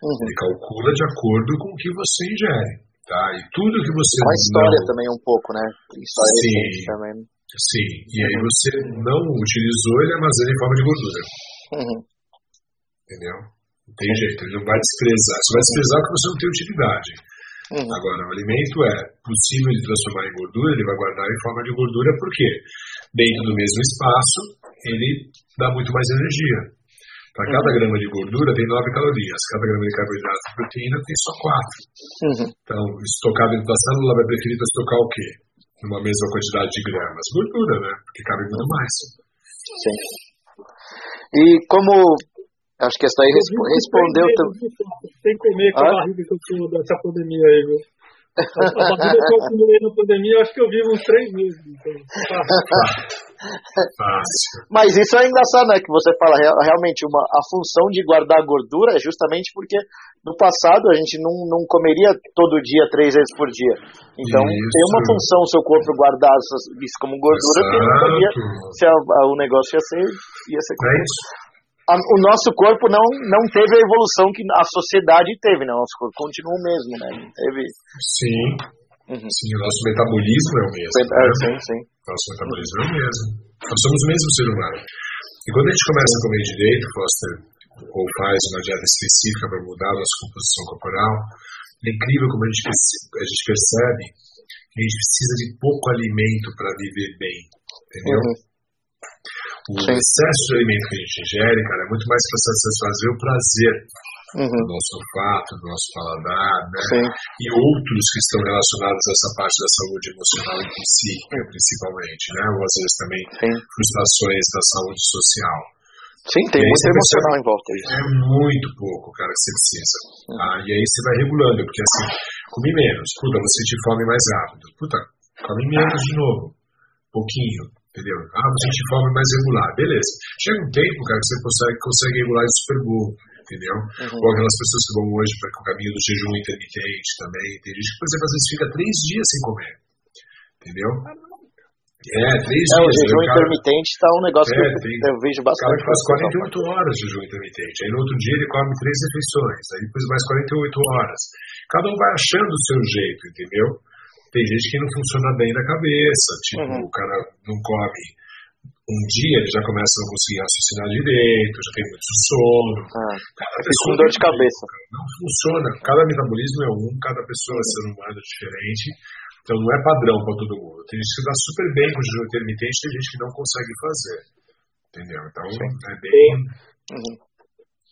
Uhum. Ele calcula de acordo com o que você ingere, tá? E tudo que você A história não... também um pouco, né? História sim, também. Sim, e aí você não utilizou, ele armazena em forma de gordura. Uhum. Entendeu? Não tem jeito, ele não vai desprezar. Você vai desprezar porque você não tem utilidade. Uhum. Agora, o alimento é possível de transformar em gordura, ele vai guardar em forma de gordura, porque dentro do mesmo espaço ele dá muito mais energia. Para cada uhum. grama de gordura tem 9 calorias, cada grama de carboidrato e proteína tem só 4. Uhum. Então, estocado dentro da célula vai preferir estocar o quê? Numa mesma quantidade de gramas? Gordura, né? Porque cabe muito mais. Sim. E como Acho que essa aí respondeu também. Sem comer com a barriga que eu tinha dessa pandemia aí, viu? A, a barriga que eu acumulei na pandemia, acho que eu vivo uns três meses. Então. Mas isso é engraçado, né? Que você fala realmente uma, a função de guardar gordura é justamente porque no passado a gente não, não comeria todo dia, três vezes por dia. Então isso. tem uma função o seu corpo guardar isso como gordura, Exato. porque não sabia se a, a, o negócio ia ser. Ia ser é isso a, o nosso corpo não, não teve a evolução que a sociedade teve, né? O nosso corpo continua o mesmo, né? Não teve... Sim. Uhum. Sim, o nosso metabolismo é o mesmo. É, né? Sim, sim. Nosso metabolismo é o mesmo. Nós somos o mesmo ser humano. E quando a gente começa a comer direito, Foster, ou faz uma dieta específica para mudar a nossa composição corporal, é incrível como a gente, a gente percebe que a gente precisa de pouco alimento para viver bem. Entendeu? Uhum. O Sim. excesso de alimento que a gente ingere, cara, é muito mais para satisfazer o prazer uhum. do nosso olfato, do nosso paladar, né? Sim. E outros que estão relacionados a essa parte da saúde emocional e psíquica, principalmente, né? Ou às vezes também Sim. frustrações da saúde social. Sim, tem muito emocional em volta aí. É muito pouco, cara, que você precisa. Uhum. Ah, e aí você vai regulando, porque assim, come menos, puta, você sentir fome mais rápido. Puta, come menos de novo. Pouquinho entendeu? Ah, você sente fome mais regular, beleza. Chega um tempo, cara, que você consegue, consegue regular isso super bom, entendeu? Uhum. Ou aquelas pessoas que vão hoje para o caminho do jejum intermitente também, tem gente que, por exemplo, às vezes fica três dias sem comer, entendeu? É, três é, dias. O jejum intermitente está um negócio é, que eu, eu vejo bastante. O cara faz 48 horas de jejum intermitente. Aí no outro dia ele come três refeições. Aí depois mais 48 horas. Cada um vai achando o seu jeito, entendeu? Tem gente que não funciona bem na cabeça, tipo, uhum. o cara não come um dia, ele já começa a não conseguir raciocinar direito, já tem muito sono. Ah, cada pessoa com dor de cabeça. Não funciona. Cada metabolismo é um, cada pessoa é ser humano diferente. Então não é padrão para todo mundo. Tem gente que dá super bem com o jejum intermitente, tem gente que não consegue fazer. Entendeu? Então é bem. Uhum.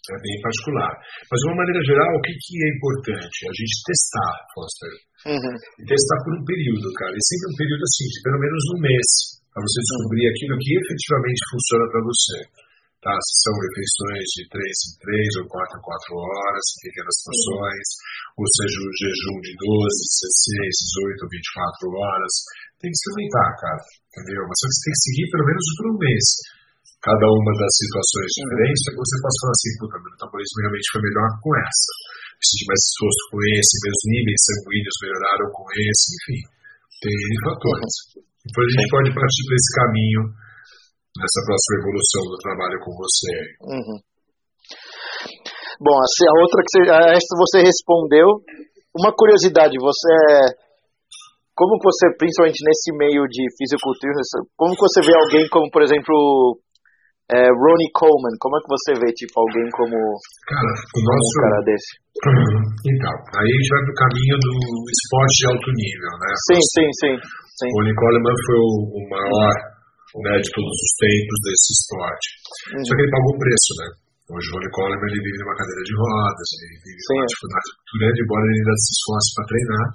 É bem particular. Mas de uma maneira geral, o que, que é importante? A gente testar, Foster. Uhum. E testar por um período, cara. E sempre um período assim, de pelo menos um mês, para você descobrir uhum. aquilo que efetivamente funciona para você. Tá? Se são refeições de 3 em 3 ou 4 em 4 horas, pequenas porções, uhum. ou seja, o jejum de 12, 16, 18 ou 24 horas. Tem que experimentar, cara. Entendeu? Você tem que seguir pelo menos por um mês cada uma das situações diferentes, é você pode falar assim, puta, meu metabolismo realmente foi melhor com essa. Se tivesse exposto com esse, meus níveis sanguíneos melhoraram com esse, enfim, tem fatores. Depois a gente pode partir para esse caminho nessa próxima evolução do trabalho com você. Uhum. Bom, assim, a outra que você, essa você respondeu. Uma curiosidade, você como você, principalmente nesse meio de fisiculturismo, como você vê alguém como, por exemplo, é, Ronnie Coleman, como é que você vê, tipo, alguém como, cara, o nosso, um cara desse? Então, aí a gente vai pro caminho do esporte de alto nível, né? Sim, sim, sim. sim. O Ronnie Coleman foi o, o maior né, de todos os tempos desse esporte. Uhum. Só que ele pagou o preço, né? Hoje o Ronnie Coleman ele vive numa cadeira de rodas, ele vive sim, uma dificuldade muito grande, embora ele ainda se esforce para treinar,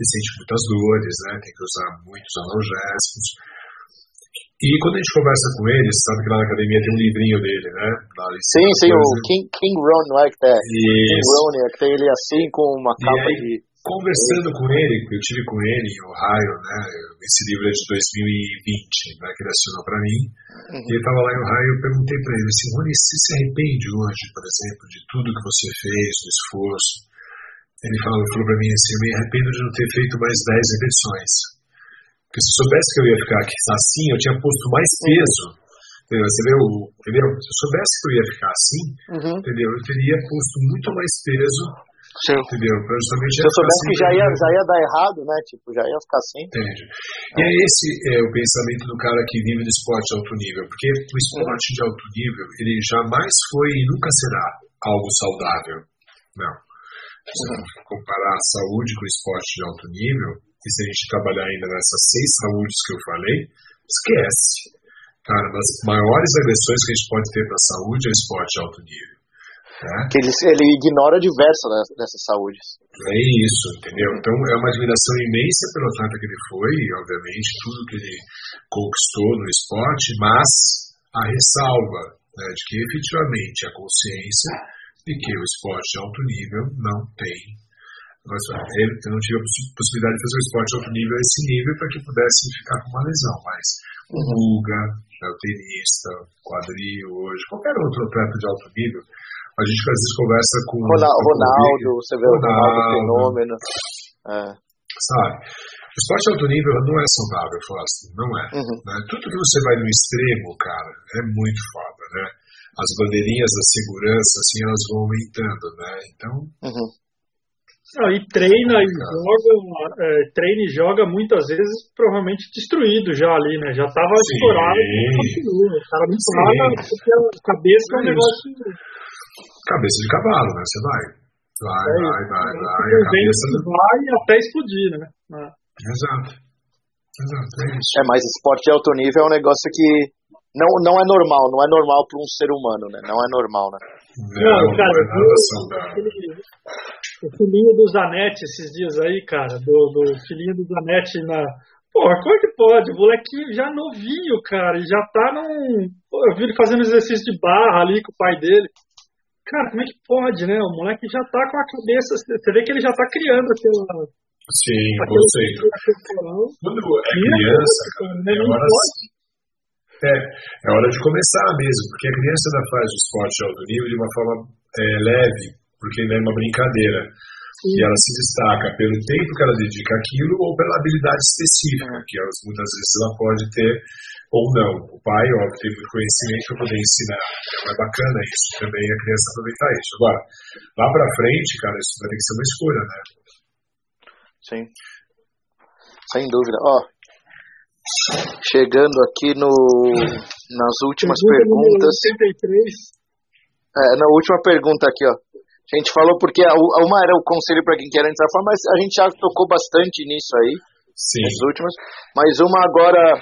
ele sente muitas dores, né? Tem que usar muitos analgésicos. E quando a gente conversa com ele, você sabe que lá na academia tem um livrinho dele, né? sim, sim, o King, King Ron, não é que tá? King Ron, é que tem ele assim com uma capa aí, de... Conversando com ele, eu tive com ele em Ohio, né? Esse livro é de 2020, né? Que ele assinou para mim. Uhum. E ele estava lá em Ohio, eu perguntei para ele assim, Rony, você se arrepende hoje, por exemplo, de tudo que você fez, do esforço? Ele falou, falou para mim assim, eu me arrependo de não ter feito mais 10 repetições. Porque se soubesse que eu ia ficar aqui assim, eu tinha posto mais peso Entendeu? Você vê o, entendeu? Se eu soubesse que eu ia ficar assim, uhum. entendeu? Eu teria posto muito mais peso Sim. Entendeu? Pra justamente Se eu soubesse assim, que já ia, já ia dar errado, né? Tipo, já ia ficar assim. Entende. E é esse é o pensamento do cara que vive no esporte de alto nível. Porque o esporte de alto nível, ele jamais foi e nunca será algo saudável. Não. Se uhum. comparar a saúde com o esporte de alto nível, e se a gente trabalhar ainda nessas seis saúdes que eu falei, esquece. Cara, das maiores agressões que a gente pode ter para a saúde é o esporte de alto nível. É. Que ele, ele ignora diversas dessas saúdes. É isso, entendeu? Então é uma admiração imensa pelo atleta que ele foi, e obviamente tudo que ele conquistou no esporte, mas a ressalva né, de que efetivamente a consciência de que o esporte de alto nível não tem. Ele não tive a possibilidade de fazer o esporte de alto nível a esse nível para que pudesse ficar com uma lesão, mas o Guga, né, o tenista, quadril hoje, qualquer outro atleta de alto nível, a gente às vezes conversa com. Ronaldo, Ronaldo você vê o Ronaldo fenômeno. É. Sabe? O esporte de alto nível não é saudável, Foster, não é. Uhum. Né? Tudo que você vai no extremo, cara, é muito foda, né? As bandeirinhas da segurança, assim, elas vão aumentando, né? Então. Uhum. Não, e treina e joga, é, treina e joga muitas vezes provavelmente destruído já ali, né? Já tava estourado e continua. O cara não fala porque a cabeça é um negócio cabeça de cavalo, né? Você vai. Vai, é vai, vai, vai. A cabeça... Vai até explodir, né? É. Exato. Exato, é isso. É, mas esporte de alto nível é um negócio que não, não é normal, não é normal para um ser humano, né? Não é normal, né? Não, não cara, não é aquele, o filhinho do Zanetti esses dias aí, cara, do, do filhinho do Zanetti na. Pô, como é que pode? O molequinho já novinho, cara, e já tá num. Pô, eu vi ele fazendo exercício de barra ali com o pai dele. Cara, como é que pode, né? O moleque já tá com a cabeça. Você vê que ele já tá criando aquela. Sim, você. Quando é criança, cara, né? é, hora, é, é hora de começar mesmo, porque a criança ainda faz o esporte de alto nível de uma forma é, leve, porque ainda é uma brincadeira. Sim. E ela se destaca pelo tempo que ela dedica àquilo ou pela habilidade específica, que muitas vezes ela pode ter ou não. O pai, óbvio, tem muito conhecimento para poder ensinar. Então é bacana isso também, a criança aproveitar isso. Agora, lá para frente, cara, isso vai ter que ser uma escolha, né? Sim. Sem dúvida. Ó, chegando aqui no, nas últimas perguntas. 83. É, na última pergunta aqui, ó. A gente falou porque uma era o conselho para quem quer entrar, mas a gente já tocou bastante nisso aí. Sim. As últimas. Mas uma agora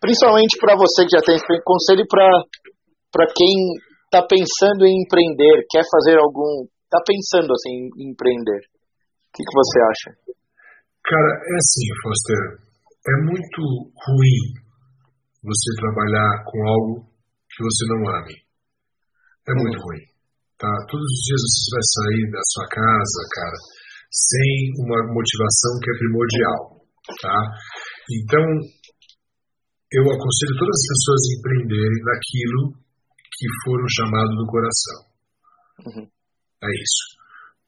principalmente para você que já tem conselho para quem está pensando em empreender, quer fazer algum, está pensando assim em empreender. O que, que você acha? Cara, é assim, Foster, é muito ruim você trabalhar com algo que você não ame. É muito ruim. Tá? Todos os dias você vai sair da sua casa, cara, sem uma motivação que é primordial. Tá? Então, eu aconselho todas as pessoas a empreenderem naquilo que for um chamado do coração. Uhum. É isso.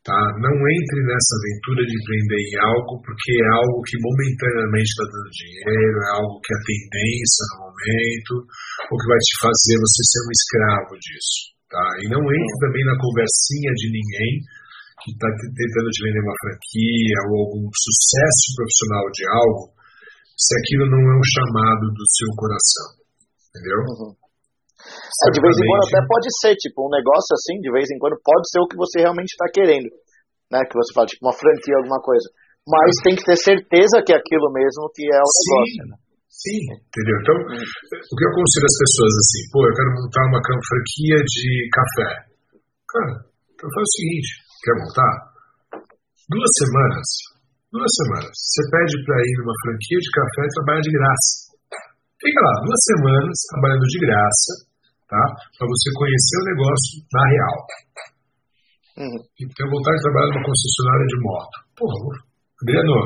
Tá? Não entre nessa aventura de empreender em algo porque é algo que momentaneamente está dando dinheiro, é algo que é tendência no momento, ou que vai te fazer você ser um escravo disso. Tá? E não entre também na conversinha de ninguém que está tentando te vender uma franquia ou algum sucesso profissional de algo se aquilo não é um chamado do seu coração. Entendeu? Uhum. É, de vez em quando até pode ser, tipo, um negócio assim, de vez em quando pode ser o que você realmente está querendo. Né? Que você fala, tipo, uma franquia, alguma coisa. Mas uhum. tem que ter certeza que é aquilo mesmo que é o Sim. negócio. Né? Sim, entendeu? Então, o que eu aconselho as pessoas assim, pô, eu quero montar uma franquia de café. Cara, então faz o seguinte, quer montar? Duas semanas, duas semanas. Você pede para ir numa franquia de café e trabalha de graça. Fica lá duas semanas trabalhando de graça, tá? Para você conhecer o negócio na real. Uhum. E ter vontade de trabalhar numa concessionária de moto. Porra, Adriano,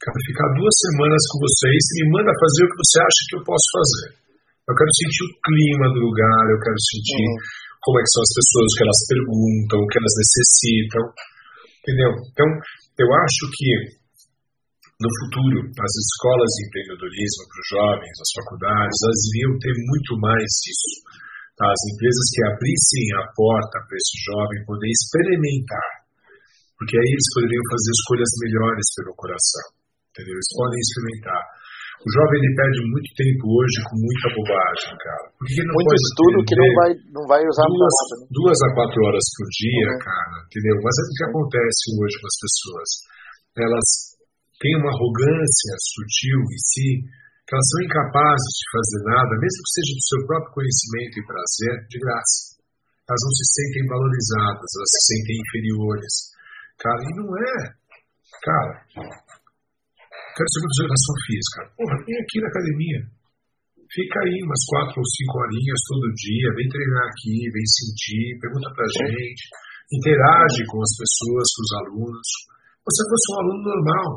quero ficar duas semanas com vocês e me manda fazer o que você acha que eu posso fazer. Eu quero sentir o clima do lugar, eu quero sentir uhum. como é que são as pessoas, o que elas perguntam, o que elas necessitam. Entendeu? Então, eu acho que no futuro, as escolas de empreendedorismo para os jovens, as faculdades, elas iriam ter muito mais isso. Tá? As empresas que abrissem a porta para esse jovem poder experimentar, porque aí eles poderiam fazer escolhas melhores pelo coração. Entendeu? Eles podem experimentar. O jovem ele perde muito tempo hoje com muita bobagem, cara. Porque não muito estudo que não vai, não vai usar duas, nada, né? duas a quatro horas por dia, uhum. cara, entendeu? Mas é o que acontece hoje com as pessoas. Elas têm uma arrogância sutil em si, que elas são incapazes de fazer nada, mesmo que seja do seu próprio conhecimento e prazer, de graça. Elas não se sentem valorizadas, elas se sentem inferiores. Cara, e não é. Cara, quero ser professor de educação física. Porra, vem aqui na academia. Fica aí umas quatro ou cinco horinhas todo dia, vem treinar aqui, vem sentir, pergunta pra gente, interage com as pessoas, com os alunos. Você fosse um aluno normal,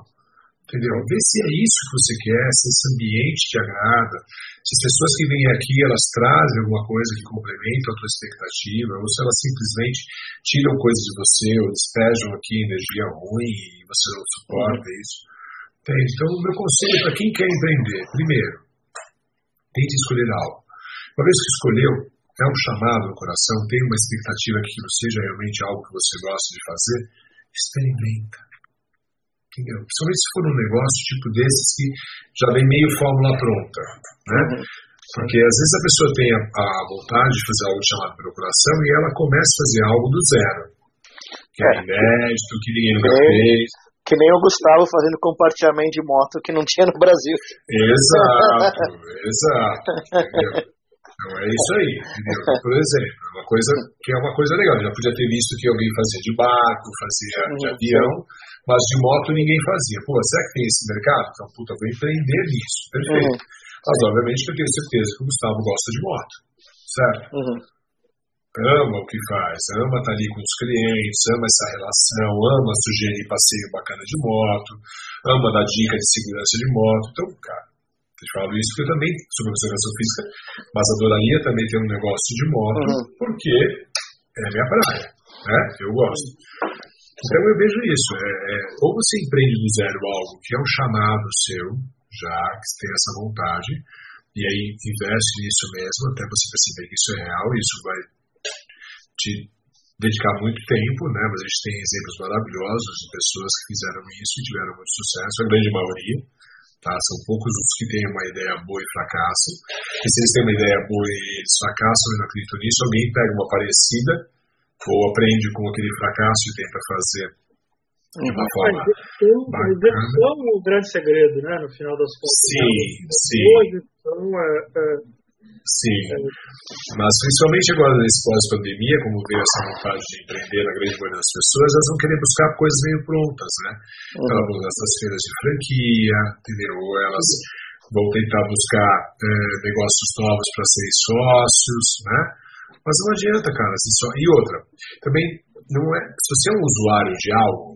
entendeu? Vê se é isso que você quer, se esse ambiente te agrada, se as pessoas que vêm aqui elas trazem alguma coisa que complementa a tua expectativa, ou se elas simplesmente tiram coisas de você ou despejam aqui energia ruim e você não suporta isso. Então, o meu conselho para quem quer empreender, primeiro, tente escolher algo. Uma vez que escolheu, é um chamado no coração, tem uma expectativa que aquilo seja realmente algo que você gosta de fazer, experimenta. Entendeu? Principalmente se for um negócio tipo desses que já vem meio fórmula pronta. Né? Uhum. Porque às vezes a pessoa tem a, a, vontade de fazer algo chamado pelo coração e ela começa a fazer algo do zero. Que é, é inédito, que ninguém nunca é. fez. Que nem o Gustavo fazendo compartilhamento de moto que não tinha no Brasil. Exato, exato. Então é isso aí, entendeu? Por exemplo, é uma coisa que é uma coisa legal. Já podia ter visto que alguém fazia de barco, fazia de uhum. avião, mas de moto ninguém fazia. Pô, será que tem esse mercado? Então, puta, vou empreender nisso. Perfeito. Uhum. Mas, obviamente, eu tenho certeza que o Gustavo gosta de moto, certo? Uhum ama o que faz, ama estar tá ali com os clientes, ama essa relação, ama sugerir passeio bacana de moto, ama dar dica de segurança de moto. Então, cara, eu falo isso porque eu também sou professor física, mas adoraria também ter um negócio de moto, uhum. porque é a minha praia, né? Eu gosto. Então eu vejo isso, é, é, ou você empreende do zero algo que é um chamado seu, já que você tem essa vontade, e aí investe nisso mesmo, até você perceber que isso é real, isso vai te dedicar muito tempo, né? Mas a gente tem exemplos maravilhosos de pessoas que fizeram isso e tiveram muito sucesso, a grande maioria. Tá? São poucos os que têm uma ideia boa e fracassam. E se eles têm uma ideia boa e eles fracassam e não acreditam nisso, alguém pega uma parecida ou aprende com aquele fracasso e tenta fazer de uma forma bacana. Execução é o grande segredo, né? No final das contas. Sim, sim. Boa execução é, é Sim, mas principalmente agora nesse pós-pandemia, como veio essa vontade de empreender na grande maioria das pessoas, elas vão querer buscar coisas meio prontas, né? Uhum. Elas vão nessas feiras de franquia, entendeu? Ou elas vão tentar buscar é, negócios novos para serem sócios, né? Mas não adianta, cara. Assim, só... E outra, também não é. Se você é um usuário de algo,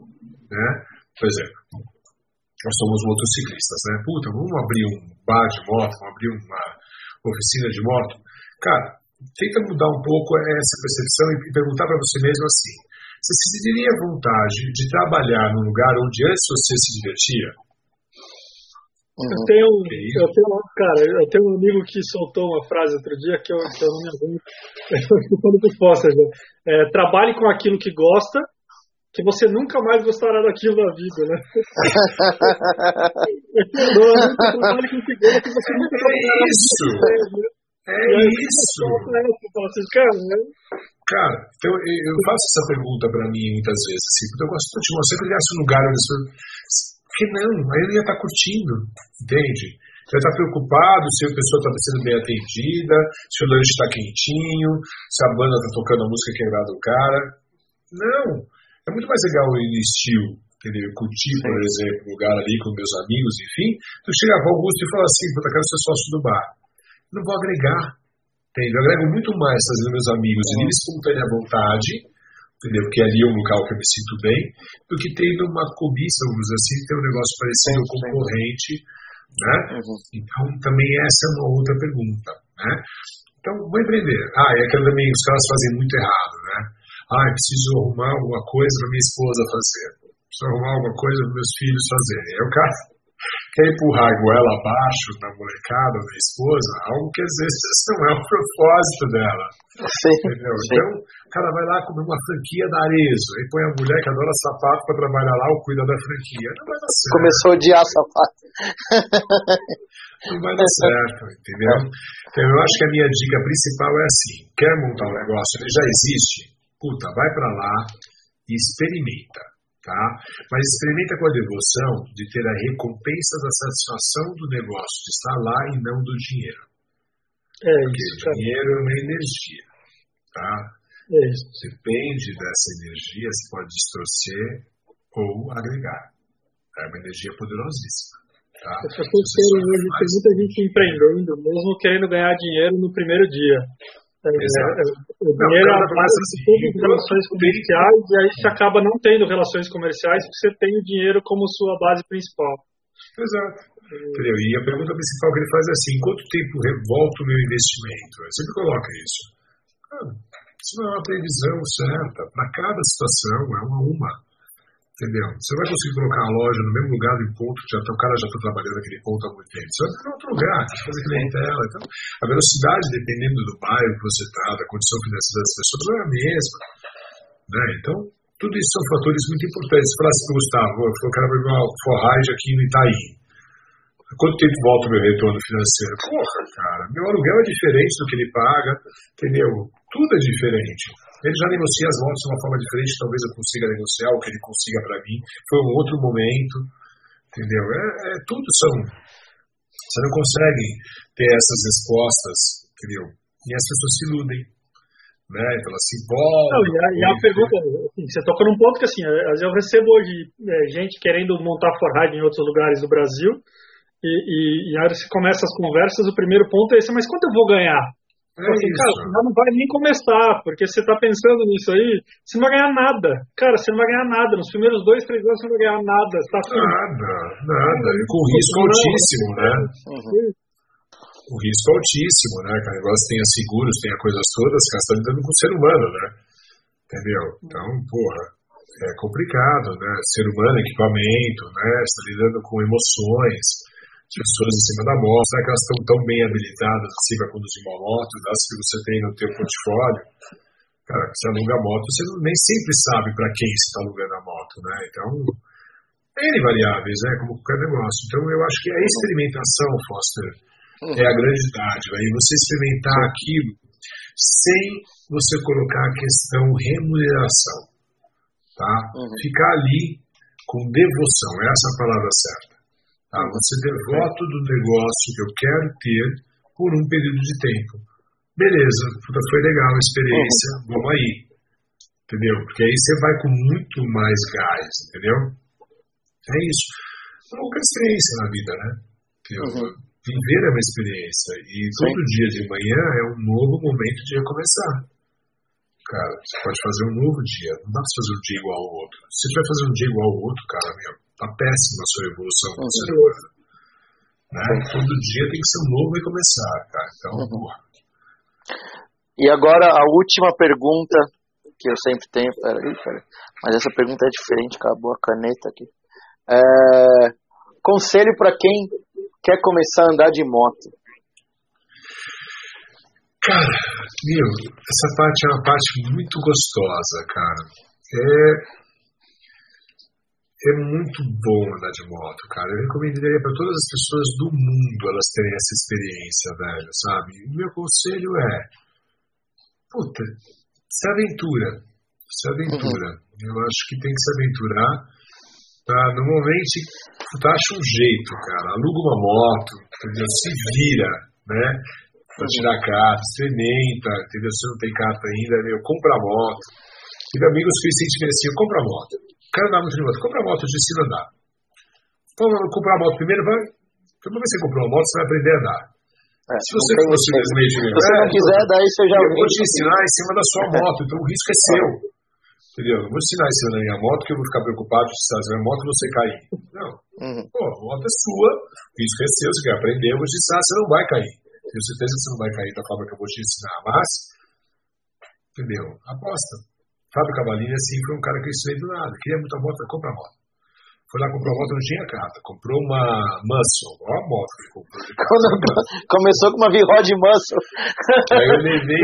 né? Por exemplo, nós somos motociclistas, né? Puta, vamos abrir um bar de moto, vamos abrir uma oficina de moto, cara, tenta mudar um pouco essa percepção e perguntar para você mesmo assim: você se sentiria vontade de trabalhar num lugar onde antes você se divertia? Uhum. Eu tenho, eu tenho, cara, eu tenho um amigo que soltou uma frase outro dia que eu, que eu não me aguento, escutando por costas. Né? É, trabalhe com aquilo que gosta, que você nunca mais gostará daquilo na vida, né? com o que você nunca é isso. É isso. Assim, cara, né? cara, então, eu faço essa pergunta para mim muitas vezes, assim, porque eu gosto de você sempre criasse um lugar onde você... Que não, aí eu ia estar tá curtindo, entende? Você está preocupado se a pessoa está sendo bem atendida, se o lanche está quentinho, se a banda está tocando a música que agrada o cara. Não. É muito mais legal no estilo, entendeu? Curtir, por exemplo, um lugar ali com meus amigos, enfim, do que chegar para o Augusto e falar assim, puta, quero ser sócio do bar. Não vou agregar, entendeu? Eu agrego muito mais fazendo meus amigos de livre espontânea vontade, entendeu? Porque ali é um local que eu me sinto bem, do que tendo uma cobiça, vamos dizer assim, ter um negócio parecido sim, concorrente, né? Uhum. Então, também essa é uma outra pergunta, né? Então, vou empreender. Ah, e aquilo também os caras fazem muito errado, né? Ah, preciso arrumar alguma coisa para minha esposa fazer. Preciso arrumar alguma coisa para meus filhos fazerem. Aí o cara quer empurrar a goela abaixo na molecada, na esposa, algo que às vezes não é o propósito dela. Sim, entendeu? Sim. Então, o cara vai lá comer uma franquia da Arezo, aí põe a mulher que adora sapato para trabalhar lá ou cuida da franquia. Não vai dar certo. Começou a odiar sapato. não vai dar certo, entendeu? Então, eu acho que a minha dica principal é assim: quer montar um negócio, ele já existe, puta, vai para lá e experimenta Tá? Mas experimenta com a devoção de ter a recompensa da satisfação do negócio, de estar lá e não do dinheiro. É Porque isso, o dinheiro é uma energia. Tá? É isso. Depende dessa energia, você pode distorcer ou agregar. É uma energia poderosíssima. Tá? Querem hoje, tem muita gente empreendendo, mesmo querendo ganhar dinheiro no primeiro dia. É, é, o dinheiro é a base de todas as relações comerciais e aí você acaba não tendo relações comerciais porque você tem o dinheiro como sua base principal. Exato. Entendeu? E a pergunta principal que ele faz é assim: quanto tempo revolta o meu investimento? Eu sempre coloco isso. Ah, isso não é uma previsão certa. Para cada situação é uma a uma. Entendeu? Você vai conseguir colocar a loja no mesmo lugar do ponto que já tá, o cara já está trabalhando naquele ponto há muito tempo. Você vai para outro lugar, fazer clientela. Então, a velocidade, dependendo do bairro que você está, da condição financeira das pessoas, não é a mesma. Né? Então, tudo isso são fatores muito importantes. Fala assim, Gustavo, eu quero abrir uma forragem aqui no Itaí. Quanto tempo volta o meu retorno financeiro? Porra, cara, meu aluguel é diferente do que ele paga, entendeu? Tudo é diferente. Ele já negocia as motos de uma forma diferente, talvez eu consiga negociar o que ele consiga para mim. Foi um outro momento, entendeu? É, é, tudo são. Você não consegue ter essas respostas, entendeu? E as pessoas se iludem. Né? Então elas se envolvem. Não, e, a, e a pergunta, assim, você toca num ponto que assim, eu recebo hoje é, gente querendo montar forragem em outros lugares do Brasil, e, e, e aí você começa as conversas, o primeiro ponto é esse, mas quanto eu vou ganhar? É assim, cara, você não vai nem começar, porque você está pensando nisso aí, você não vai ganhar nada. Cara, você não vai ganhar nada. Nos primeiros dois, três anos você não vai ganhar nada. Tá nada, nada. E com risco altíssimo, né? Uhum. O risco altíssimo, né? Que o negócio tenha seguros, tenha coisas todas, cara, você tá lidando com o ser humano, né? Entendeu? Então, porra, é complicado, né? Ser humano, equipamento, né? Você tá lidando com emoções pessoas em cima da moto, será que elas estão tão bem habilitadas assim para conduzir uma moto, das que você tem no teu portfólio? Cara, você aluga a moto, você nem sempre sabe para quem você está alugando a moto, né? Então, é variáveis, né? Como qualquer negócio. Então, eu acho que a experimentação, Foster, é a grande dádiva. E você experimentar aquilo sem você colocar a questão remuneração, tá? Uhum. Ficar ali com devoção, essa é a palavra certa. Tá? Você devoto do negócio que eu quero ter por um período de tempo. Beleza, foi legal a experiência, vamos aí. Entendeu? Porque aí você vai com muito mais gás, entendeu? É isso. É uma experiência na vida, né? Uhum. Viver é uma experiência. E todo Sim. dia de manhã é um novo momento de recomeçar. Cara, você pode fazer um novo dia. Não dá pra fazer um dia igual ao outro. Se você vai fazer um dia igual ao outro, cara, meu, tá péssima a sua evolução como ser humano. Né? Todo dia tem que ser um novo recomeçar, cara. Então, uhum. porra. E agora a última pergunta que eu sempre tenho. Peraí, peraí. Mas essa pergunta é diferente, acabou a caneta aqui. É... Conselho para quem quer começar a andar de moto. Cara, meu, essa parte é uma parte muito gostosa, cara. É, é muito bom andar de moto, cara. Eu recomendaria para todas as pessoas do mundo elas terem essa experiência, velho, sabe? O meu conselho é, puta, se aventura, se aventura. Uhum. Eu acho que tem que se aventurar. Tá, normalmente, puta, acha um jeito, cara. Aluga uma moto, entendeu? Se vira, né? Pra tirar carta, experimenta, entendeu? Se não tem carta ainda, meu, compra a moto. Tive amigos que incentivam assim, compra a moto. Quero andar muito de moto, compra a moto, te ensino a andar. Então, comprar a moto primeiro, vai. Então, vez que você comprou uma moto, você vai aprender a andar. É, se você for simplesmente. Se você não quiser, daí você já. Eu vou te ensinar em cima da sua moto, então o risco é seu. Entendeu? Eu vou te ensinar em cima da minha moto, que eu vou ficar preocupado se você a moto e você cair. Não. Uhum. Pô, a moto é sua, o risco é seu, você quer aprender, eu vou te ensinar, você não vai cair. Tenho certeza que você não vai cair da forma que eu vou te ensinar, mas. Entendeu? Aposta. Fábio Cavalini, assim, foi um cara que eu ensinei do nada. Queria muita moto, compra a moto. foi lá comprar uma moto, não tinha carta. Comprou uma Muscle, olha a moto que comprou. Começou com uma V-Rod Muscle. Aí eu levei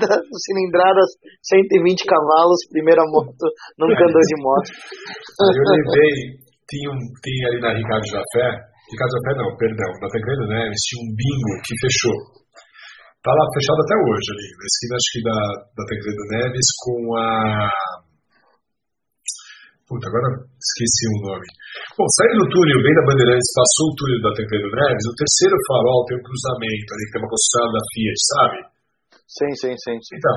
130 na... cilindradas, 120 cavalos, primeira moto, nunca andou de moto. Aí eu levei, tinha, um, tinha ali na Ricardo Jafé, Ricardo Jafé não, perdão, na Tancredo Neves, tinha um bingo que fechou. Tá lá fechado até hoje ali, na esquina acho que da, da Tancredo Neves com a Puta, agora esqueci o nome. Bom, saindo do túnel, bem da Bandeirantes, passou o túnel da Tancredo Neves, o terceiro farol tem um cruzamento ali, que tem uma concessionária da Fiat, sabe? Sim, sim, sim, sim. Então,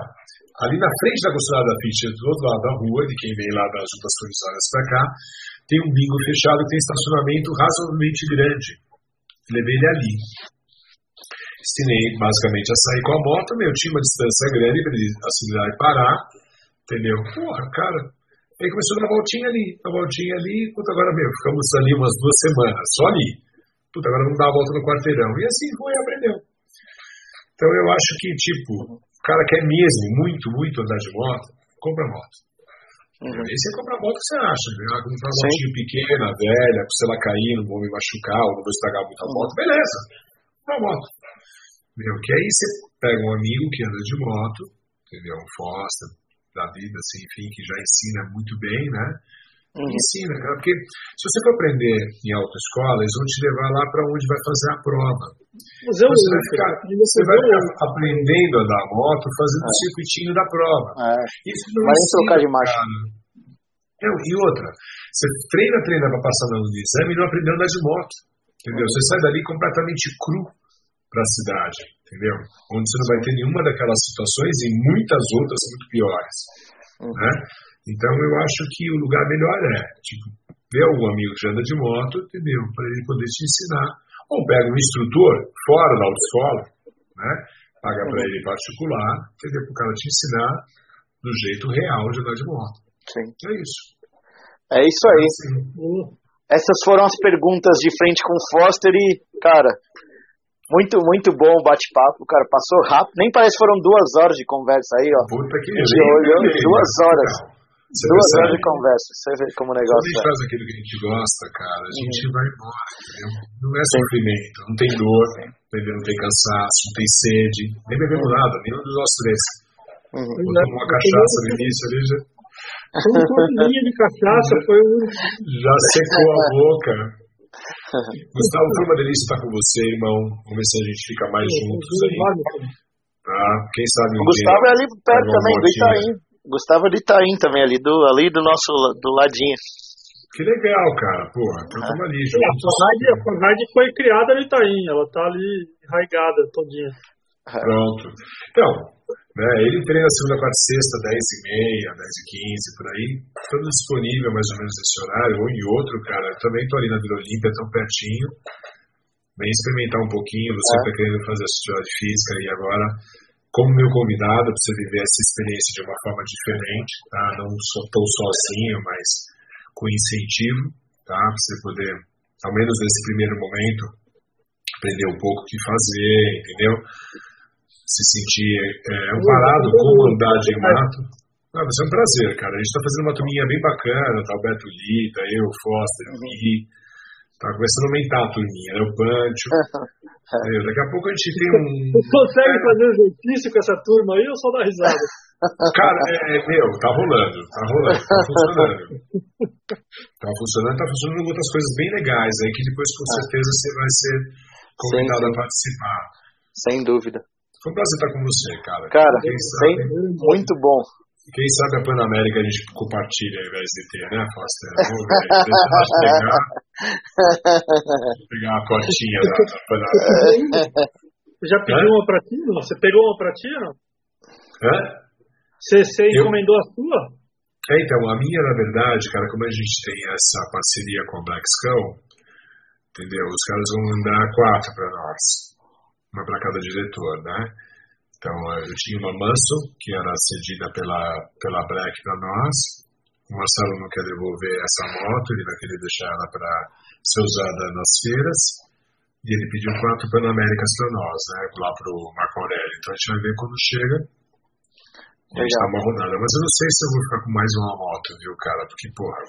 ali na frente da concessionária da Fiat, do outro lado da rua, de quem vem lá das juntas provisórias para cá, tem um bingo fechado que tem estacionamento razoavelmente grande. Levei ele ali. Ensinei basicamente a sair com a moto, meu, tinha uma distância grande para ele acelerar e parar, entendeu? Porra, cara, Aí começou a dar uma voltinha ali, uma voltinha ali, puta, agora mesmo, ficamos ali umas duas semanas, só ali. Puta, agora vamos dar a volta no quarteirão. E assim foi, aprendeu. Então eu acho que, tipo, o cara quer mesmo muito, muito andar de moto, compra moto. Uhum. Aí você compra moto que você acha, né? Ah, comprar uma motinha pequena, velha, se ela cair, não vou me machucar, ou não vou estragar muita moto, beleza, compra moto. Meu, que aí você pega um amigo que anda de moto, entendeu? Um Foster, da vida, assim, enfim, que já ensina muito bem, né? Uhum. Ensina, cara, porque se você for aprender em autoescola, eles vão te levar lá para onde vai fazer a prova. Mas eu, você vai ficar, você vai ficar aprendendo a andar a moto fazendo é. o circuitinho da prova. É. Isso não vai ensina, trocar de marcha. Não, e outra, você treina, treina para passar no exame e não aprendeu a andar de moto. Entendeu? Você sai dali completamente cru para a cidade entendeu? Onde você não vai ter nenhuma daquelas situações e muitas outras muito piores, uhum. né? Então eu acho que o lugar melhor é, tipo, ver algum amigo que anda de moto, entendeu? Para ele poder te ensinar. Ou pega um instrutor fora da autoescola, né? Paga para ele particular, entendeu? Para o cara te ensinar do jeito real de andar de moto. Sim. É isso. É isso aí. Assim. Essas foram as perguntas de frente com o Foster e, cara, muito, muito bom o bate-papo, cara. Passou rápido. Nem parece que foram duas horas de conversa aí, ó. Puta que de olho, duas horas. Você duas horas de conversa. Você vê como o negócio. Quando a gente é. faz aquilo que a gente gosta, cara, a gente uhum. vai embora, entendeu? Não é sofrimento, não tem dor, entendeu? Não tem cansaço, não tem sede, nem bebemos nada, nenhum dos nós três. Uhum. Botou uma cachaça no início ali já. Foi um de cachaça, foi um. Já secou a boca. Gustavo, foi uma delícia estar com você, irmão. Vamos ver se a gente fica mais juntos aí. Tá? Quem sabe um O Gustavo é ali perto também, do Itaim. Gustavo é do Itaim também, ali do, ali do nosso do ladinho. Que legal, cara. Porra, então estamos ali juntos. A Conrad foi criada no Itaim, ela tá ali enraigada todinha. Pronto. Então, né, ele treina segunda, quarta e sexta, 10 e meia, 10 e 15, por aí. Tudo disponível mais ou menos nesse horário, ou em outro, cara. Eu também tô ali na Vila Olímpia, tão pertinho. Vem experimentar um pouquinho, você está é. querendo fazer a atividade física e agora, como meu convidado, para você viver essa experiência de uma forma diferente, tá? Não só tão sozinho, mas com incentivo, tá? Para você poder, ao menos nesse primeiro momento, aprender um pouco o que fazer, entendeu? Se sentir é, amparado como andar de mato. Ah, vai ser um prazer, cara. A gente está fazendo uma turminha bem bacana, tá o Beto Lita, eu, Foster, o Gui. Tá começando a aumentar a turminha, né? O Pancho. Daqui a pouco a gente tem um. Você consegue é... fazer exercício com essa turma aí ou só dá risada? Cara, é, é, meu, tá rolando, tá rolando, tá funcionando. Tá funcionando, tá funcionando outras coisas bem legais aí que depois com certeza você vai ser convidado a participar. Sem dúvida. Foi um prazer estar com você, cara. Cara, sabe, muito bom. Quem sabe a Panamérica a gente compartilha ao invés de ter, né, Foster? Vamos ver. Deixa eu pegar, pegar a cotinha da, da Panamérica. Você já pediu Hã? uma pra ti? Não? Você pegou uma pra ti? Hã? Você, você encomendou a sua? É, então, a minha, na verdade, cara, como a gente tem essa parceria com a Black Skull, entendeu? Os caras vão mandar quatro para nós uma para cada diretor, né? Então, eu tinha uma Muscle, que era cedida pela, pela Black para nós. O Marcelo não quer devolver essa moto, ele vai querer deixar ela para ser usada nas feiras. E ele pediu quatro Panaméricas para nós, né? Lá para o Marco Aurélio. Então, a gente vai ver quando chega. A gente tá uma rodada. Mas eu não sei se eu vou ficar com mais uma moto, viu, cara? Porque, porra,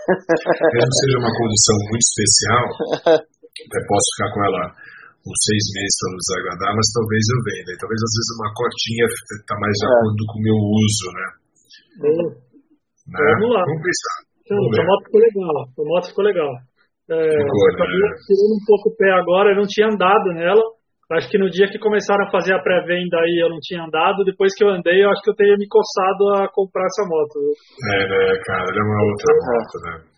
mesmo que seja uma condição muito especial, até posso ficar com ela uns seis meses para nos agradar, mas talvez eu venda. E talvez às vezes uma cotinha tá mais de é. acordo com o meu uso, né? Né? Vamos lá. Vamos pensar. Vamos a moto ficou legal. A moto ficou legal. É, ficou, né? tirando um pouco o pé agora, eu não tinha andado nela. Acho que no dia que começaram a fazer a pré-venda aí eu não tinha andado, depois que eu andei eu acho que eu teria me coçado a comprar essa moto. É, né, cara, é uma outra é. moto, né?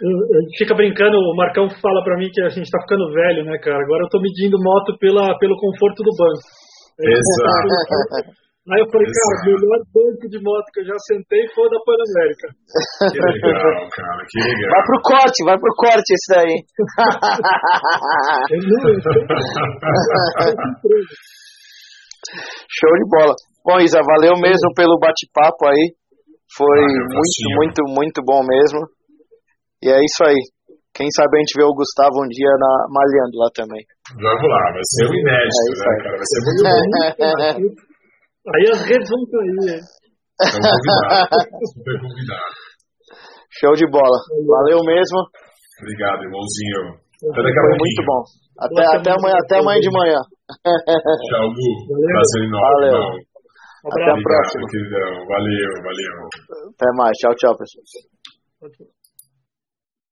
A gente fica brincando, o Marcão fala pra mim que a gente tá ficando velho, né, cara? Agora eu tô medindo moto pela, pelo conforto do banco. Exato. Aí eu falei, Exato. cara, o melhor banco de moto que eu já sentei foi o da Pan América. Que legal, cara, que legal. Vai pro corte, vai pro corte esse daí. Show de bola. Bom, Isa, valeu mesmo pelo bate-papo aí. Foi ah, muito, muito, muito bom mesmo. E é isso aí. Quem sabe a gente vê o Gustavo um dia na, malhando lá também. Vamos lá, vai ser um inédito, é né, cara? Vai ser muito bom. Aí as redes vão cair, convidados, super convidado. Show de bola. Valeu mesmo. Obrigado, irmãozinho. Até daqui a Foi muito bom. Até, até, amanhã, até amanhã de manhã. Tchau, Gu. Prazer enorme. Valeu. Irmão. Até a próxima. Queridão. Valeu, valeu. Até mais. Tchau, tchau, pessoal.